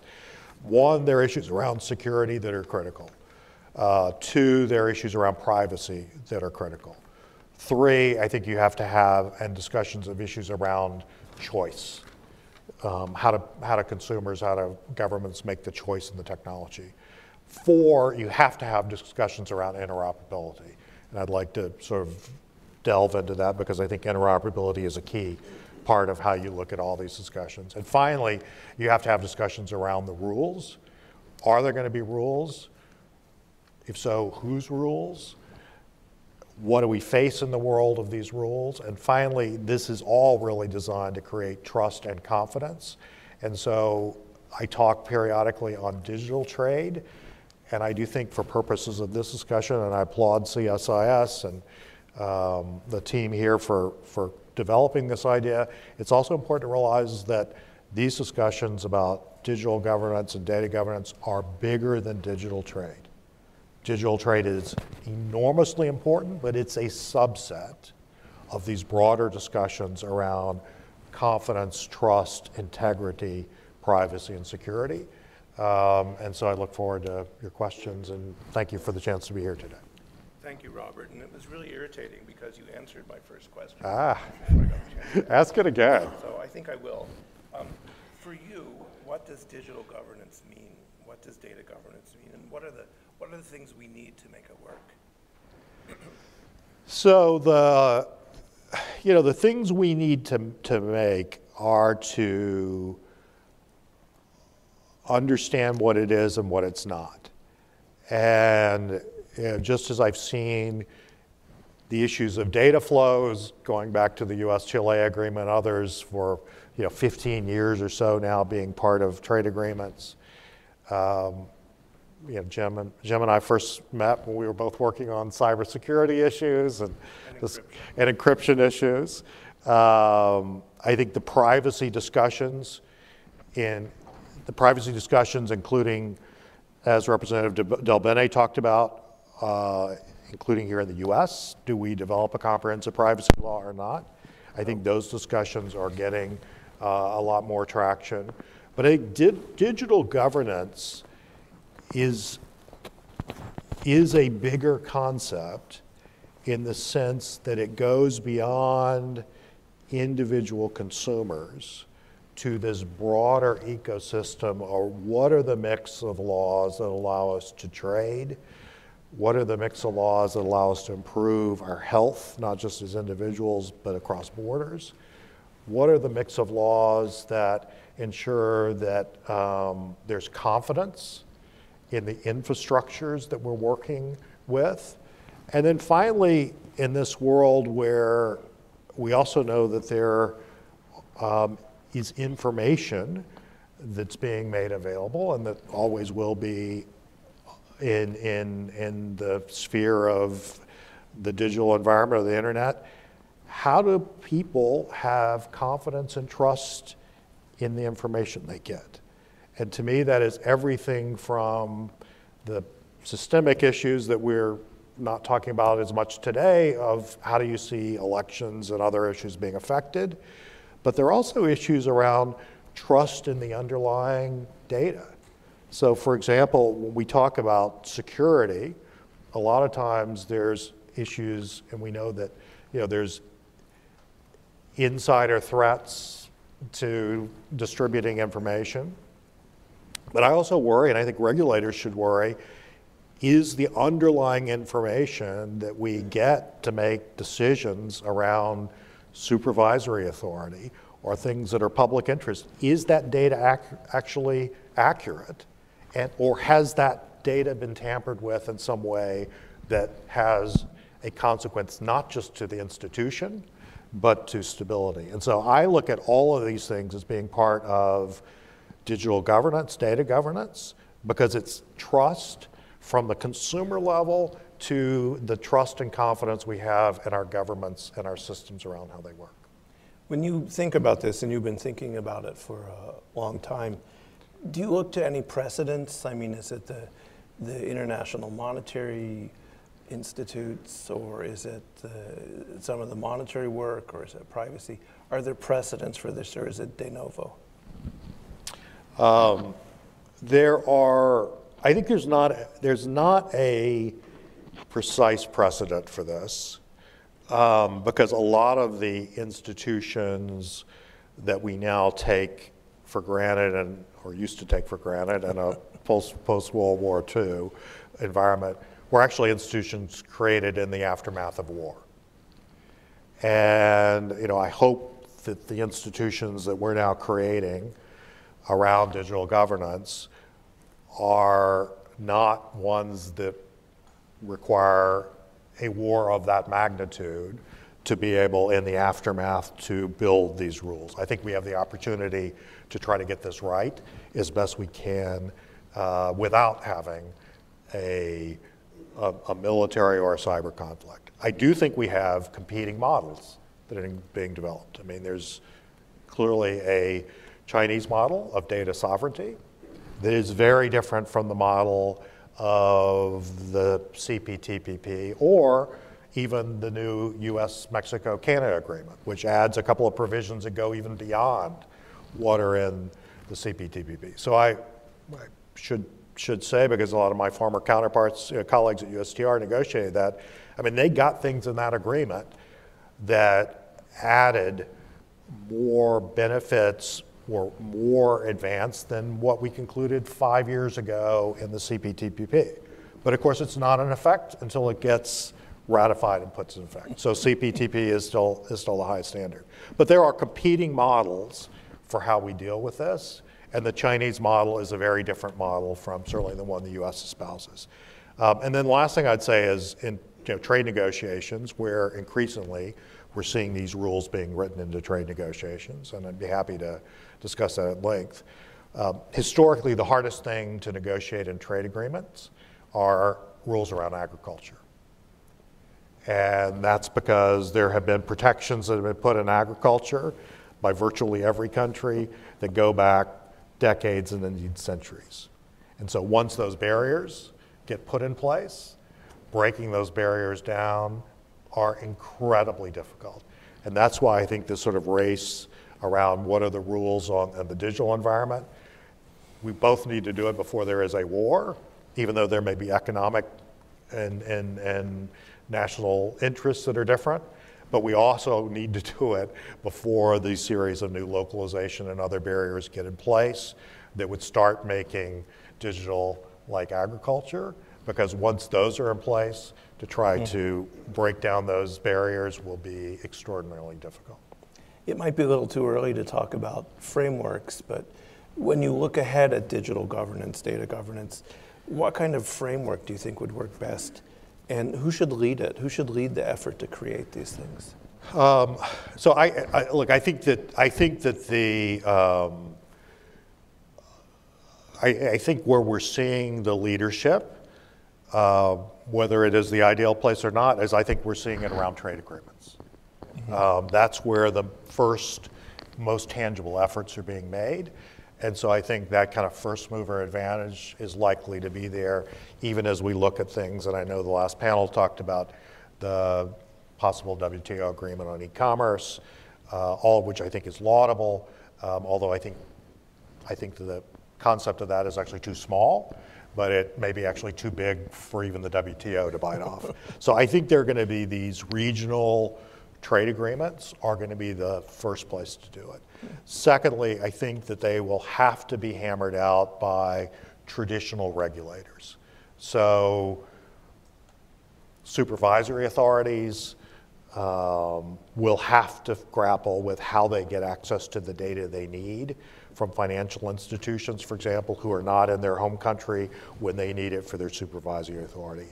One, there are issues around security that are critical. Uh, two, there are issues around privacy that are critical. Three, I think you have to have and discussions of issues around choice. Um, how, to, how do consumers, how do governments make the choice in the technology? Four, you have to have discussions around interoperability. And I'd like to sort of delve into that because I think interoperability is a key part of how you look at all these discussions. And finally, you have to have discussions around the rules. Are there going to be rules? If so, whose rules? What do we face in the world of these rules? And finally, this is all really designed to create trust and confidence. And so I talk periodically on digital trade and I do think for purposes of this discussion, and I applaud CSIS and um, the team here for, for developing this idea, it's also important to realize that these discussions about digital governance and data governance are bigger than digital trade. Digital trade is enormously important, but it's a subset of these broader discussions around confidence, trust, integrity, privacy, and security. Um, and so I look forward to your questions and thank you for the chance to be here today. Thank you, Robert. And it was really irritating because you answered my first question. Ah, ask it again. So I think I will. Um, for you, what does digital governance mean? What does data governance mean? And what are the, what are the things we need to make it work? so the, you know, the things we need to, to make are to understand what it is and what it's not. And you know, just as I've seen the issues of data flows, going back to the US-Chile agreement, others for you know, 15 years or so now being part of trade agreements. Um, you know, Jim and, Jim and I first met when we were both working on cybersecurity issues and, and, encryption. and encryption issues. Um, I think the privacy discussions in the privacy discussions, including, as Representative DelBene talked about, uh, including here in the US, do we develop a comprehensive privacy law or not? I think those discussions are getting uh, a lot more traction. But I think di digital governance is, is a bigger concept in the sense that it goes beyond individual consumers to this broader ecosystem or what are the mix of laws that allow us to trade? What are the mix of laws that allow us to improve our health, not just as individuals, but across borders? What are the mix of laws that ensure that um, there's confidence in the infrastructures that we're working with? And then finally, in this world where we also know that there um, is information that's being made available and that always will be in, in, in the sphere of the digital environment or the internet. How do people have confidence and trust in the information they get? And to me, that is everything from the systemic issues that we're not talking about as much today of how do you see elections and other issues being affected, but there are also issues around trust in the underlying data. So, for example, when we talk about security, a lot of times there's issues, and we know that you know there's insider threats to distributing information. But I also worry, and I think regulators should worry, is the underlying information that we get to make decisions around supervisory authority or things that are public interest, is that data ac- actually accurate? And, or has that data been tampered with in some way that has a consequence not just to the institution, but to stability? And so I look at all of these things as being part of digital governance, data governance, because it's trust from the consumer level to the trust and confidence we have in our governments and our systems around how they work. When you think about this, and you've been thinking about it for a long time, do you look to any precedents? I mean, is it the, the International Monetary Institutes, or is it uh, some of the monetary work, or is it privacy? Are there precedents for this, or is it de novo? Um, there are, I think there's not, there's not a precise precedent for this um, because a lot of the institutions that we now take for granted and or used to take for granted in a post post World War II environment were actually institutions created in the aftermath of war. And you know, I hope that the institutions that we're now creating around digital governance are not ones that require a war of that magnitude to be able, in the aftermath, to build these rules. I think we have the opportunity to try to get this right as best we can uh, without having a, a, a, military or a cyber conflict. I do think we have competing models that are being developed. I mean, there's clearly a Chinese model of data sovereignty that is very different from the model of the CPTPP or even the new US Mexico Canada agreement, which adds a couple of provisions that go even beyond what are in the CPTPP. So I, I should, should say, because a lot of my former counterparts, colleagues at USTR negotiated that, I mean, they got things in that agreement that added more benefits were more advanced than what we concluded five years ago in the CPTPP. But of course, it's not in effect until it gets ratified and puts in effect. So CPTPP is still, is still the high standard. But there are competing models for how we deal with this, and the Chinese model is a very different model from certainly the one the US espouses. Um, and then the last thing I'd say is in you know, trade negotiations, where increasingly we're seeing these rules being written into trade negotiations, and I'd be happy to discuss that at length. Um, historically, the hardest thing to negotiate in trade agreements are rules around agriculture. And that's because there have been protections that have been put in agriculture by virtually every country that go back decades and indeed centuries. And so once those barriers get put in place, breaking those barriers down are incredibly difficult. And that's why I think this sort of race around what are the rules on, on the digital environment. We both need to do it before there is a war, even though there may be economic and, and, and national interests that are different. But we also need to do it before these series of new localization and other barriers get in place that would start making digital like agriculture. Because once those are in place, to try yeah. to break down those barriers will be extraordinarily difficult. It might be a little too early to talk about frameworks, but when you look ahead at digital governance, data governance, what kind of framework do you think would work best? And who should lead it? Who should lead the effort to create these things? Um, so I, I, look. I think that I think that the um, I, I, think where we're seeing the leadership, uh, whether it is the ideal place or not, is I think we're seeing it around trade agreements. Um, that's where the first most tangible efforts are being made. And so I think that kind of first mover advantage is likely to be there, even as we look at things. And I know the last panel talked about the possible WTO agreement on e-commerce, uh, all of which I think is laudable. Um, although I think, I think the concept of that is actually too small, but it may be actually too big for even the WTO to bite off. So I think there are going to be these regional trade agreements are going to be the first place to do it. Secondly, I think that they will have to be hammered out by traditional regulators. So supervisory authorities um, will have to grapple with how they get access to the data they need from financial institutions, for example, who are not in their home country when they need it for their supervisory authority.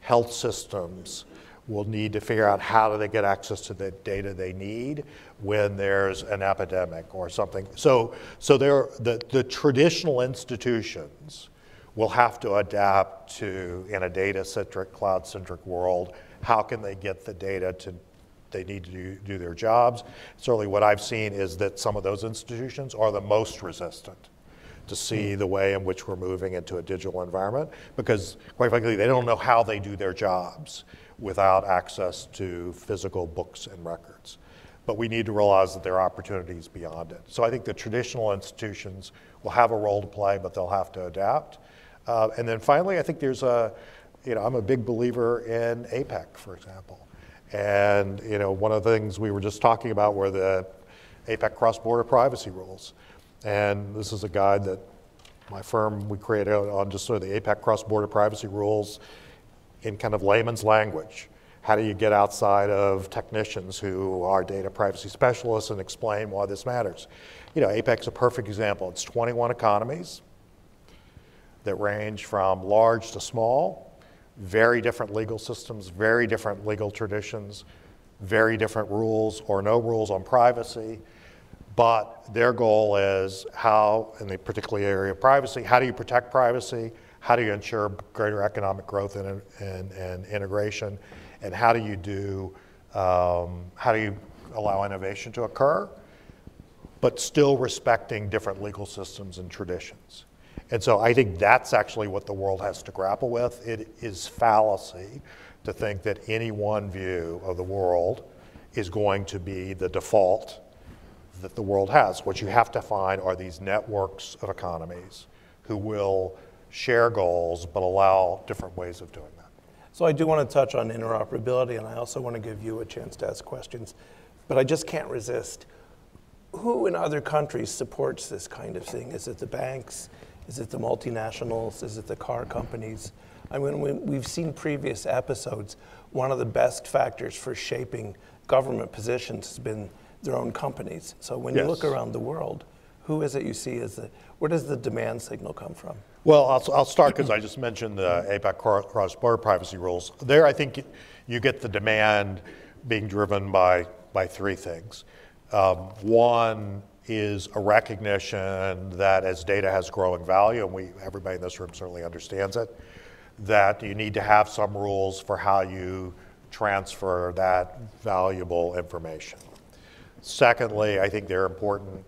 Health systems will need to figure out how do they get access to the data they need when there's an epidemic or something. So, so there, the, the traditional institutions will have to adapt to, in a data-centric, cloud-centric world, how can they get the data to they need to do, do, their jobs. Certainly what I've seen is that some of those institutions are the most resistant to see hmm. the way in which we're moving into a digital environment because quite frankly they don't know how they do their jobs without access to physical books and records. But we need to realize that there are opportunities beyond it. So I think the traditional institutions will have a role to play, but they'll have to adapt. Uh, and then finally, I think there's a, you know, I'm a big believer in APEC, for example. And, you know, one of the things we were just talking about were the APEC cross-border privacy rules. And this is a guide that my firm, we created on just sort of the APEC cross-border privacy rules in kind of layman's language. How do you get outside of technicians who are data privacy specialists and explain why this matters? You know, APEC's a perfect example. It's 21 economies that range from large to small, very different legal systems, very different legal traditions, very different rules or no rules on privacy. But their goal is how, in the particular area of privacy, how do you protect privacy? How do you ensure greater economic growth and, and, and integration, and how do you do, um, how do you allow innovation to occur, but still respecting different legal systems and traditions. And so I think that's actually what the world has to grapple with. It is fallacy to think that any one view of the world is going to be the default that the world has. What you have to find are these networks of economies who will share goals, but allow different ways of doing that. So I do want to touch on interoperability, and I also want to give you a chance to ask questions. But I just can't resist. Who in other countries supports this kind of thing? Is it the banks? Is it the multinationals? Is it the car companies? I mean, we've seen previous episodes. One of the best factors for shaping government positions has been their own companies. So when yes. you look around the world, who is it you see as the, where does the demand signal come from? Well, I'll, I'll start because I just mentioned the APEC cross-border privacy rules. There, I think you get the demand being driven by, by three things. Um, one is a recognition that as data has growing value, and we, everybody in this room certainly understands it, that you need to have some rules for how you transfer that valuable information. Secondly, I think there are important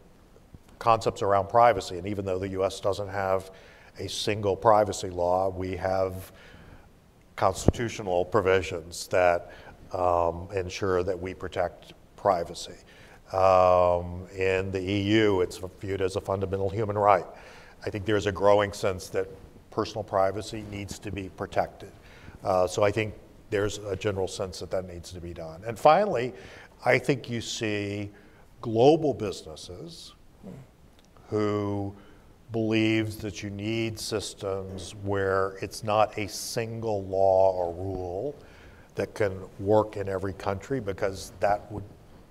concepts around privacy, and even though the US doesn't have a single privacy law. We have constitutional provisions that um, ensure that we protect privacy. Um, in the EU, it's viewed as a fundamental human right. I think there's a growing sense that personal privacy needs to be protected. Uh, so I think there's a general sense that that needs to be done. And finally, I think you see global businesses who believes that you need systems where it's not a single law or rule that can work in every country because that would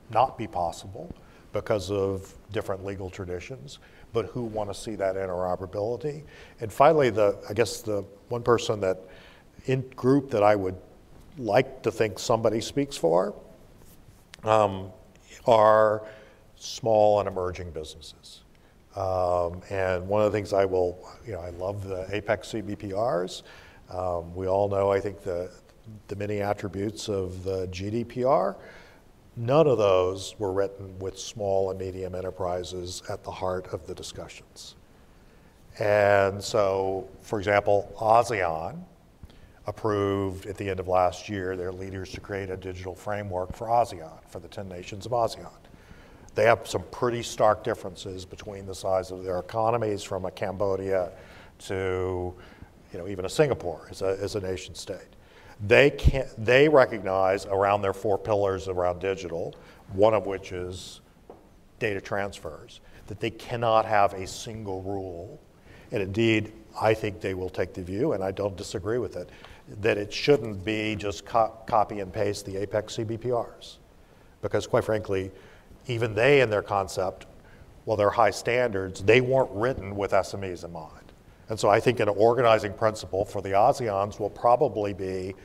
not be possible because of different legal traditions, but who want to see that interoperability. And finally, the I guess the one person that in group that I would like to think somebody speaks for um, are small and emerging businesses. Um, and one of the things I will, you know, I love the APEC CBPRs. Um, we all know, I think, the, the many attributes of the GDPR, None of those were written with small and medium enterprises at the heart of the discussions. And so, for example, ASEAN approved at the end of last year their leaders to create a digital framework for ASEAN, for the 10 nations of ASEAN. They have some pretty stark differences between the size of their economies from a Cambodia to you know, even a Singapore as a, as a nation state. They, can, they recognize around their four pillars around digital, one of which is data transfers, that they cannot have a single rule. And indeed, I think they will take the view, and I don't disagree with it, that it shouldn't be just co copy and paste the APEC CBPRs. Because quite frankly, even they in their concept, well, they're high standards, they weren't written with SMEs in mind. And so I think an organizing principle for the ASEANs will probably be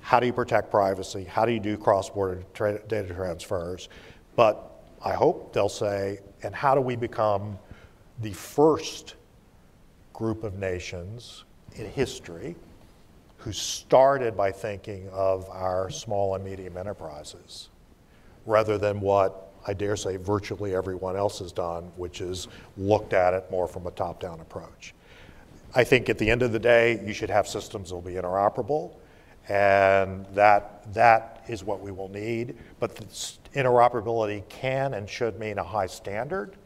how do you protect privacy? How do you do cross-border tra data transfers? But I hope they'll say, and how do we become the first group of nations in history who started by thinking of our small and medium enterprises rather than what I dare say virtually everyone else has done, which is looked at it more from a top-down approach. I think at the end of the day, you should have systems that will be interoperable, and that, that is what we will need. But interoperability can and should mean a high standard,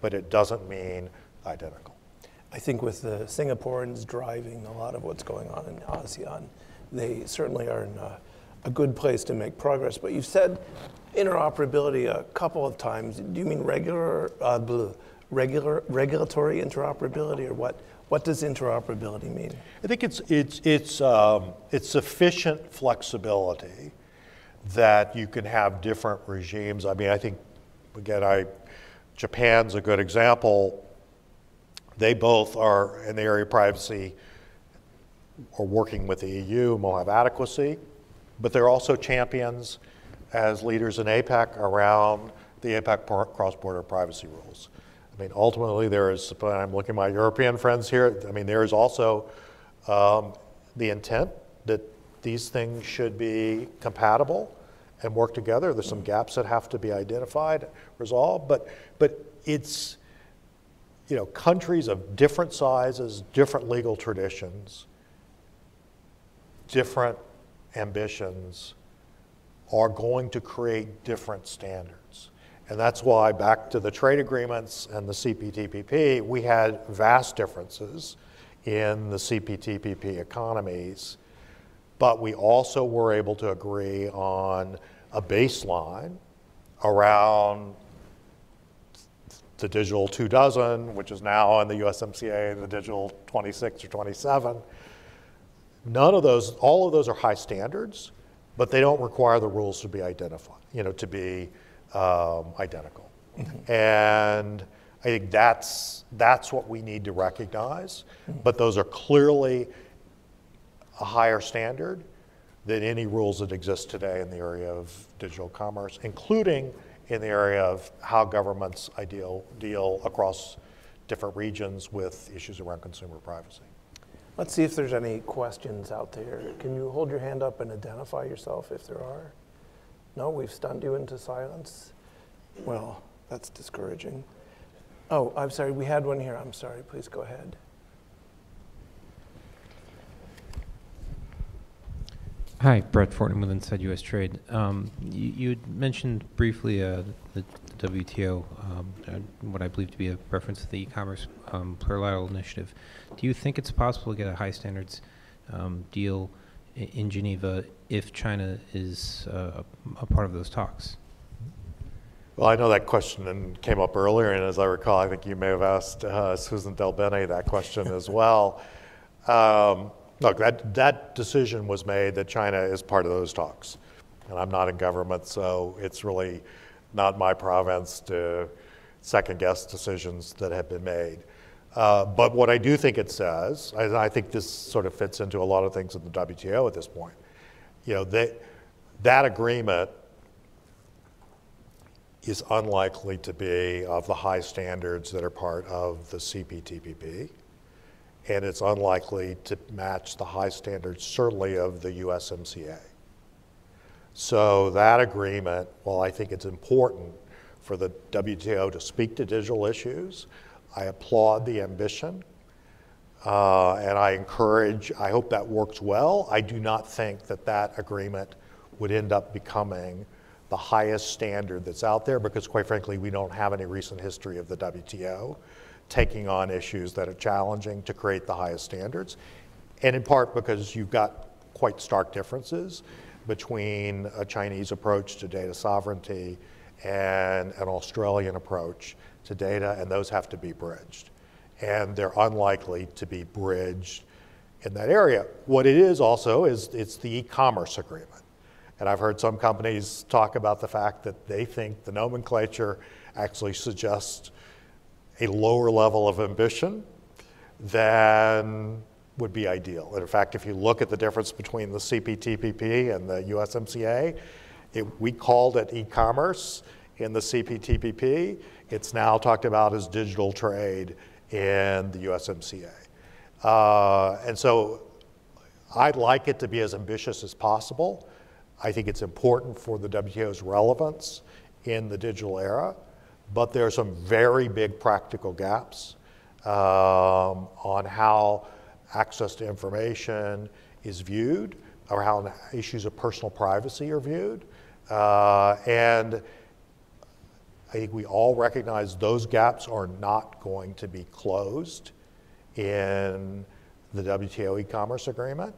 but it doesn't mean identical. I think with the Singaporeans driving a lot of what's going on in ASEAN, they certainly are in a, a good place to make progress. But you've said interoperability a couple of times. Do you mean regular, uh, regular regulatory interoperability, or what? What does interoperability mean? I think it's, it's, it's, um, it's sufficient flexibility that you can have different regimes. I mean, I think, again, I, Japan's a good example. They both are in the area of privacy are working with the EU and will have adequacy, but they're also champions as leaders in APEC around the APEC cross-border privacy rules. I mean, ultimately, there is, I'm looking at my European friends here, I mean, there is also um, the intent that these things should be compatible and work together. There's some gaps that have to be identified, resolved, but, but it's, you know, countries of different sizes, different legal traditions, different ambitions are going to create different standards. And that's why, back to the trade agreements and the CPTPP, we had vast differences in the CPTPP economies, but we also were able to agree on a baseline around the digital two dozen, which is now in the USMCA, the digital 26 or 27. None of those, all of those are high standards, but they don't require the rules to be identified, you know, to be um, identical. Mm-hmm. And I think that's, that's what we need to recognize. Mm-hmm. But those are clearly a higher standard than any rules that exist today in the area of digital commerce, including in the area of how governments ideal, deal across different regions with issues around consumer privacy. Let's see if there's any questions out there. Can you hold your hand up and identify yourself if there are? No, we've stunned you into silence. Well, that's discouraging. Oh, I'm sorry, we had one here. I'm sorry, please go ahead. Hi, Brett Fortnam with Inside U.S. Trade. Um, you, you, had mentioned briefly uh, the, WTO, um, what I believe to be a reference to the e-commerce um, plurilateral initiative. Do you think it's possible to get a high standards um, deal in Geneva if China is uh, a part of those talks? Well, I know that question came up earlier, and as I recall, I think you may have asked uh, Suzan DelBene that question as well. Um, look, that, that decision was made that China is part of those talks. And I'm not in government, so it's really not my province to second guess decisions that have been made. Uh, but what I do think it says, and I think this sort of fits into a lot of things in the WTO at this point, you know, they, that agreement is unlikely to be of the high standards that are part of the CPTPP, and it's unlikely to match the high standards, certainly of the USMCA. So that agreement, while I think it's important for the WTO to speak to digital issues, I applaud the ambition. Uh, and I encourage, I hope that works well. I do not think that that agreement would end up becoming the highest standard that's out there because, quite frankly, we don't have any recent history of the WTO taking on issues that are challenging to create the highest standards. And in part because you've got quite stark differences between a Chinese approach to data sovereignty and an Australian approach to data, and those have to be bridged. And they're unlikely to be bridged in that area. What it is also is it's the e-commerce agreement. And I've heard some companies talk about the fact that they think the nomenclature actually suggests a lower level of ambition than would be ideal. And in fact, if you look at the difference between the CPTPP and the USMCA, it, we called it e-commerce in the CPTPP. It's now talked about as digital trade in the USMCA. Uh, and so I'd like it to be as ambitious as possible. I think it's important for the WTO's relevance in the digital era, but there are some very big practical gaps um, on how access to information is viewed, or how issues of personal privacy are viewed. Uh, and I think we all recognize those gaps are not going to be closed in the WTO e-commerce agreement.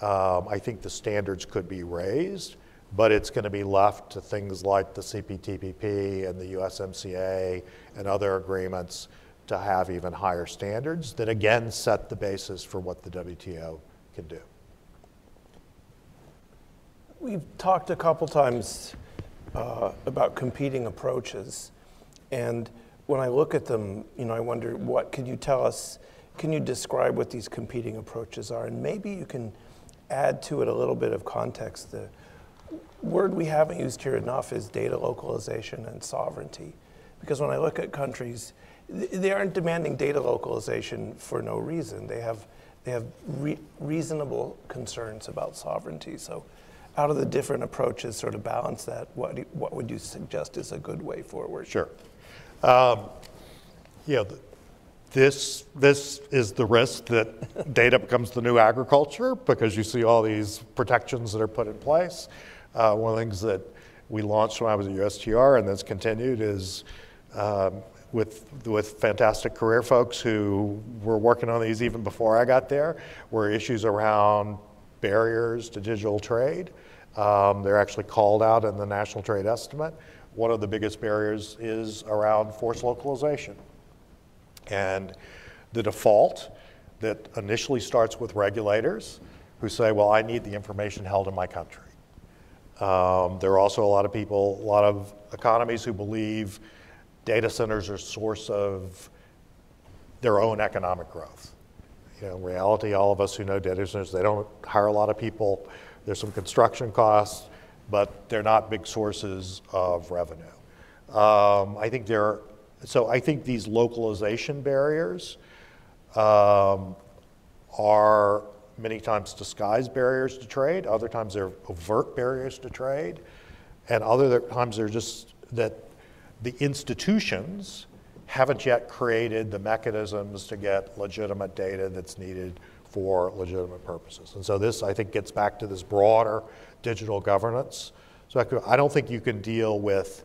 Um, I think the standards could be raised, but it's going to be left to things like the CPTPP and the USMCA and other agreements to have even higher standards that again set the basis for what the WTO can do. We've talked a couple times uh, about competing approaches, and when I look at them, you know, I wonder what can you tell us? Can you describe what these competing approaches are, and maybe you can add to it a little bit of context. The word we haven't used here enough is data localization and sovereignty, because when I look at countries they aren't demanding data localization for no reason. They have, they have re reasonable concerns about sovereignty. So out of the different approaches, sort of balance that, what, what would you suggest is a good way forward? Sure. Um, know, this, this is the risk that data becomes the new agriculture because you see all these protections that are put in place. Uh, one of the things that we launched when I was at USTR and that's continued is um, with, with fantastic career folks who were working on these even before I got there, were issues around barriers to digital trade. Um, they're actually called out in the National Trade Estimate. One of the biggest barriers is around forced localization. And the default that initially starts with regulators who say, well, I need the information held in my country. Um, there are also a lot of people, a lot of economies who believe data centers are a source of their own economic growth. You know, in reality, all of us who know data centers, they don't hire a lot of people. There's some construction costs, but they're not big sources of revenue. Um, I think there, are, so I think these localization barriers um, are many times disguised barriers to trade. Other times they're overt barriers to trade, and other times they're just that the institutions haven't yet created the mechanisms to get legitimate data that's needed for legitimate purposes. And so this, I think, gets back to this broader digital governance. So I don't think you can deal with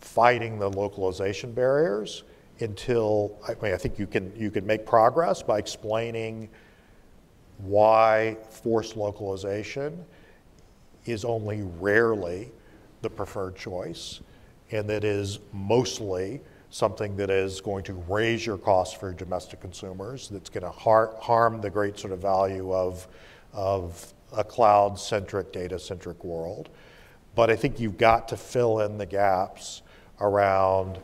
fighting the localization barriers until, I mean, I think you can, you can make progress by explaining why forced localization is only rarely the preferred choice and that is mostly something that is going to raise your costs for domestic consumers, that's going to har harm the great sort of value of, of a cloud centric, data centric world. But I think you've got to fill in the gaps around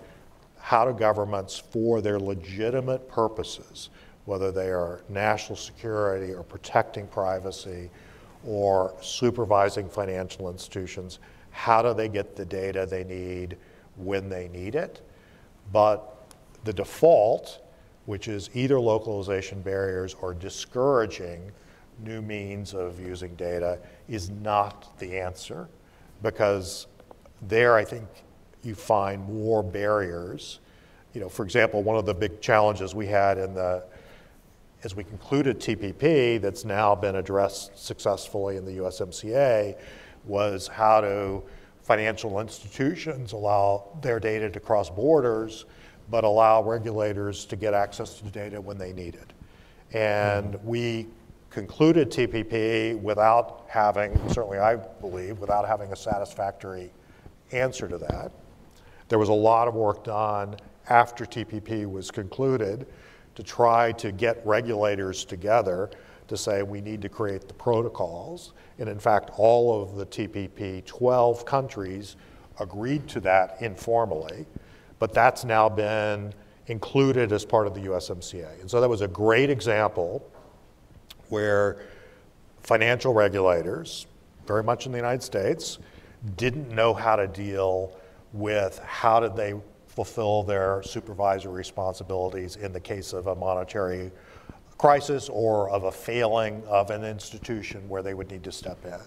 how do governments, for their legitimate purposes, whether they are national security or protecting privacy or supervising financial institutions, how do they get the data they need when they need it? But the default, which is either localization barriers or discouraging new means of using data is not the answer because there I think you find more barriers. You know, for example, one of the big challenges we had in the as we concluded TPP, that's now been addressed successfully in the USMCA, was how do financial institutions allow their data to cross borders, but allow regulators to get access to the data when they need it. And mm-hmm. we concluded TPP without having, certainly I believe, without having a satisfactory answer to that. There was a lot of work done after TPP was concluded to try to get regulators together to say we need to create the protocols. And in fact, all of the TPP 12 countries agreed to that informally, but that's now been included as part of the USMCA. And so that was a great example where financial regulators, very much in the United States, didn't know how to deal with how did they fulfill their supervisory responsibilities in the case of a monetary crisis or of a failing of an institution where they would need to step in.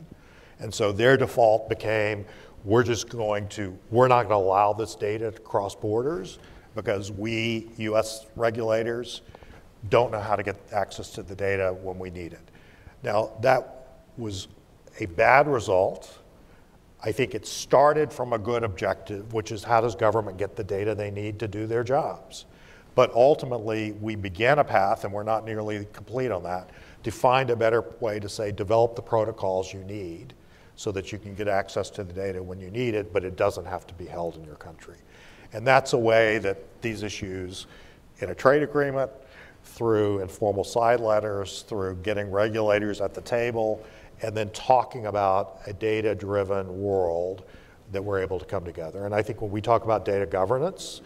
And so their default became we're just going to, we're not going to allow this data to cross borders because we, US regulators, don't know how to get access to the data when we need it. Now, that was a bad result I think it started from a good objective, which is how does government get the data they need to do their jobs? But ultimately, we began a path, and we're not nearly complete on that, to find a better way to say develop the protocols you need so that you can get access to the data when you need it, but it doesn't have to be held in your country. And that's a way that these issues in a trade agreement, through informal side letters, through getting regulators at the table, and then talking about a data driven world that we're able to come together. And I think when we talk about data governance,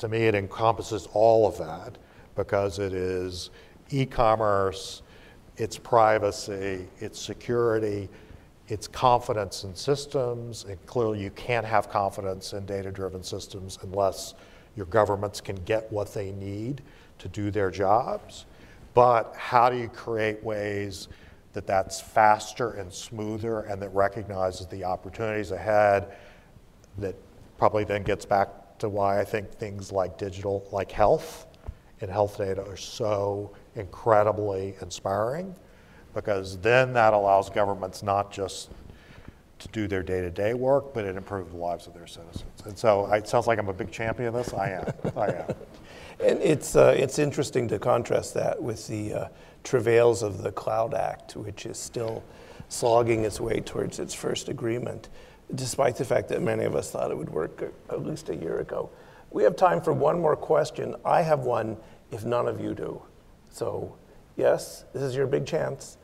to me it encompasses all of that because it is e commerce, it's privacy, it's security, it's confidence in systems. And clearly, you can't have confidence in data driven systems unless your governments can get what they need to do their jobs. But how do you create ways that that's faster and smoother and that recognizes the opportunities ahead that probably then gets back to why I think things like digital, like health and health data are so incredibly inspiring because then that allows governments not just to do their day-to-day work, but it improves the lives of their citizens. And so it sounds like I'm a big champion of this. I am. I am. And it's, uh, it's interesting to contrast that with the uh, travails of the Cloud Act, which is still slogging its way towards its first agreement, despite the fact that many of us thought it would work at least a year ago. We have time for one more question. I have one if none of you do. So, yes, this is your big chance.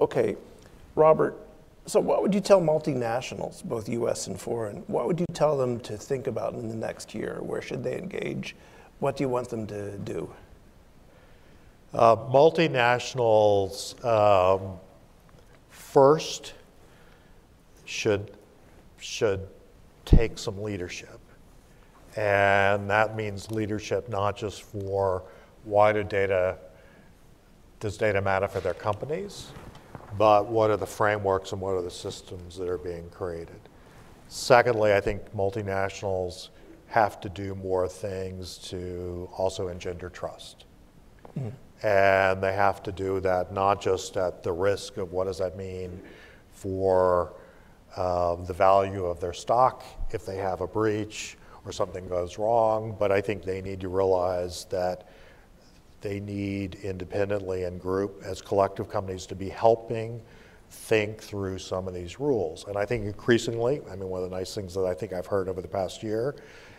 Okay, Robert, so what would you tell multinationals, both US and foreign? What would you tell them to think about in the next year? Where should they engage? What do you want them to do? Uh, multinationals um, first should, should take some leadership. And that means leadership not just for why do data, does data matter for their companies, but what are the frameworks and what are the systems that are being created. Secondly, I think multinationals have to do more things to also engender trust. Mm. And they have to do that not just at the risk of what does that mean for uh, the value of their stock if they have a breach or something goes wrong, but I think they need to realize that they need independently and group as collective companies to be helping think through some of these rules. And I think increasingly, I mean, one of the nice things that I think I've heard over the past year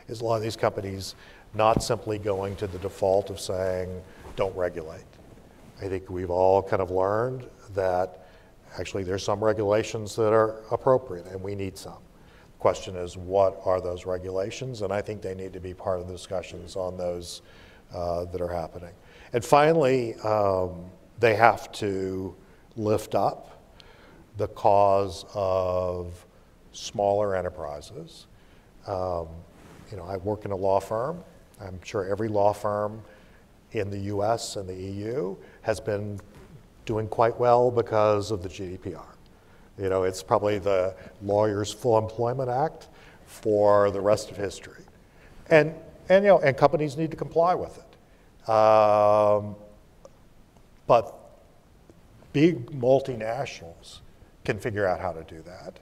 is a lot of these companies not simply going to the default of saying, don't regulate. I think we've all kind of learned that actually there's some regulations that are appropriate and we need some. The question is, what are those regulations? And I think they need to be part of the discussions on those uh, that are happening. And finally, um, they have to lift up the cause of smaller enterprises. Um, you know, I work in a law firm. I'm sure every law firm in the US and the EU has been doing quite well because of the GDPR. You know, it's probably the lawyer's Full Employment Act for the rest of history. And, and, you know, and companies need to comply with it. Um, but big multinationals can figure out how to do that.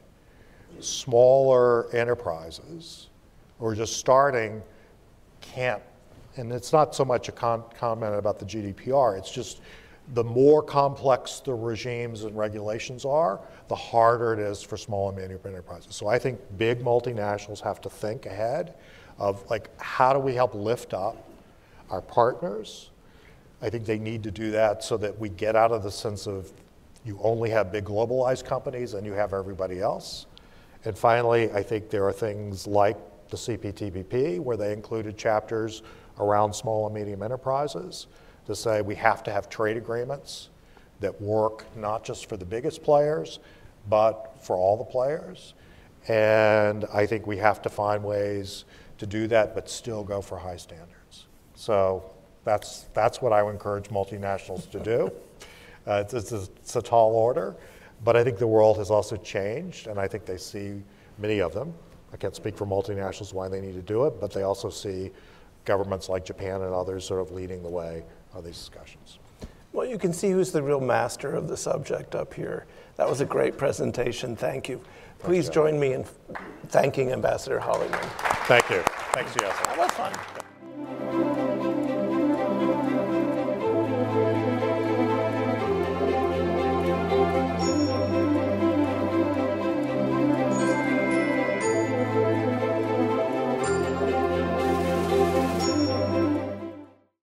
Smaller enterprises are just starting can't. And it's not so much a con- comment about the GDPR, it's just the more complex the regimes and regulations are, the harder it is for small and medium enterprises. So I think big multinationals have to think ahead of like how do we help lift up our partners? I think they need to do that so that we get out of the sense of you only have big globalized companies and you have everybody else. And finally, I think there are things like the CPTPP where they included chapters around small and medium enterprises to say we have to have trade agreements that work not just for the biggest players, but for all the players. And I think we have to find ways to do that, but still go for high standards. So that's, that's what I would encourage multinationals to do. Uh, it's, it's, a, it's a tall order, but I think the world has also changed, and I think they see many of them. I can't speak for multinationals why they need to do it, but they also see governments like Japan and others sort of leading the way of these discussions. Well, you can see who's the real master of the subject up here. That was a great presentation. Thank you. Please join me in thanking Ambassador Holleyman. Thank you. Thanks, yes. That was fun.